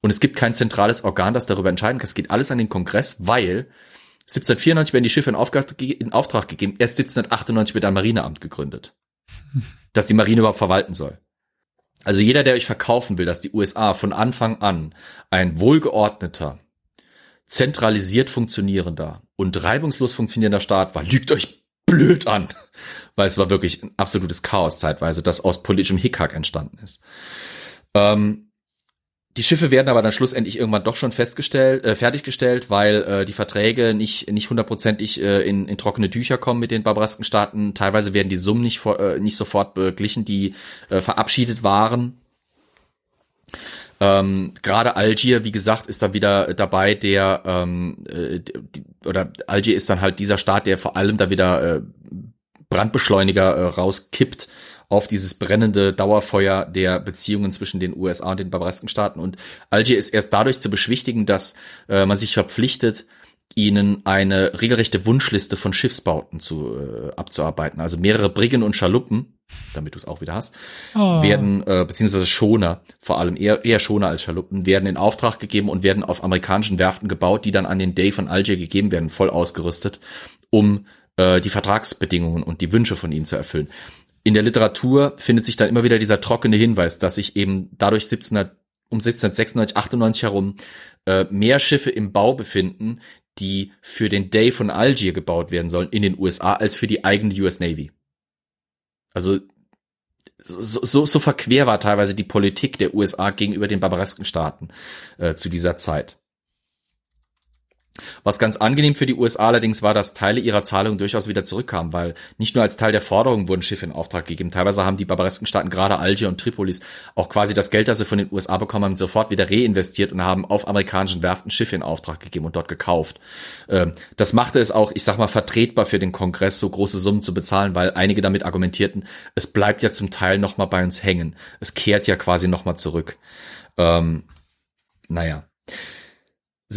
Und es gibt kein zentrales Organ, das darüber entscheiden kann. Es geht alles an den Kongress, weil 1794 werden die Schiffe in Auftrag, in Auftrag gegeben, erst 1798 wird ein Marineamt gegründet, das die Marine überhaupt verwalten soll. Also jeder, der euch verkaufen will, dass die USA von Anfang an ein wohlgeordneter, zentralisiert funktionierender und reibungslos funktionierender Staat war, lügt euch blöd an. Weil es war wirklich ein absolutes Chaos zeitweise, das aus politischem Hickhack entstanden ist. Ähm, die Schiffe werden aber dann schlussendlich irgendwann doch schon festgestellt, äh, fertiggestellt, weil äh, die Verträge nicht nicht hundertprozentig äh, in, in trockene Tücher kommen mit den barbarasken Staaten. Teilweise werden die Summen nicht vor, äh, nicht sofort beglichen, die äh, verabschiedet waren. Ähm, Gerade Algier, wie gesagt, ist da wieder dabei, der ähm, äh, die, oder Algier ist dann halt dieser Staat, der vor allem da wieder äh, Brandbeschleuniger äh, rauskippt auf dieses brennende Dauerfeuer der Beziehungen zwischen den USA und den barbaresken Staaten. Und Algier ist erst dadurch zu beschwichtigen, dass äh, man sich verpflichtet, ihnen eine regelrechte Wunschliste von Schiffsbauten zu äh, abzuarbeiten. Also mehrere Briggen und Schaluppen, damit du es auch wieder hast, oh. werden, äh, beziehungsweise Schoner, vor allem eher, eher Schoner als Schaluppen, werden in Auftrag gegeben und werden auf amerikanischen Werften gebaut, die dann an den Day von Algier gegeben werden, voll ausgerüstet, um äh, die Vertragsbedingungen und die Wünsche von ihnen zu erfüllen in der Literatur findet sich dann immer wieder dieser trockene Hinweis, dass sich eben dadurch 1700, um 1796, 98 herum äh, mehr Schiffe im Bau befinden, die für den Day von Algier gebaut werden sollen in den USA, als für die eigene US Navy. Also so, so, so verquer war teilweise die Politik der USA gegenüber den barbaresken Staaten äh, zu dieser Zeit. Was ganz angenehm für die USA allerdings war, dass Teile ihrer Zahlungen durchaus wieder zurückkamen, weil nicht nur als Teil der Forderung wurden Schiffe in Auftrag gegeben, teilweise haben die barbaresken Staaten, gerade Algier und Tripolis, auch quasi das Geld, das sie von den USA bekommen haben, sofort wieder reinvestiert und haben auf amerikanischen Werften Schiffe in Auftrag gegeben und dort gekauft. Ähm, das machte es auch, ich sag mal, vertretbar für den Kongress, so große Summen zu bezahlen, weil einige damit argumentierten, es bleibt ja zum Teil nochmal bei uns hängen. Es kehrt ja quasi nochmal zurück. Ähm, naja.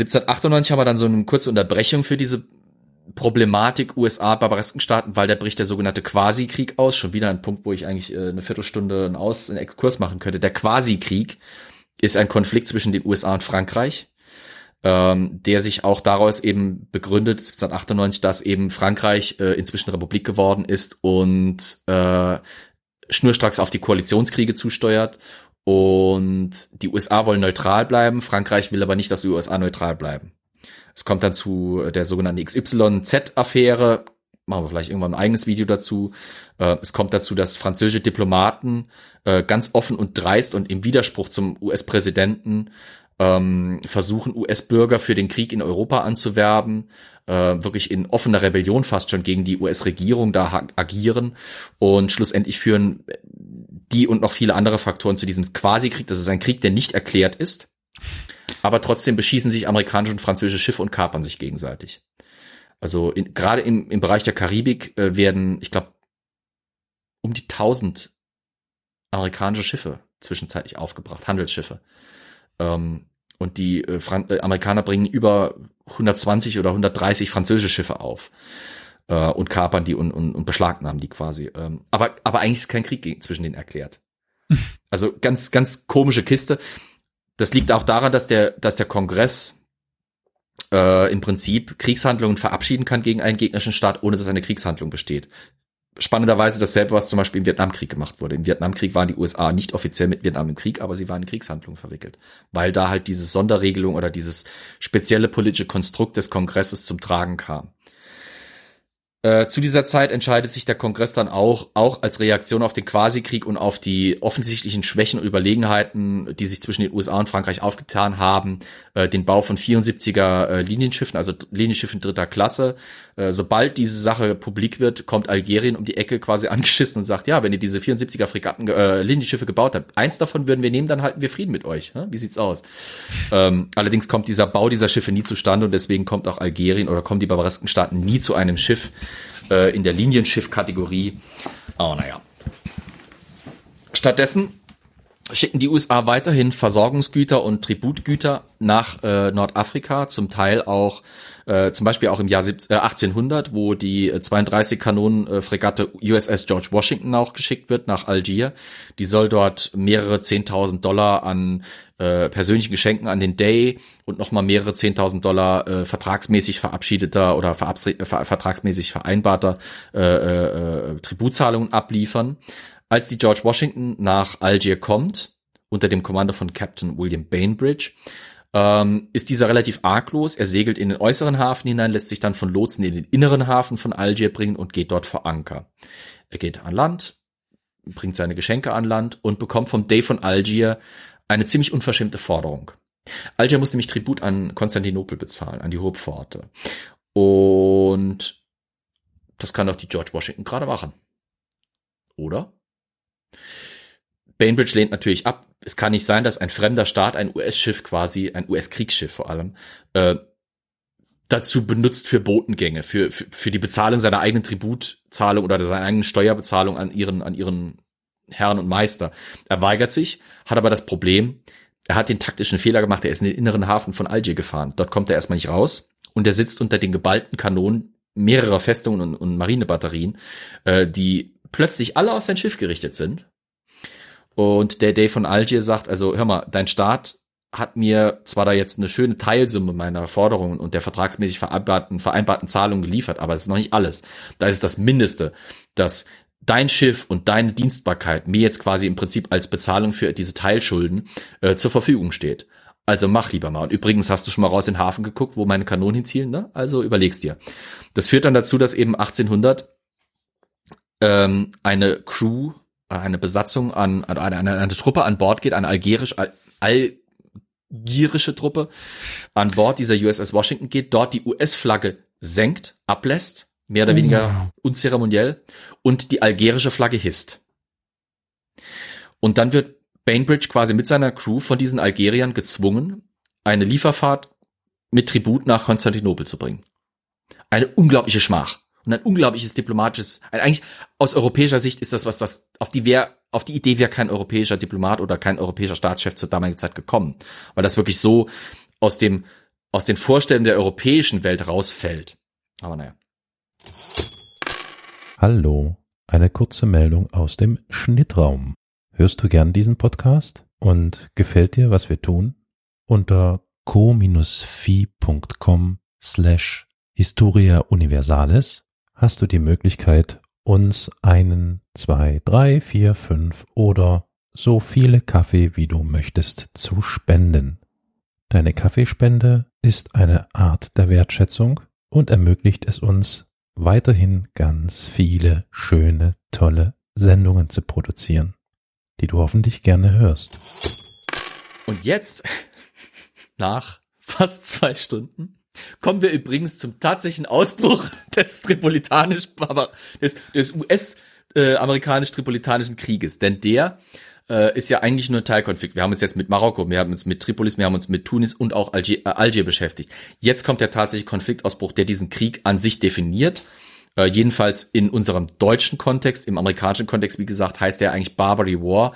1798 haben wir dann so eine kurze Unterbrechung für diese Problematik USA barbaresken Staaten, weil der bricht der sogenannte Quasi-Krieg aus. Schon wieder ein Punkt, wo ich eigentlich äh, eine Viertelstunde einen, aus, einen Exkurs machen könnte. Der Quasi-Krieg ist ein Konflikt zwischen den USA und Frankreich, ähm, der sich auch daraus eben begründet, 1798, dass eben Frankreich äh, inzwischen Republik geworden ist und äh, schnurstracks auf die Koalitionskriege zusteuert und die USA wollen neutral bleiben, Frankreich will aber nicht, dass die USA neutral bleiben. Es kommt dann zu der sogenannten XYZ-Affäre, machen wir vielleicht irgendwann ein eigenes Video dazu. Äh, es kommt dazu, dass französische Diplomaten äh, ganz offen und dreist und im Widerspruch zum US-Präsidenten ähm, versuchen, US-Bürger für den Krieg in Europa anzuwerben, äh, wirklich in offener Rebellion fast schon gegen die US-Regierung da agieren und schlussendlich führen die und noch viele andere Faktoren zu diesem Quasi-Krieg. Das ist ein Krieg, der nicht erklärt ist, aber trotzdem beschießen sich amerikanische und französische Schiffe und kapern sich gegenseitig. Also in, gerade im, im Bereich der Karibik äh, werden, ich glaube, um die 1000 amerikanische Schiffe zwischenzeitlich aufgebracht, Handelsschiffe. Ähm, und die äh, äh, Amerikaner bringen über 120 oder 130 französische Schiffe auf äh, und kapern die und, und, und beschlagnahmen die quasi. Ähm, aber, aber eigentlich ist kein Krieg zwischen denen erklärt. Also ganz, ganz komische Kiste. Das liegt auch daran, dass der, dass der Kongress äh, im Prinzip Kriegshandlungen verabschieden kann gegen einen gegnerischen Staat, ohne dass eine Kriegshandlung besteht. Spannenderweise dasselbe, was zum Beispiel im Vietnamkrieg gemacht wurde. Im Vietnamkrieg waren die USA nicht offiziell mit Vietnam im Krieg, aber sie waren in Kriegshandlungen verwickelt, weil da halt diese Sonderregelung oder dieses spezielle politische Konstrukt des Kongresses zum Tragen kam. Äh, zu dieser Zeit entscheidet sich der Kongress dann auch, auch als Reaktion auf den Quasi-Krieg und auf die offensichtlichen Schwächen und Überlegenheiten, die sich zwischen den USA und Frankreich aufgetan haben, äh, den Bau von 74er äh, Linienschiffen, also Linienschiffen dritter Klasse. Äh, sobald diese Sache publik wird, kommt Algerien um die Ecke quasi angeschissen und sagt, ja, wenn ihr diese 74er Fregatten, äh, Linienschiffe gebaut habt, eins davon würden wir nehmen, dann halten wir Frieden mit euch. Hm? Wie sieht's aus? Ähm, allerdings kommt dieser Bau dieser Schiffe nie zustande und deswegen kommt auch Algerien oder kommen die barbaresken Staaten nie zu einem Schiff, äh, in der Linienschiff-Kategorie. Aber naja. Stattdessen schicken die USA weiterhin Versorgungsgüter und Tributgüter nach äh, Nordafrika, zum Teil auch äh, zum Beispiel auch im Jahr 17, äh, 1800, wo die 32 Kanonen äh, Fregatte USS George Washington auch geschickt wird nach Algier. Die soll dort mehrere 10.000 Dollar an äh, persönlichen Geschenken an den Day und nochmal mehrere 10.000 Dollar äh, vertragsmäßig verabschiedeter oder ver vertragsmäßig vereinbarter äh, äh, äh, Tributzahlungen abliefern. Als die George Washington nach Algier kommt, unter dem Kommando von Captain William Bainbridge, ähm, ist dieser relativ arglos. Er segelt in den äußeren Hafen hinein, lässt sich dann von Lotsen in den inneren Hafen von Algier bringen und geht dort vor Anker. Er geht an Land, bringt seine Geschenke an Land und bekommt vom Day von Algier eine ziemlich unverschämte Forderung. Algier muss nämlich Tribut an Konstantinopel bezahlen, an die Hofpforte. Und das kann doch die George Washington gerade machen. Oder? Bainbridge lehnt natürlich ab. Es kann nicht sein, dass ein fremder Staat ein US-Schiff quasi, ein US-Kriegsschiff vor allem, äh, dazu benutzt für Botengänge, für, für, für die Bezahlung seiner eigenen Tributzahlung oder seiner eigenen Steuerbezahlung an ihren, an ihren Herrn und Meister. Er weigert sich, hat aber das Problem, er hat den taktischen Fehler gemacht, er ist in den inneren Hafen von Algier gefahren. Dort kommt er erstmal nicht raus und er sitzt unter den geballten Kanonen mehrerer Festungen und, und Marinebatterien, äh, die plötzlich alle auf sein Schiff gerichtet sind und der Dave von Algier sagt, also hör mal, dein Staat hat mir zwar da jetzt eine schöne Teilsumme meiner Forderungen und der vertragsmäßig vereinbarten, vereinbarten Zahlungen geliefert, aber es ist noch nicht alles. Da ist das Mindeste, dass dein Schiff und deine Dienstbarkeit mir jetzt quasi im Prinzip als Bezahlung für diese Teilschulden äh, zur Verfügung steht. Also mach lieber mal. Und übrigens hast du schon mal raus in den Hafen geguckt, wo meine Kanonen hinzielen, ne? Also überlegst dir. Das führt dann dazu, dass eben 1800 ähm, eine Crew eine Besatzung an, an eine, eine, eine Truppe an Bord geht, eine algerisch, algirische Truppe an Bord dieser USS Washington geht, dort die US-Flagge senkt, ablässt, mehr oder weniger unzeremoniell, und die algerische Flagge hisst. Und dann wird Bainbridge quasi mit seiner Crew von diesen Algeriern gezwungen, eine Lieferfahrt mit Tribut nach Konstantinopel zu bringen. Eine unglaubliche Schmach und ein unglaubliches diplomatisches, eigentlich aus europäischer Sicht ist das was, das auf die wär, auf die Idee wäre kein europäischer Diplomat oder kein europäischer Staatschef zur damaligen Zeit gekommen, weil das wirklich so aus dem aus den Vorstellungen der europäischen Welt rausfällt. Aber naja.
Hallo, eine kurze Meldung aus dem Schnittraum. Hörst du gern diesen Podcast und gefällt dir, was wir tun? Unter co-fi.com slash Historia Universalis hast du die Möglichkeit, uns einen, zwei, drei, vier, fünf oder so viele Kaffee, wie du möchtest, zu spenden. Deine Kaffeespende ist eine Art der Wertschätzung und ermöglicht es uns, weiterhin ganz viele schöne, tolle Sendungen zu produzieren, die du hoffentlich gerne hörst.
Und jetzt, nach fast zwei Stunden, Kommen wir übrigens zum tatsächlichen Ausbruch des tripolitanisch, des, des US-amerikanisch-tripolitanischen äh, Krieges. Denn der äh, ist ja eigentlich nur ein Teilkonflikt. Wir haben uns jetzt mit Marokko, wir haben uns mit Tripolis, wir haben uns mit Tunis und auch Algier, äh, Algier beschäftigt. Jetzt kommt der tatsächliche Konfliktausbruch, der diesen Krieg an sich definiert. Äh, jedenfalls in unserem deutschen Kontext, im amerikanischen Kontext, wie gesagt, heißt der eigentlich Barbary War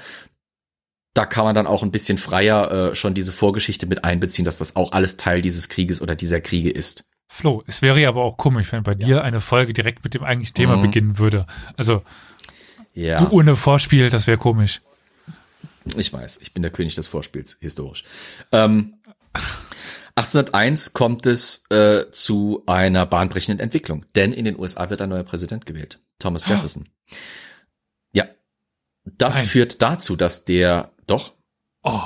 da kann man dann auch ein bisschen freier äh, schon diese Vorgeschichte mit einbeziehen, dass das auch alles Teil dieses Krieges oder dieser Kriege ist.
Flo, es wäre ja aber auch komisch, wenn bei ja. dir eine Folge direkt mit dem eigentlichen Thema mhm. beginnen würde. Also ja. du ohne Vorspiel, das wäre komisch.
Ich weiß, ich bin der König des Vorspiels, historisch. Ähm, 1801 kommt es äh, zu einer bahnbrechenden Entwicklung, denn in den USA wird ein neuer Präsident gewählt, Thomas Jefferson. Oh. Ja, das Nein. führt dazu, dass der doch. Oh.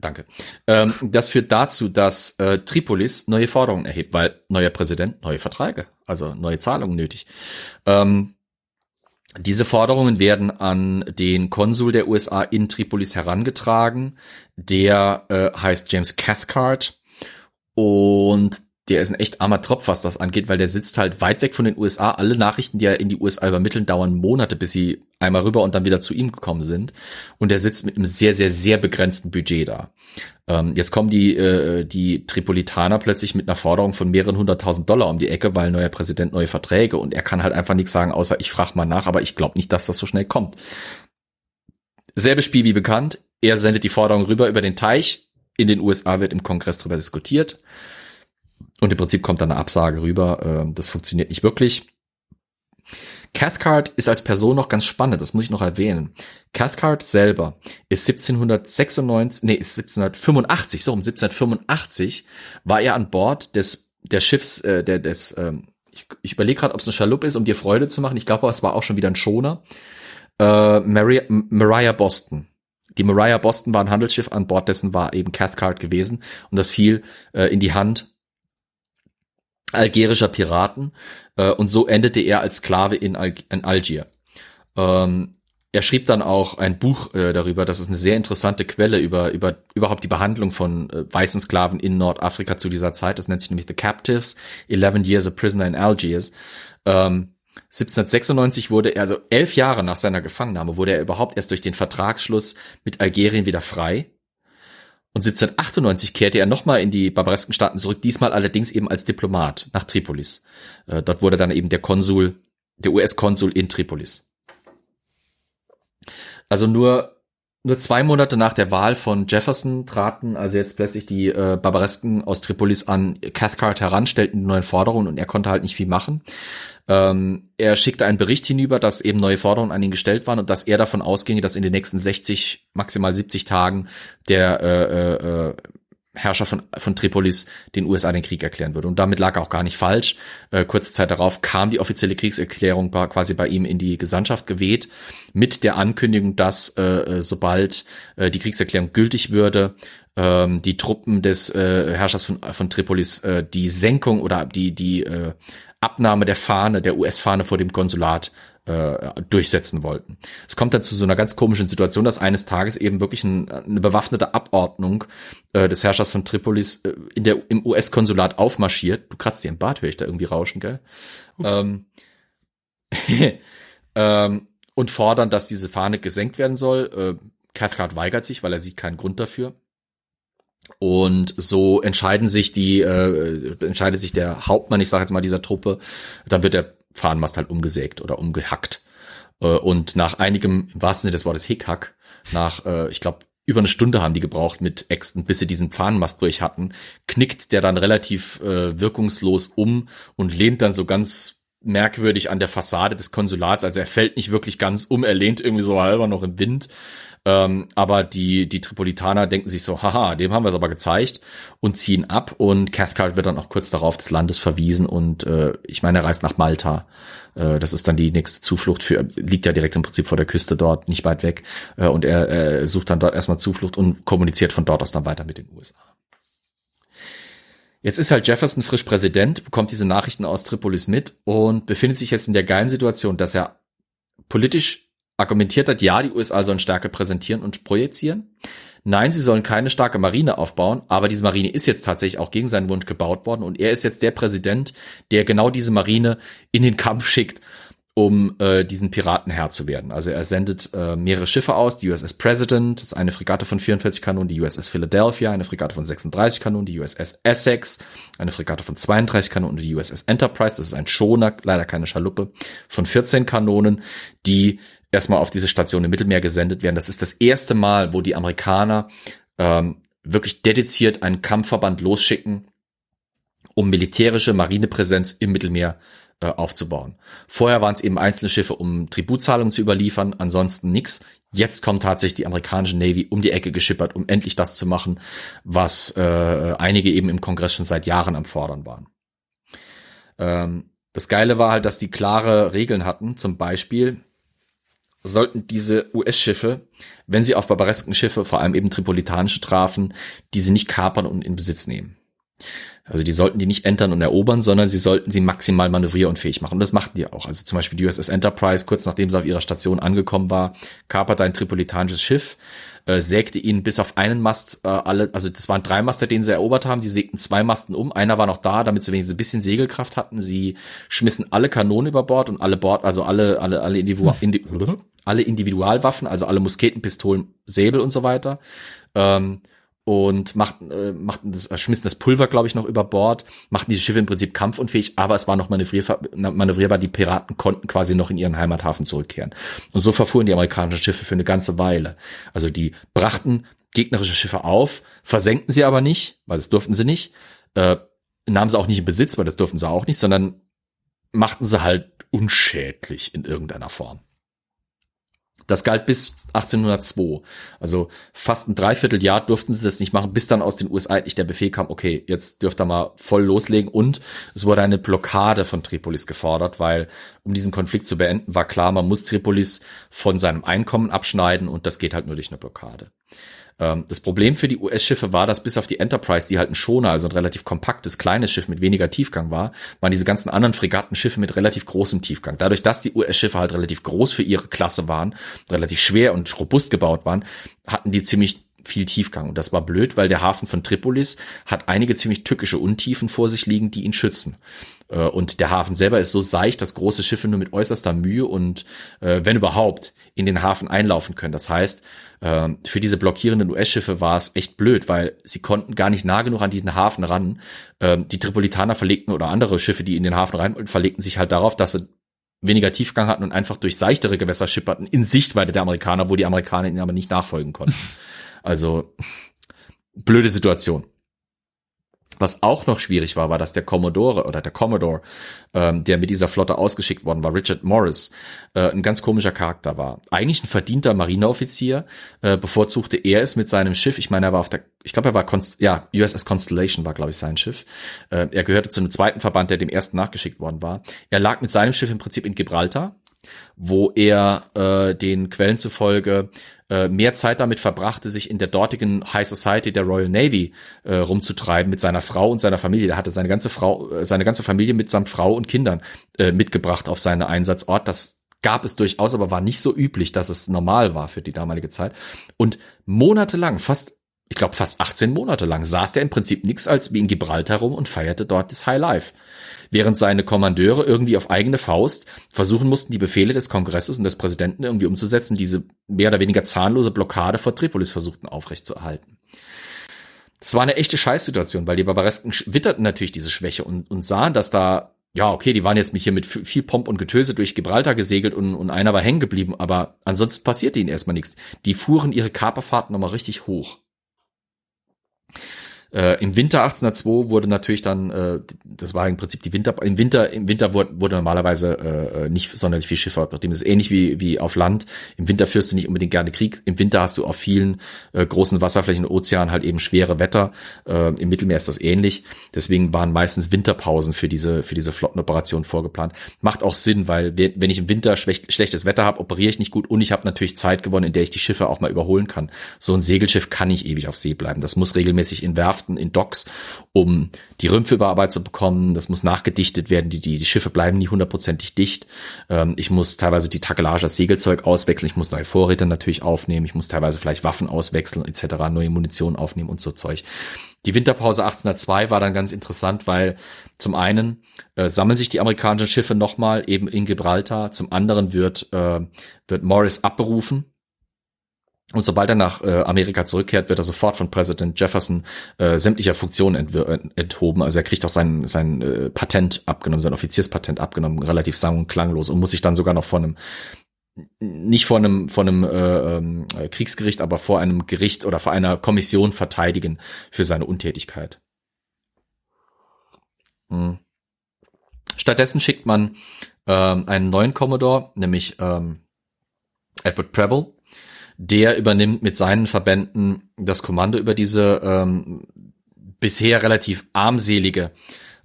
Danke. Ähm, das führt dazu, dass äh, Tripolis neue Forderungen erhebt, weil neuer Präsident, neue Verträge, also neue Zahlungen nötig. Ähm, diese Forderungen werden an den Konsul der USA in Tripolis herangetragen. Der äh, heißt James Cathcart und der ist ein echt armer Tropf, was das angeht, weil der sitzt halt weit weg von den USA. Alle Nachrichten, die er in die USA übermitteln, dauern Monate, bis sie einmal rüber und dann wieder zu ihm gekommen sind. Und er sitzt mit einem sehr, sehr, sehr begrenzten Budget da. Ähm, jetzt kommen die, äh, die Tripolitaner plötzlich mit einer Forderung von mehreren hunderttausend Dollar um die Ecke, weil neuer Präsident neue Verträge und er kann halt einfach nichts sagen, außer ich frage mal nach, aber ich glaube nicht, dass das so schnell kommt. Selbes Spiel wie bekannt. Er sendet die Forderung rüber über den Teich. In den USA wird im Kongress darüber diskutiert. Und im Prinzip kommt dann eine Absage rüber. Äh, das funktioniert nicht wirklich. Cathcart ist als Person noch ganz spannend, das muss ich noch erwähnen. Cathcart selber ist 1796, nee, ist 1785, so um 1785 war er an Bord des der Schiffs, äh, der des, ähm, ich, ich überlege gerade, ob es eine Schaluppe ist, um dir Freude zu machen. Ich glaube, es war auch schon wieder ein Schoner. Äh, Maria, Mariah Boston. Die Mariah Boston war ein Handelsschiff, an Bord dessen war eben Cathcart gewesen und das fiel äh, in die Hand algerischer Piraten äh, und so endete er als Sklave in, Al in Algier. Ähm, er schrieb dann auch ein Buch äh, darüber, das ist eine sehr interessante Quelle über, über überhaupt die Behandlung von äh, weißen Sklaven in Nordafrika zu dieser Zeit. Das nennt sich nämlich The Captives, 11 Years a Prisoner in Algiers. Ähm, 1796 wurde er, also elf Jahre nach seiner Gefangennahme, wurde er überhaupt erst durch den Vertragsschluss mit Algerien wieder frei. Und 1798 kehrte er nochmal in die barbaresken Staaten zurück, diesmal allerdings eben als Diplomat nach Tripolis. Äh, dort wurde dann eben der Konsul, der US-Konsul in Tripolis. Also nur nur zwei Monate nach der Wahl von Jefferson traten also jetzt plötzlich die äh, Barbaresken aus Tripolis an Cathcart heran, stellten neue Forderungen und er konnte halt nicht viel machen. Ähm, er schickte einen Bericht hinüber, dass eben neue Forderungen an ihn gestellt waren und dass er davon ausginge, dass in den nächsten 60, maximal 70 Tagen der äh, äh, Herrscher von, von Tripolis den USA den Krieg erklären würde. Und damit lag er auch gar nicht falsch. Äh, kurze Zeit darauf kam die offizielle Kriegserklärung war quasi bei ihm in die Gesandtschaft geweht, mit der Ankündigung, dass äh, äh sobald äh, die Kriegserklärung gültig würde, ähm, die Truppen des äh, Herrschers von, von Tripolis äh, die Senkung oder die, die äh, Abnahme der Fahne, der US-Fahne vor dem Konsulat äh, durchsetzen wollten. Es kommt dann zu so einer ganz komischen Situation, dass eines Tages eben wirklich ein, eine bewaffnete Abordnung äh, des Herrschers von Tripolis äh, in der, im US-Konsulat aufmarschiert. Du kratzt dir im Bart, höre ich da irgendwie rauschen, gell? Ähm, ähm, und fordern, dass diese Fahne gesenkt werden soll. Äh, Cathcart weigert sich, weil er sieht keinen Grund dafür. Und so entscheiden sich die, äh, entscheidet sich der Hauptmann, ich sage jetzt mal dieser Truppe, dann wird der Fahnenmast halt umgesägt oder umgehackt. Äh, und nach einigem, im wahrsten Sinne des Wortes Hickhack, nach, äh, ich glaube, über eine Stunde haben die gebraucht mit Äxten, bis sie diesen Fahnenmast durch hatten, knickt der dann relativ äh, wirkungslos um und lehnt dann so ganz merkwürdig an der Fassade des Konsulats. Also er fällt nicht wirklich ganz um, er lehnt irgendwie so halber noch im Wind ähm, aber die, die Tripolitaner denken sich so, haha, dem haben wir es aber gezeigt und ziehen ab und Cathcart wird dann auch kurz darauf des Landes verwiesen und äh, ich meine, er reist nach Malta. Äh, das ist dann die nächste Zuflucht für, liegt ja direkt im Prinzip vor der Küste dort, nicht weit weg. Äh, und er äh, sucht dann dort erstmal Zuflucht und kommuniziert von dort aus dann weiter mit den USA. Jetzt ist halt Jefferson frisch Präsident, bekommt diese Nachrichten aus Tripolis mit und befindet sich jetzt in der geilen Situation, dass er politisch argumentiert hat, ja, die USA sollen Stärke präsentieren und projizieren. Nein, sie sollen keine starke Marine aufbauen, aber diese Marine ist jetzt tatsächlich auch gegen seinen Wunsch gebaut worden und er ist jetzt der Präsident, der genau diese Marine in den Kampf schickt, um äh, diesen Piraten Herr zu werden. Also er sendet äh, mehrere Schiffe aus, die USS President, das ist eine Fregatte von 44 Kanonen, die USS Philadelphia, eine Fregatte von 36 Kanonen, die USS Essex, eine Fregatte von 32 Kanonen, die USS Enterprise, das ist ein Schoner, leider keine Schaluppe, von 14 Kanonen, die erstmal auf diese Station im Mittelmeer gesendet werden. Das ist das erste Mal, wo die Amerikaner ähm, wirklich dediziert einen Kampfverband losschicken, um militärische Marinepräsenz im Mittelmeer äh, aufzubauen. Vorher waren es eben einzelne Schiffe, um Tributzahlungen zu überliefern, ansonsten nix. Jetzt kommt tatsächlich die amerikanische Navy um die Ecke geschippert, um endlich das zu machen, was äh, einige eben im Kongress schon seit Jahren am Fordern waren. Ähm, das Geile war halt, dass die klare Regeln hatten. Zum Beispiel sollten diese US-Schiffe, wenn sie auf barbaresken Schiffe, vor allem eben tripolitanische trafen, diese nicht kapern und in Besitz nehmen. Also die sollten die nicht entern und erobern, sondern sie sollten sie maximal manövrierunfähig machen. Und das machten die auch. Also zum Beispiel die USS Enterprise, kurz nachdem sie auf ihrer Station angekommen war, kaperte ein tripolitanisches Schiff, äh, sägte ihnen bis auf einen Mast äh, alle, also das waren drei Master, den sie erobert haben, die sägten zwei Masten um, einer war noch da, damit sie wenigstens ein bisschen Segelkraft hatten. Sie schmissen alle Kanonen über Bord und alle Bord, also alle, alle, alle, Individu Indi alle Individualwaffen, also alle Musketen, Pistolen, Säbel und so weiter. Ähm, und machten, äh, machten das, äh, schmissen das Pulver, glaube ich, noch über Bord, machten diese Schiffe im Prinzip kampfunfähig, aber es war noch manövrierbar, manövrierbar. Die Piraten konnten quasi noch in ihren Heimathafen zurückkehren. Und so verfuhren die amerikanischen Schiffe für eine ganze Weile. Also die brachten gegnerische Schiffe auf, versenkten sie aber nicht, weil das durften sie nicht, äh, nahmen sie auch nicht in Besitz, weil das durften sie auch nicht, sondern machten sie halt unschädlich in irgendeiner Form. Das galt bis 1802. Also fast ein Dreivierteljahr durften sie das nicht machen, bis dann aus den USA eigentlich der Befehl kam, okay, jetzt dürft ihr mal voll loslegen. Und es wurde eine Blockade von Tripolis gefordert, weil um diesen Konflikt zu beenden, war klar, man muss Tripolis von seinem Einkommen abschneiden und das geht halt nur durch eine Blockade. Ähm, das Problem für die US-Schiffe war, dass bis auf die Enterprise, die halt ein Schoner, also ein relativ kompaktes, kleines Schiff mit weniger Tiefgang war, waren diese ganzen anderen Fregatten Schiffe mit relativ großem Tiefgang. Dadurch, dass die US-Schiffe halt relativ groß für ihre Klasse waren, relativ schwer und robust gebaut waren, hatten die ziemlich viel Tiefgang. Und das war blöd, weil der Hafen von Tripolis hat einige ziemlich tückische Untiefen vor sich liegen, die ihn schützen. Äh, und der Hafen selber ist so seicht, dass große Schiffe nur mit äußerster Mühe und, äh, wenn überhaupt, in den Hafen einlaufen können. Das heißt, ähm, für diese blockierenden US-Schiffe war es echt blöd, weil sie konnten gar nicht nah genug an diesen Hafen ran. Ähm, die Tripolitaner verlegten oder andere Schiffe, die in den Hafen rein wollten, verlegten sich halt darauf, dass sie weniger Tiefgang hatten und einfach durch seichtere Gewässer schipperten in Sichtweite der Amerikaner, wo die Amerikaner ihnen aber nicht nachfolgen konnten. Also blöde Situation. Was auch noch schwierig war, war, dass der Commodore oder der Commodore, ähm, der mit dieser Flotte ausgeschickt worden war, Richard Morris, äh, ein ganz komischer Charakter war. Eigentlich ein verdienter Marineoffizier, äh, bevorzugte er es mit seinem Schiff. Ich meine, er war auf der, ich glaube, er war Const ja USS Constellation war, glaube ich, sein Schiff. Äh, er gehörte zu einem zweiten Verband, der dem ersten nachgeschickt worden war. Er lag mit seinem Schiff im Prinzip in Gibraltar, wo er äh, den Quellen zufolge äh, mehr Zeit damit verbrachte, sich in der dortigen High Society der Royal Navy äh, rumzutreiben mit seiner Frau und seiner Familie. Er hatte seine ganze Frau, äh, seine ganze Familie mitsamt Frau und Kindern äh, mitgebracht auf seinen Einsatzort. Das gab es durchaus, aber war nicht so üblich, dass es normal war für die damalige Zeit. Und monatelang, fast ich glaube fast 18 Monate lang saß der im Prinzip nichts als wie in Gibraltar rum und feierte dort das High Life während seine Kommandeure irgendwie auf eigene Faust versuchen mussten, die Befehle des Kongresses und des Präsidenten irgendwie umzusetzen, diese mehr oder weniger zahnlose Blockade vor Tripolis versuchten aufrechtzuerhalten. Das war eine echte Scheißsituation, weil die Barbaresken witterten natürlich diese Schwäche und, und sahen, dass da, ja, okay, die waren jetzt hier mit viel Pomp und Getöse durch Gibraltar gesegelt und, und einer war hängen geblieben, aber ansonsten passierte ihnen erstmal nichts. Die fuhren ihre Kaperfahrten nochmal richtig hoch. Äh, Im Winter 1802 wurde natürlich dann, äh, das war im Prinzip die Winter, im Winter, im Winter wurde, wurde normalerweise äh, nicht sonderlich viel Schifffahrt. Das ist ähnlich wie, wie auf Land. Im Winter führst du nicht unbedingt gerne Krieg. Im Winter hast du auf vielen äh, großen Wasserflächen und Ozeanen halt eben schwere Wetter. Äh, Im Mittelmeer ist das ähnlich. Deswegen waren meistens Winterpausen für diese, für diese Flottenoperation vorgeplant. Macht auch Sinn, weil wenn ich im Winter schlecht, schlechtes Wetter habe, operiere ich nicht gut und ich habe natürlich Zeit gewonnen, in der ich die Schiffe auch mal überholen kann. So ein Segelschiff kann nicht ewig auf See bleiben. Das muss regelmäßig in Werfen Werften, in Docks, um die Rümpfe überarbeitet zu bekommen. Das muss nachgedichtet werden. Die, die, die Schiffe bleiben nie hundertprozentig dicht. Ähm, ich muss teilweise die Takelage, das Segelzeug auswechseln. Ich muss neue Vorräte natürlich aufnehmen. Ich muss teilweise vielleicht Waffen auswechseln etc., neue Munition aufnehmen und so Zeug. Die Winterpause 1802 war dann ganz interessant, weil zum einen äh, sammeln sich die amerikanischen Schiffe nochmal eben in Gibraltar, zum anderen wird, äh, wird Morris abberufen und sobald er nach äh, Amerika zurückkehrt, wird er sofort von Präsident Jefferson äh, sämtlicher Funktionen ent enthoben. Also er kriegt auch sein, sein äh, Patent abgenommen, sein Offizierspatent abgenommen, relativ sang- und klanglos und muss sich dann sogar noch von einem nicht vor einem vor einem äh, ähm, Kriegsgericht, aber vor einem Gericht oder vor einer Kommission verteidigen für seine Untätigkeit. Hm. Stattdessen schickt man ähm, einen neuen Commodore, nämlich ähm, Edward Preble. Der übernimmt mit seinen Verbänden das Kommando über diese ähm, bisher relativ armselige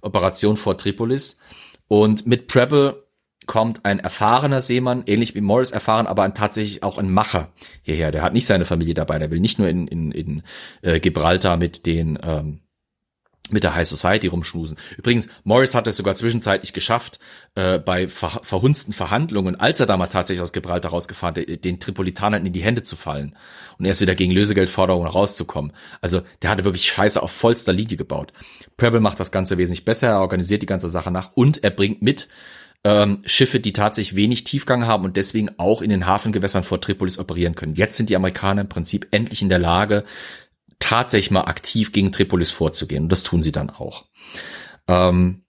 Operation vor Tripolis. Und mit Preble kommt ein erfahrener Seemann, ähnlich wie Morris erfahren, aber ein, tatsächlich auch ein Macher hierher. Der hat nicht seine Familie dabei, der will nicht nur in, in, in äh, Gibraltar mit den ähm, mit der High Society rumschmusen. Übrigens, Morris hat es sogar zwischenzeitlich geschafft, äh, bei ver verhunzten Verhandlungen, als er damals tatsächlich aus Gibraltar rausgefahren, den, den Tripolitanern in die Hände zu fallen und erst wieder gegen Lösegeldforderungen rauszukommen. Also der hatte wirklich Scheiße auf vollster Linie gebaut. Preble macht das Ganze wesentlich besser, er organisiert die ganze Sache nach und er bringt mit ähm, Schiffe, die tatsächlich wenig Tiefgang haben und deswegen auch in den Hafengewässern vor Tripolis operieren können. Jetzt sind die Amerikaner im Prinzip endlich in der Lage, tatsächlich mal aktiv gegen Tripolis vorzugehen. Und das tun sie dann auch. Ähm,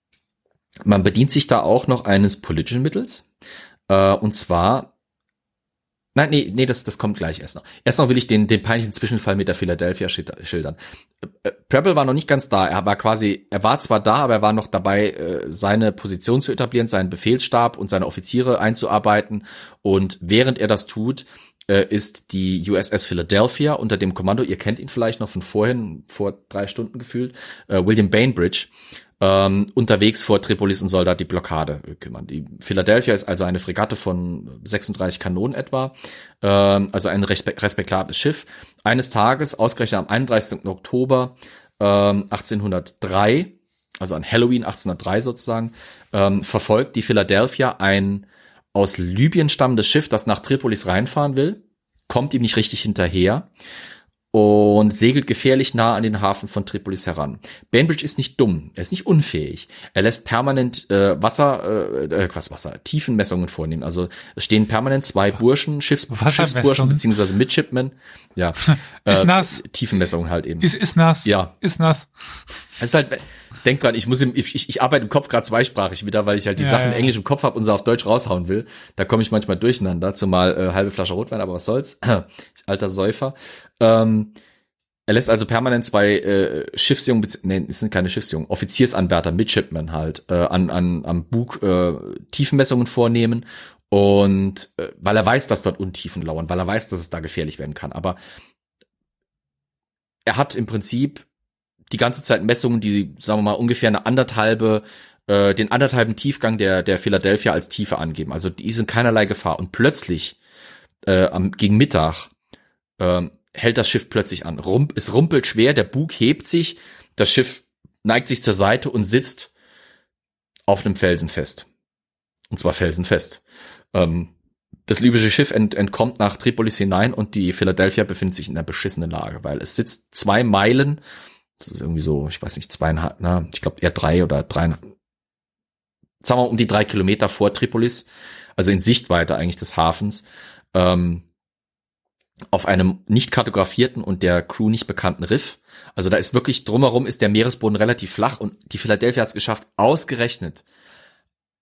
man bedient sich da auch noch eines politischen Mittels. Äh, und zwar Nein, nee, nee, das, das kommt gleich erst noch. Erst noch will ich den, den peinlichen Zwischenfall mit der Philadelphia schildern. Äh, Preble war noch nicht ganz da. Er war quasi, er war zwar da, aber er war noch dabei, äh, seine Position zu etablieren, seinen Befehlsstab und seine Offiziere einzuarbeiten. Und während er das tut, ist die USS Philadelphia unter dem Kommando, ihr kennt ihn vielleicht noch von vorhin, vor drei Stunden gefühlt, äh, William Bainbridge, ähm, unterwegs vor Tripolis und soll da die Blockade kümmern. Die Philadelphia ist also eine Fregatte von 36 Kanonen etwa, ähm, also ein respektables Schiff. Eines Tages, ausgerechnet am 31. Oktober ähm, 1803, also an Halloween 1803 sozusagen, ähm, verfolgt die Philadelphia ein aus Libyen stammendes Schiff, das nach Tripolis reinfahren will, kommt ihm nicht richtig hinterher und segelt gefährlich nah an den Hafen von Tripolis heran. Bainbridge ist nicht dumm, er ist nicht unfähig. Er lässt permanent äh, Wasser, äh, äh was Wasser, Tiefenmessungen vornehmen. Also es stehen permanent zwei Burschen, Schiffs, Schiffsburschen beziehungsweise Midshipmen. Ja,
ist äh, nass.
Tiefenmessungen halt eben.
Ist, ist nass.
Ja,
ist nass.
Es ist halt, denk dran, ich muss im, ich, ich arbeite im Kopf gerade zweisprachig wieder, weil ich halt die ja, Sachen ja. in Englisch im Kopf habe und sie auf Deutsch raushauen will. Da komme ich manchmal durcheinander, zumal äh, halbe Flasche Rotwein, aber was soll's. Alter Säufer. Ähm, er lässt also permanent zwei äh, Schiffsjungen, nee, es sind keine Schiffsjungen, Offiziersanwärter, Midshipmen halt, äh, an, an, am Bug äh, Tiefenmessungen vornehmen und äh, weil er weiß, dass dort Untiefen lauern, weil er weiß, dass es da gefährlich werden kann. Aber er hat im Prinzip die ganze Zeit Messungen, die, sagen wir mal, ungefähr eine anderthalbe, äh, den anderthalben Tiefgang der, der Philadelphia als Tiefe angeben. Also die sind keinerlei Gefahr. Und plötzlich, äh, am, gegen Mittag, äh, hält das Schiff plötzlich an. Rump, es rumpelt schwer, der Bug hebt sich, das Schiff neigt sich zur Seite und sitzt auf einem Felsen fest. Und zwar felsenfest. Ähm, das libysche Schiff ent, entkommt nach Tripolis hinein und die Philadelphia befindet sich in einer beschissenen Lage, weil es sitzt zwei Meilen das ist irgendwie so, ich weiß nicht, zweieinhalb, na, ich glaube eher drei oder drei, sagen wir um die drei Kilometer vor Tripolis, also in Sichtweite eigentlich des Hafens, ähm, auf einem nicht kartografierten und der Crew nicht bekannten Riff. Also da ist wirklich drumherum ist der Meeresboden relativ flach und die Philadelphia hat es geschafft, ausgerechnet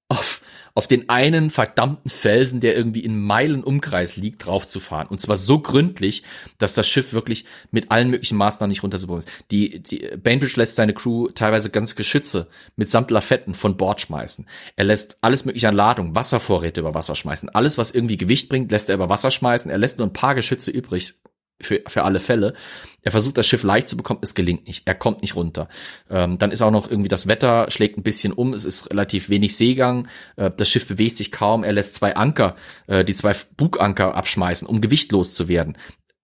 auf auf den einen verdammten Felsen, der irgendwie in Meilen Umkreis liegt, draufzufahren. Und zwar so gründlich, dass das Schiff wirklich mit allen möglichen Maßnahmen nicht runterzubauen ist. Die, die Bainbridge lässt seine Crew teilweise ganz Geschütze mitsamt Lafetten von Bord schmeißen. Er lässt alles mögliche an Ladung, Wasservorräte über Wasser schmeißen. Alles, was irgendwie Gewicht bringt, lässt er über Wasser schmeißen. Er lässt nur ein paar Geschütze übrig für, für alle Fälle. Er versucht das Schiff leicht zu bekommen, es gelingt nicht. Er kommt nicht runter. Ähm, dann ist auch noch irgendwie das Wetter, schlägt ein bisschen um, es ist relativ wenig Seegang, äh, das Schiff bewegt sich kaum, er lässt zwei Anker, äh, die zwei Buganker abschmeißen, um gewichtlos zu werden.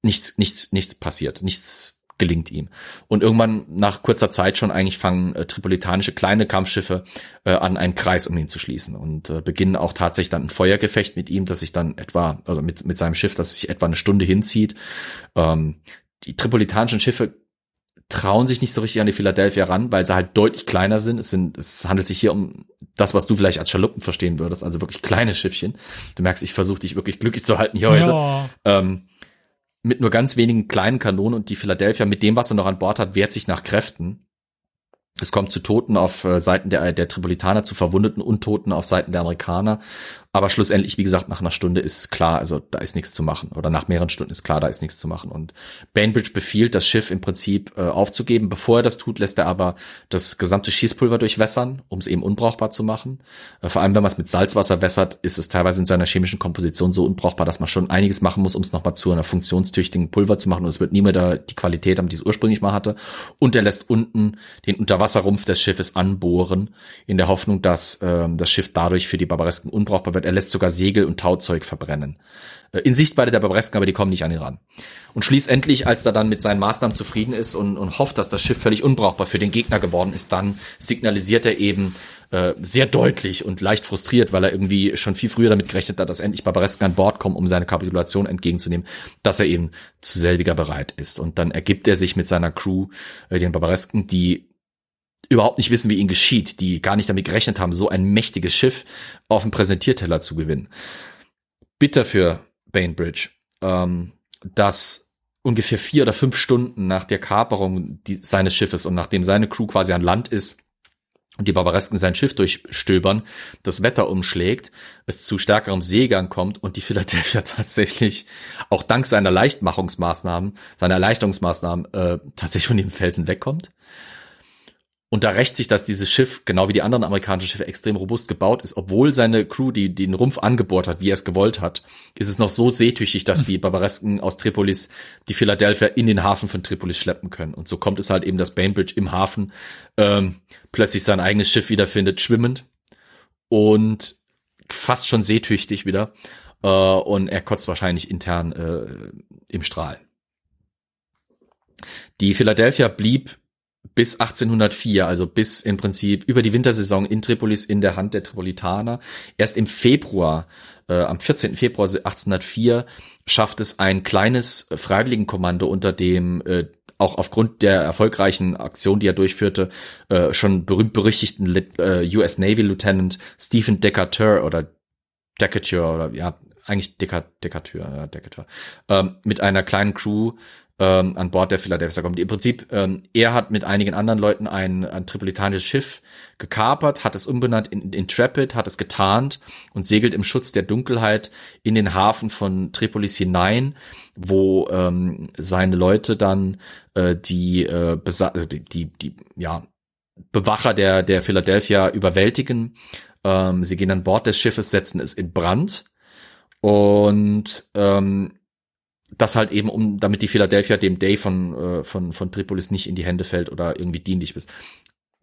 Nichts, nichts, nichts passiert, nichts gelingt ihm. Und irgendwann nach kurzer Zeit schon eigentlich fangen äh, tripolitanische kleine Kampfschiffe äh, an, einen Kreis um ihn zu schließen und äh, beginnen auch tatsächlich dann ein Feuergefecht mit ihm, das sich dann etwa, also mit, mit seinem Schiff, das sich etwa eine Stunde hinzieht. Ähm, die tripolitanischen Schiffe trauen sich nicht so richtig an die Philadelphia ran, weil sie halt deutlich kleiner sind. Es sind, es handelt sich hier um das, was du vielleicht als Schaluppen verstehen würdest, also wirklich kleine Schiffchen. Du merkst, ich versuche dich wirklich glücklich zu halten hier heute. Ja. Ähm, mit nur ganz wenigen kleinen Kanonen und die Philadelphia mit dem, was er noch an Bord hat, wehrt sich nach Kräften. Es kommt zu Toten auf äh, Seiten der, der Tripolitaner, zu verwundeten Untoten auf Seiten der Amerikaner. Aber schlussendlich, wie gesagt, nach einer Stunde ist klar, also da ist nichts zu machen. Oder nach mehreren Stunden ist klar, da ist nichts zu machen. Und Bainbridge befiehlt, das Schiff im Prinzip äh, aufzugeben. Bevor er das tut, lässt er aber das gesamte Schießpulver durchwässern, um es eben unbrauchbar zu machen. Äh, vor allem, wenn man es mit Salzwasser wässert, ist es teilweise in seiner chemischen Komposition so unbrauchbar, dass man schon einiges machen muss, um es nochmal zu einer funktionstüchtigen Pulver zu machen. Und es wird nie mehr da die Qualität haben, die es ursprünglich mal hatte. Und er lässt unten den Unterwasserrumpf des Schiffes anbohren, in der Hoffnung, dass äh, das Schiff dadurch für die Barbaresken unbrauchbar wird wird. Er lässt sogar Segel und Tauzeug verbrennen. Äh, in Sichtweite der Barbaresken, aber die kommen nicht an ihn ran. Und schließlich, als er dann mit seinen Maßnahmen zufrieden ist und, und hofft, dass das Schiff völlig unbrauchbar für den Gegner geworden ist, dann signalisiert er eben äh, sehr deutlich und leicht frustriert, weil er irgendwie schon viel früher damit gerechnet hat, dass endlich Barbaresken an Bord kommen, um seine Kapitulation entgegenzunehmen, dass er eben zu selbiger bereit ist. Und dann ergibt er sich mit seiner Crew, äh, den Barbaresken, die überhaupt nicht wissen, wie ihnen geschieht, die gar nicht damit gerechnet haben, so ein mächtiges Schiff auf dem Präsentierteller zu gewinnen. Bitter für Bainbridge, ähm, dass ungefähr vier oder fünf Stunden nach der Kaperung die, seines Schiffes und nachdem seine Crew quasi an Land ist und die Barbaresken sein Schiff durchstöbern, das Wetter umschlägt, es zu stärkerem Seegang kommt und die Philadelphia tatsächlich auch dank seiner Leichtmachungsmaßnahmen, seiner Erleichterungsmaßnahmen äh, tatsächlich von dem Felsen wegkommt. Und da rächt sich, dass dieses Schiff, genau wie die anderen amerikanischen Schiffe, extrem robust gebaut ist. Obwohl seine Crew die, den Rumpf angebohrt hat, wie er es gewollt hat, ist es noch so seetüchtig, dass die Barbaresken aus Tripolis die Philadelphia in den Hafen von Tripolis schleppen können. Und so kommt es halt eben, dass Bainbridge im Hafen ähm, plötzlich sein eigenes Schiff wiederfindet, schwimmend und fast schon seetüchtig wieder. Äh, und er kotzt wahrscheinlich intern äh, im Strahl. Die Philadelphia blieb bis 1804, also bis im Prinzip über die Wintersaison in Tripolis in der Hand der Tripolitaner. Erst im Februar, äh, am 14. Februar 1804, schafft es ein kleines Freiwilligenkommando unter dem äh, auch aufgrund der erfolgreichen Aktion, die er durchführte, äh, schon berühmt berüchtigten äh, US Navy Lieutenant Stephen Decatur oder Decatur oder ja, eigentlich Decatur, ja, Decatur, ähm, mit einer kleinen Crew ähm, an Bord der Philadelphia kommt. Im Prinzip, ähm, er hat mit einigen anderen Leuten ein, ein tripolitanisches Schiff gekapert, hat es umbenannt in Intrepid, hat es getarnt und segelt im Schutz der Dunkelheit in den Hafen von Tripolis hinein, wo ähm, seine Leute dann äh, die, äh, die, die, die, ja, Bewacher der, der Philadelphia überwältigen. Ähm, sie gehen an Bord des Schiffes, setzen es in Brand und ähm, das halt eben um, damit die Philadelphia dem Day von, äh, von, von Tripolis nicht in die Hände fällt oder irgendwie dienlich ist.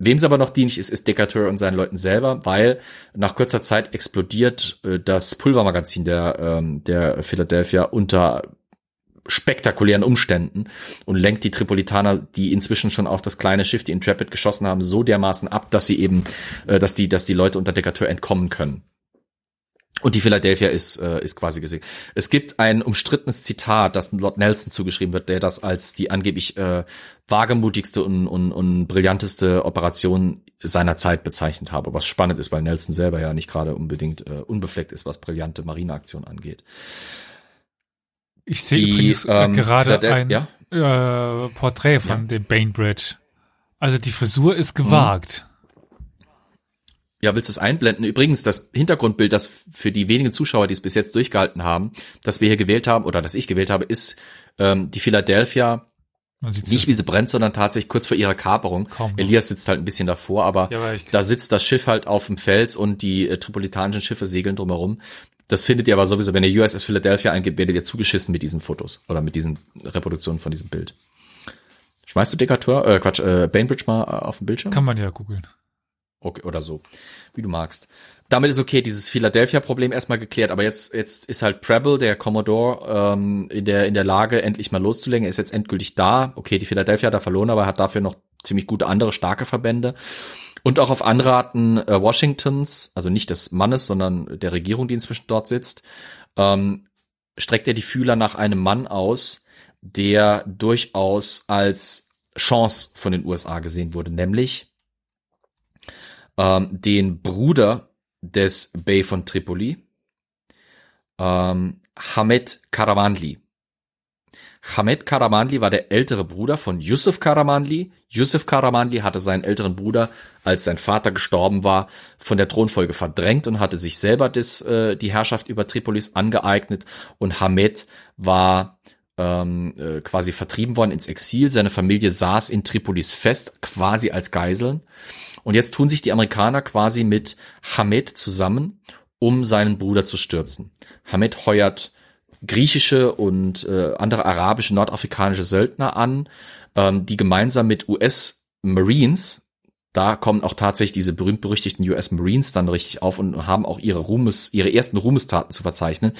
Wem es aber noch dienlich ist, ist Decatur und seinen Leuten selber, weil nach kurzer Zeit explodiert äh, das Pulvermagazin der, ähm, der Philadelphia unter spektakulären Umständen und lenkt die Tripolitaner, die inzwischen schon auf das kleine Schiff, die Intrepid geschossen haben, so dermaßen ab, dass sie eben, äh, dass die, dass die Leute unter Decatur entkommen können. Und die Philadelphia ist, äh, ist quasi gesehen. Es gibt ein umstrittenes Zitat, das Lord Nelson zugeschrieben wird, der das als die angeblich äh, wagemutigste und, und, und brillanteste Operation seiner Zeit bezeichnet habe. Was spannend ist, weil Nelson selber ja nicht gerade unbedingt äh, unbefleckt ist, was brillante Marineaktion angeht.
Ich sehe übrigens äh, ähm, gerade ein ja? äh, Porträt von ja. dem Bainbridge. Also die Frisur ist gewagt. Mhm.
Ja, willst du es einblenden? Übrigens, das Hintergrundbild, das für die wenigen Zuschauer, die es bis jetzt durchgehalten haben, das wir hier gewählt haben oder das ich gewählt habe, ist ähm, die Philadelphia. Nicht wie sie brennt, sondern tatsächlich kurz vor ihrer Kaperung. Kaum Elias sitzt halt ein bisschen davor, aber ja, da sitzt das Schiff halt auf dem Fels und die äh, tripolitanischen Schiffe segeln drumherum. Das findet ihr aber sowieso, wenn ihr USS Philadelphia eingebt, werdet ihr zugeschissen mit diesen Fotos oder mit diesen Reproduktionen von diesem Bild. Schmeißt du Decatur, äh, Quatsch, äh, Bainbridge mal äh, auf den Bildschirm?
Kann man ja googeln.
Okay, oder so, wie du magst. Damit ist okay, dieses Philadelphia-Problem erstmal geklärt, aber jetzt, jetzt ist halt Preble, der Commodore, ähm, in, der, in der Lage, endlich mal loszulegen. Er ist jetzt endgültig da. Okay, die Philadelphia hat er verloren, aber er hat dafür noch ziemlich gute andere starke Verbände. Und auch auf Anraten äh, Washingtons, also nicht des Mannes, sondern der Regierung, die inzwischen dort sitzt, ähm, streckt er die Fühler nach einem Mann aus, der durchaus als Chance von den USA gesehen wurde, nämlich ähm, den Bruder des Bey von Tripoli, ähm, Hamed Karamanli. Hamed Karamanli war der ältere Bruder von Yusuf Karamanli. Yusuf Karamanli hatte seinen älteren Bruder, als sein Vater gestorben war, von der Thronfolge verdrängt und hatte sich selber das, äh, die Herrschaft über Tripolis angeeignet. Und Hamed war ähm, äh, quasi vertrieben worden ins Exil. Seine Familie saß in Tripolis fest, quasi als Geiseln. Und jetzt tun sich die Amerikaner quasi mit Hamed zusammen, um seinen Bruder zu stürzen. Hamed heuert griechische und äh, andere arabische, nordafrikanische Söldner an, ähm, die gemeinsam mit US Marines, da kommen auch tatsächlich diese berühmt-berüchtigten US Marines dann richtig auf und haben auch ihre Ruhmes, ihre ersten Ruhmestaten zu verzeichnen.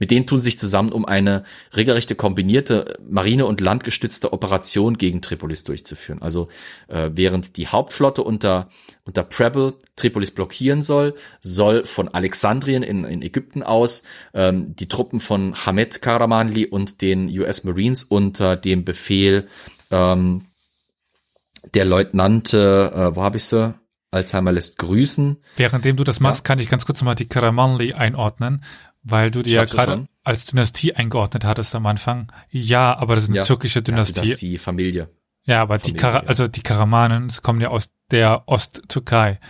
Mit denen tun sie sich zusammen, um eine regelrechte kombinierte Marine- und landgestützte Operation gegen Tripolis durchzuführen. Also äh, während die Hauptflotte unter, unter Preble Tripolis blockieren soll, soll von Alexandrien in, in Ägypten aus ähm, die Truppen von Hamed Karamanli und den US Marines unter dem Befehl ähm, der Leutnante, äh, wo habe ich sie? Alzheimer lässt grüßen.
Währenddem du das machst, ja. kann ich ganz kurz mal die Karamanli einordnen, weil du die ja gerade als Dynastie eingeordnet hattest am Anfang. Ja, aber das ist eine ja, türkische Dynastie. Ja,
Dynastie, Familie.
Ja, aber Familie, die Kara also die Karamanen kommen ja aus der Osttürkei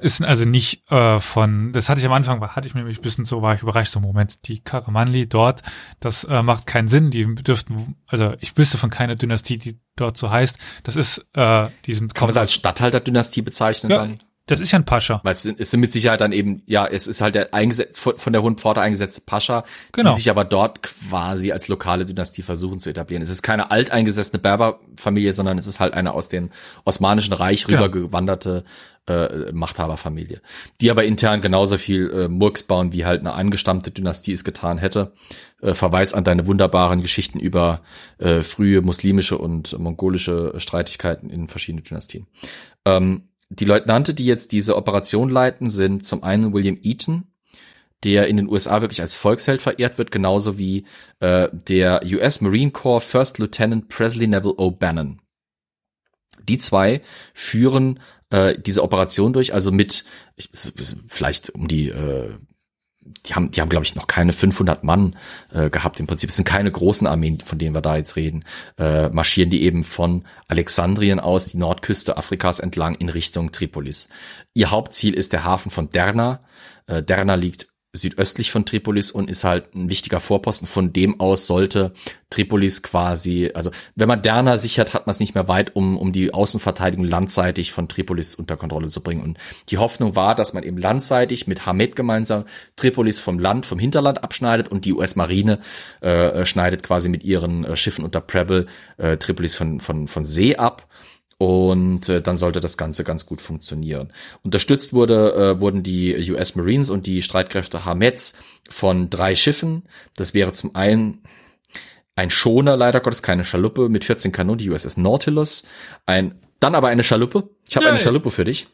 ist also nicht äh, von, das hatte ich am Anfang, hatte ich mir nämlich ein bisschen so, war ich überrascht, so Moment, die Karamanli dort, das äh, macht keinen Sinn, die dürften, also ich wüsste von keiner Dynastie, die dort so heißt, das ist, äh, die sind...
Kann man es als Statthalter-Dynastie bezeichnen
ja,
dann?
Das ist ja ein Pascha.
Weil es sind mit Sicherheit dann eben, ja, es ist halt der von der Hohen Pforte eingesetzte Pascha, genau. die sich aber dort quasi als lokale Dynastie versuchen zu etablieren. Es ist keine alteingesessene Berberfamilie, sondern es ist halt eine aus dem Osmanischen Reich genau. rübergewanderte äh, Machthaberfamilie, die aber intern genauso viel äh, Murks bauen, wie halt eine angestammte Dynastie es getan hätte. Äh, Verweis an deine wunderbaren Geschichten über äh, frühe muslimische und mongolische Streitigkeiten in verschiedenen Dynastien. Ähm, die Leutnante, die jetzt diese Operation leiten, sind zum einen William Eaton, der in den USA wirklich als Volksheld verehrt wird, genauso wie äh, der US Marine Corps First Lieutenant Presley Neville O'Bannon. Die zwei führen äh, diese Operation durch, also mit ich, vielleicht um die äh, die haben, die haben, glaube ich, noch keine 500 Mann äh, gehabt. Im Prinzip es sind keine großen Armeen, von denen wir da jetzt reden. Äh, marschieren die eben von Alexandrien aus die Nordküste Afrikas entlang in Richtung Tripolis. Ihr Hauptziel ist der Hafen von Derna. Äh, Derna liegt südöstlich von Tripolis und ist halt ein wichtiger Vorposten. Von dem aus sollte Tripolis quasi, also wenn man Derna sichert, hat man es nicht mehr weit, um, um die Außenverteidigung landseitig von Tripolis unter Kontrolle zu bringen. Und die Hoffnung war, dass man eben landseitig mit Hamed gemeinsam Tripolis vom Land, vom Hinterland abschneidet und die US-Marine äh, schneidet quasi mit ihren äh, Schiffen unter Preble äh, Tripolis von, von, von See ab und äh, dann sollte das Ganze ganz gut funktionieren. Unterstützt wurde, äh, wurden die US Marines und die Streitkräfte Hamets von drei Schiffen. Das wäre zum einen ein Schoner, leider Gottes, keine Schaluppe, mit 14 Kanonen, die USS Nautilus. Ein, dann aber eine Schaluppe. Ich habe eine Schaluppe für dich.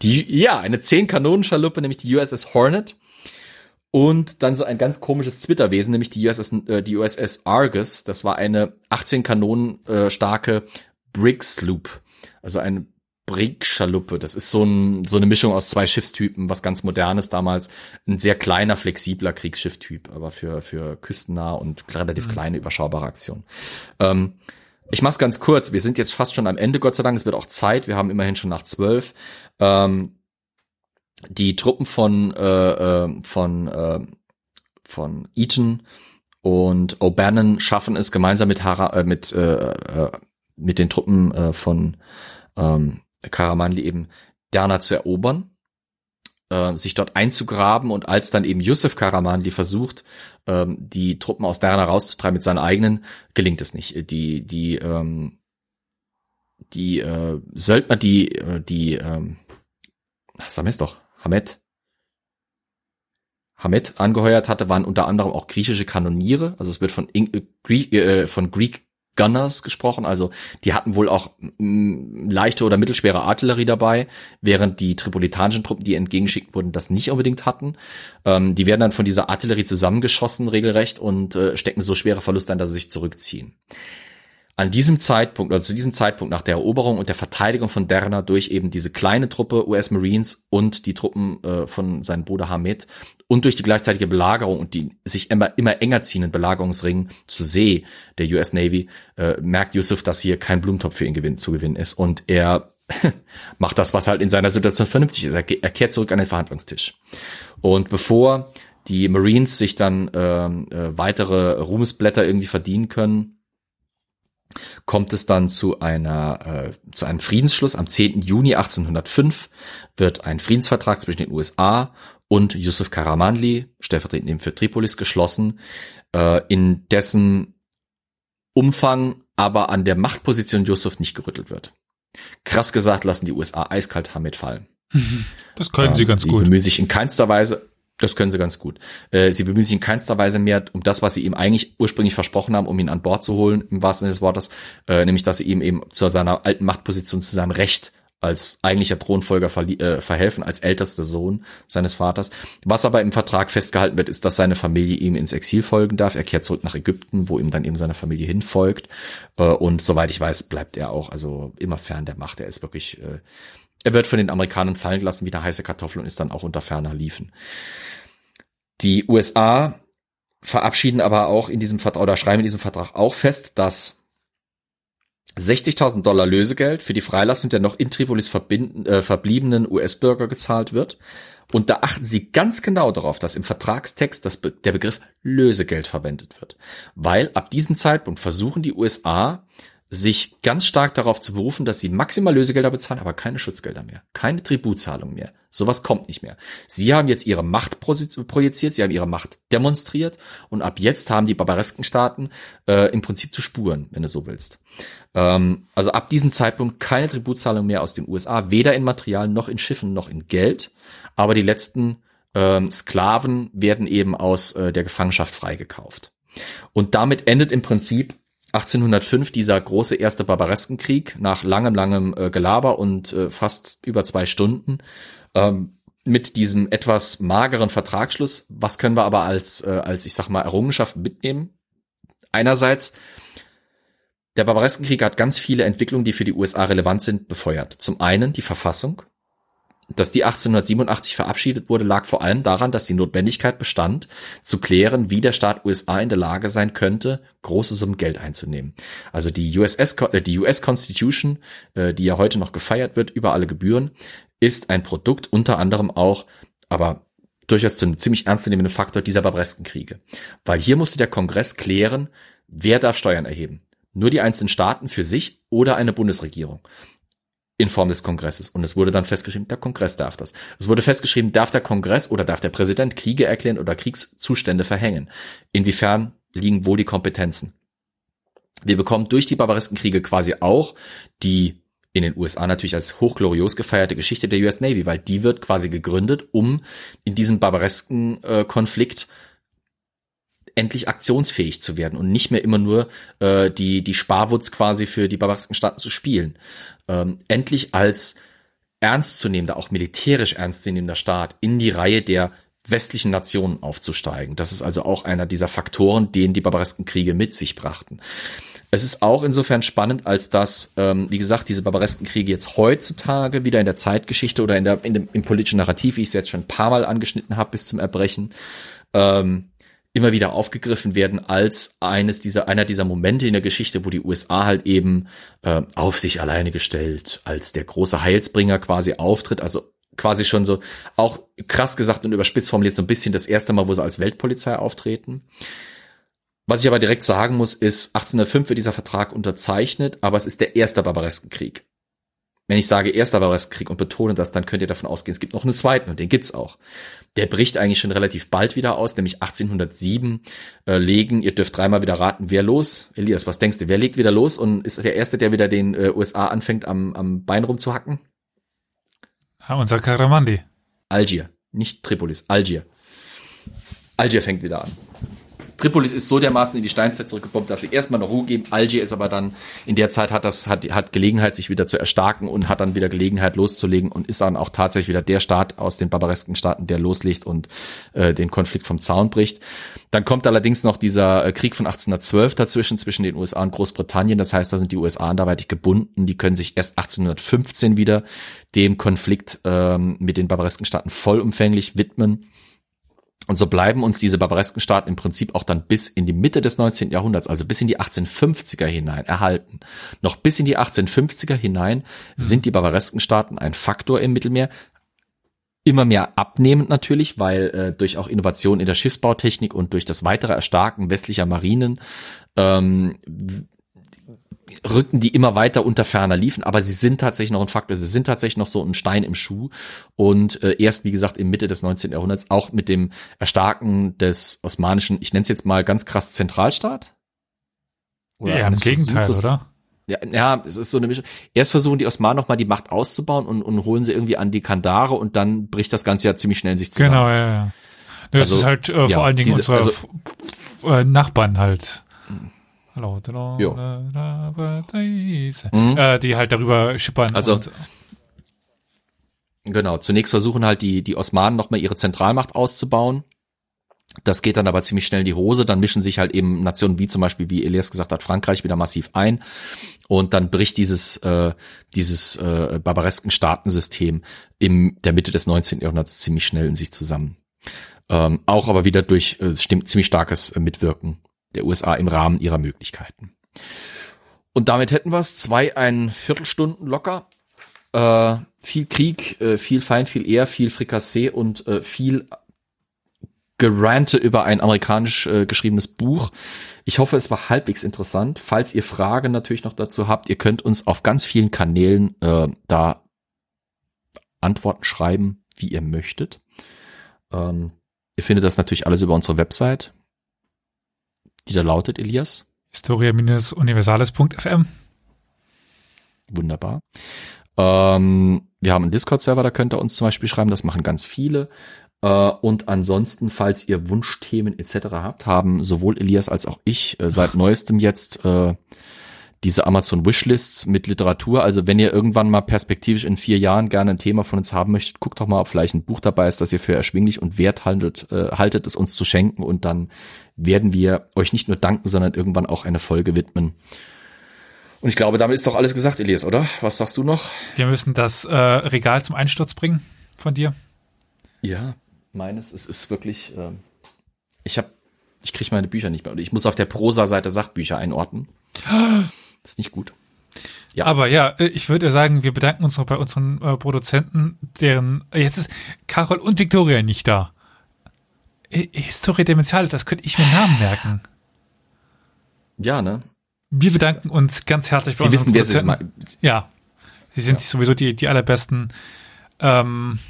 Die, ja, eine 10 Kanonen Schaluppe, nämlich die USS Hornet. Und dann so ein ganz komisches Zwitterwesen, nämlich die USS, äh, die USS Argus. Das war eine 18 Kanonen äh, starke Brig Sloop also eine Brig-Schaluppe. Das ist so, ein, so eine Mischung aus zwei Schiffstypen, was ganz modernes damals. Ein sehr kleiner, flexibler Kriegsschifftyp, aber für, für küstennah und relativ mhm. kleine, überschaubare Aktionen. Ähm, ich mach's ganz kurz. Wir sind jetzt fast schon am Ende, Gott sei Dank. Es wird auch Zeit. Wir haben immerhin schon nach zwölf. Ähm, die Truppen von, äh, äh, von, äh, von Eaton und O'Bannon schaffen es gemeinsam mit, Hara, äh, mit, äh, äh, mit den Truppen äh, von ähm, Karamanli eben Derna zu erobern, äh, sich dort einzugraben und als dann eben Yusuf Karamanli versucht, ähm, die Truppen aus Derna rauszutreiben mit seinen eigenen, gelingt es nicht. Die, die, ähm, die äh, Söldner, die, äh, die, ähm, sag es doch, Hamed, Hamed angeheuert hatte, waren unter anderem auch griechische Kanoniere. Also es wird von, äh, äh, von Greek Gunners gesprochen, also die hatten wohl auch mh, leichte oder mittelschwere Artillerie dabei, während die tripolitanischen Truppen, die entgegengeschickt wurden, das nicht unbedingt hatten. Ähm, die werden dann von dieser Artillerie zusammengeschossen regelrecht und äh, stecken so schwere Verluste ein, dass sie sich zurückziehen. an diesem Zeitpunkt, also zu diesem Zeitpunkt nach der Eroberung und der Verteidigung von Derna durch eben diese kleine Truppe US Marines und die Truppen äh, von seinem Bruder Hamid und durch die gleichzeitige Belagerung und die sich immer, immer enger ziehenden Belagerungsringen zu See der US Navy, äh, merkt Yusuf, dass hier kein Blumentopf für ihn gewinn, zu gewinnen ist und er macht das, was halt in seiner Situation vernünftig ist. Er, er kehrt zurück an den Verhandlungstisch. Und bevor die Marines sich dann ähm, äh, weitere Ruhmesblätter irgendwie verdienen können, kommt es dann zu einer äh, zu einem Friedensschluss am 10. Juni 1805 wird ein Friedensvertrag zwischen den USA und Yusuf Karamanli, stellvertretend eben für Tripolis, geschlossen, äh, in dessen Umfang aber an der Machtposition Yusuf nicht gerüttelt wird. Krass gesagt lassen die USA eiskalt Hamid fallen.
Das können sie ganz
sie
gut.
Sie bemühen sich in keinster Weise, das können sie ganz gut. Äh, sie bemühen sich in keinster Weise mehr um das, was sie ihm eigentlich ursprünglich versprochen haben, um ihn an Bord zu holen, im wahrsten Sinne des Wortes, äh, nämlich, dass sie ihm eben zu seiner alten Machtposition, zu seinem Recht als eigentlicher Thronfolger äh, verhelfen, als ältester Sohn seines Vaters. Was aber im Vertrag festgehalten wird, ist, dass seine Familie ihm ins Exil folgen darf. Er kehrt zurück nach Ägypten, wo ihm dann eben seine Familie hinfolgt. Äh, und soweit ich weiß, bleibt er auch also immer fern der Macht. Er ist wirklich, äh, er wird von den Amerikanern fallen gelassen wie eine heiße Kartoffel und ist dann auch unter ferner Liefen. Die USA verabschieden aber auch in diesem Vertrag oder schreiben in diesem Vertrag auch fest, dass 60.000 Dollar Lösegeld für die Freilassung der noch in Tripolis äh, verbliebenen US-Bürger gezahlt wird. Und da achten sie ganz genau darauf, dass im Vertragstext das Be der Begriff Lösegeld verwendet wird. Weil ab diesem Zeitpunkt versuchen die USA sich ganz stark darauf zu berufen, dass sie maximal Lösegelder bezahlen, aber keine Schutzgelder mehr, keine Tributzahlung mehr. Sowas kommt nicht mehr. Sie haben jetzt ihre Macht projiziert, sie haben ihre Macht demonstriert und ab jetzt haben die barbaresken Staaten äh, im Prinzip zu spuren, wenn du so willst. Ähm, also ab diesem Zeitpunkt keine Tributzahlung mehr aus den USA, weder in Material noch in Schiffen noch in Geld, aber die letzten ähm, Sklaven werden eben aus äh, der Gefangenschaft freigekauft. Und damit endet im Prinzip 1805 dieser große erste Barbareskenkrieg nach langem, langem äh, Gelaber und äh, fast über zwei Stunden ähm, mit diesem etwas mageren Vertragsschluss. Was können wir aber als, äh, als ich sag mal, Errungenschaft mitnehmen? Einerseits, der Barbareskenkrieg hat ganz viele Entwicklungen, die für die USA relevant sind, befeuert. Zum einen die Verfassung, dass die 1887 verabschiedet wurde, lag vor allem daran, dass die Notwendigkeit bestand, zu klären, wie der Staat USA in der Lage sein könnte, große Summen Geld einzunehmen. Also die USS, äh, die US Constitution, äh, die ja heute noch gefeiert wird über alle Gebühren, ist ein Produkt unter anderem auch, aber durchaus zu einem ziemlich ernstzunehmenden Faktor dieser Barbareskenkriege. Weil hier musste der Kongress klären, wer darf Steuern erheben. Nur die einzelnen Staaten für sich oder eine Bundesregierung in Form des Kongresses. Und es wurde dann festgeschrieben, der Kongress darf das. Es wurde festgeschrieben, darf der Kongress oder darf der Präsident Kriege erklären oder Kriegszustände verhängen. Inwiefern liegen wohl die Kompetenzen? Wir bekommen durch die Barbareskenkriege quasi auch die in den USA natürlich als hochglorios gefeierte Geschichte der US Navy, weil die wird quasi gegründet, um in diesem barbaresken äh, Konflikt endlich aktionsfähig zu werden und nicht mehr immer nur äh, die die Sparwutz quasi für die barbaresken Staaten zu spielen ähm, endlich als ernstzunehmender, auch militärisch ernstzunehmender Staat in die Reihe der westlichen Nationen aufzusteigen. Das ist also auch einer dieser Faktoren, den die barbaresken Kriege mit sich brachten. Es ist auch insofern spannend, als dass, ähm, wie gesagt, diese barbaresken Kriege jetzt heutzutage wieder in der Zeitgeschichte oder in der, in dem, im politischen Narrativ, wie ich es jetzt schon ein paar Mal angeschnitten habe, bis zum Erbrechen, ähm, immer wieder aufgegriffen werden als eines dieser, einer dieser Momente in der Geschichte, wo die USA halt eben äh, auf sich alleine gestellt, als der große Heilsbringer quasi auftritt, also quasi schon so, auch krass gesagt und überspitzt formuliert, so ein bisschen das erste Mal, wo sie als Weltpolizei auftreten. Was ich aber direkt sagen muss, ist, 1805 wird dieser Vertrag unterzeichnet, aber es ist der erste Barbareskenkrieg. Wenn ich sage Erster Barbareskenkrieg und betone das, dann könnt ihr davon ausgehen, es gibt noch einen zweiten und den gibt's auch. Der bricht eigentlich schon relativ bald wieder aus, nämlich 1807 äh, legen, ihr dürft dreimal wieder raten, wer los? Elias, was denkst du, wer legt wieder los und ist der Erste, der wieder den äh, USA anfängt, am, am Bein rumzuhacken?
Ja, unser Karamandi.
Algier, nicht Tripolis, Algier. Algier fängt wieder an. Tripolis ist so dermaßen in die Steinzeit zurückgebombt, dass sie erstmal noch Ruhe geben. Algier ist aber dann in der Zeit hat das hat hat Gelegenheit sich wieder zu erstarken und hat dann wieder Gelegenheit loszulegen und ist dann auch tatsächlich wieder der Staat aus den barbaresken Staaten, der loslegt und äh, den Konflikt vom Zaun bricht. Dann kommt allerdings noch dieser äh, Krieg von 1812 dazwischen zwischen den USA und Großbritannien. Das heißt, da sind die USA anderweitig gebunden. Die können sich erst 1815 wieder dem Konflikt ähm, mit den barbaresken Staaten vollumfänglich widmen. Und so bleiben uns diese barbaresken Staaten im Prinzip auch dann bis in die Mitte des 19. Jahrhunderts, also bis in die 1850er hinein erhalten. Noch bis in die 1850er hinein sind die barbaresken Staaten ein Faktor im Mittelmeer. Immer mehr abnehmend natürlich, weil äh, durch auch Innovation in der Schiffsbautechnik und durch das weitere Erstarken westlicher Marinen ähm, rücken die immer weiter unter ferner liefen, aber sie sind tatsächlich noch ein Faktor, sie sind tatsächlich noch so ein Stein im Schuh und äh, erst, wie gesagt, im Mitte des 19. Jahrhunderts auch mit dem Erstarken des osmanischen, ich nenne es jetzt mal ganz krass Zentralstaat.
Oder ja, im Gegenteil, Versuches, oder?
Ja, ja, es ist so eine Mischung. Erst versuchen die Osmanen noch mal die Macht auszubauen und, und holen sie irgendwie an die Kandare und dann bricht das Ganze ja ziemlich schnell in sich zusammen.
Genau, ja, ja. Das also, ist halt äh, ja, vor allen Dingen diese, unsere also, äh, Nachbarn halt. Hallo, mhm. äh, die halt darüber schippern.
Also genau, zunächst versuchen halt die die Osmanen nochmal ihre Zentralmacht auszubauen. Das geht dann aber ziemlich schnell in die Hose. Dann mischen sich halt eben Nationen wie zum Beispiel, wie Elias gesagt hat, Frankreich wieder massiv ein. Und dann bricht dieses, äh, dieses äh, barbaresken Staatensystem in der Mitte des 19. Jahrhunderts ziemlich schnell in sich zusammen. Ähm, auch aber wieder durch äh, stimmt, ziemlich starkes äh, Mitwirken der USA im Rahmen ihrer Möglichkeiten. Und damit hätten wir es. Zwei, ein Viertelstunden locker. Äh, viel Krieg, äh, viel Feind, viel Ehr, viel Frikassee und äh, viel Gerante über ein amerikanisch äh, geschriebenes Buch. Ich hoffe, es war halbwegs interessant. Falls ihr Fragen natürlich noch dazu habt, ihr könnt uns auf ganz vielen Kanälen äh, da Antworten schreiben, wie ihr möchtet. Ähm, ihr findet das natürlich alles über unsere Website die da lautet, Elias?
Historia-universales.fm.
Wunderbar. Ähm, wir haben einen Discord-Server, da könnt ihr uns zum Beispiel schreiben, das machen ganz viele. Äh, und ansonsten, falls ihr Wunschthemen etc. habt, haben sowohl Elias als auch ich äh, seit neuestem jetzt äh, diese Amazon Wishlists mit Literatur. Also wenn ihr irgendwann mal perspektivisch in vier Jahren gerne ein Thema von uns haben möchtet, guckt doch mal, ob vielleicht ein Buch dabei ist, das ihr für erschwinglich und wert handelt, äh, haltet, es uns zu schenken und dann werden wir euch nicht nur danken, sondern irgendwann auch eine Folge widmen. Und ich glaube, damit ist doch alles gesagt, Elias, oder? Was sagst du noch?
Wir müssen das äh, Regal zum Einsturz bringen von dir.
Ja, meines. Es ist wirklich. Äh, ich habe, ich kriege meine Bücher nicht mehr. Und ich muss auf der Prosa-Seite Sachbücher einordnen. Das ist nicht gut.
Ja. Aber ja, äh, ich würde sagen, wir bedanken uns noch bei unseren äh, Produzenten, deren äh, jetzt ist Carol und Victoria nicht da. Historie Demenziale, das könnte ich mir Namen merken.
Ja, ne?
Wir bedanken uns ganz herzlich
bei Sie wissen, wer sie ist.
Ja. Sie sind ja. sowieso die, die allerbesten. Ähm,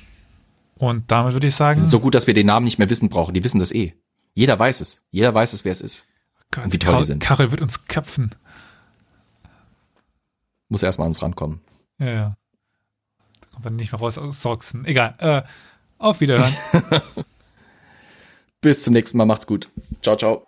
und damit würde ich sagen.
so gut, dass wir den Namen nicht mehr wissen brauchen. Die wissen das eh. Jeder weiß es. Jeder weiß es, wer es ist.
Gott, und wie toll Karl, die sind. Karel wird uns köpfen
muss erstmal ans rankommen.
Ja, ja. Da kommt dann nicht mehr raus aus Soxen. Egal. Äh, auf Wiederhören.
Bis zum nächsten Mal. Macht's gut. Ciao, ciao.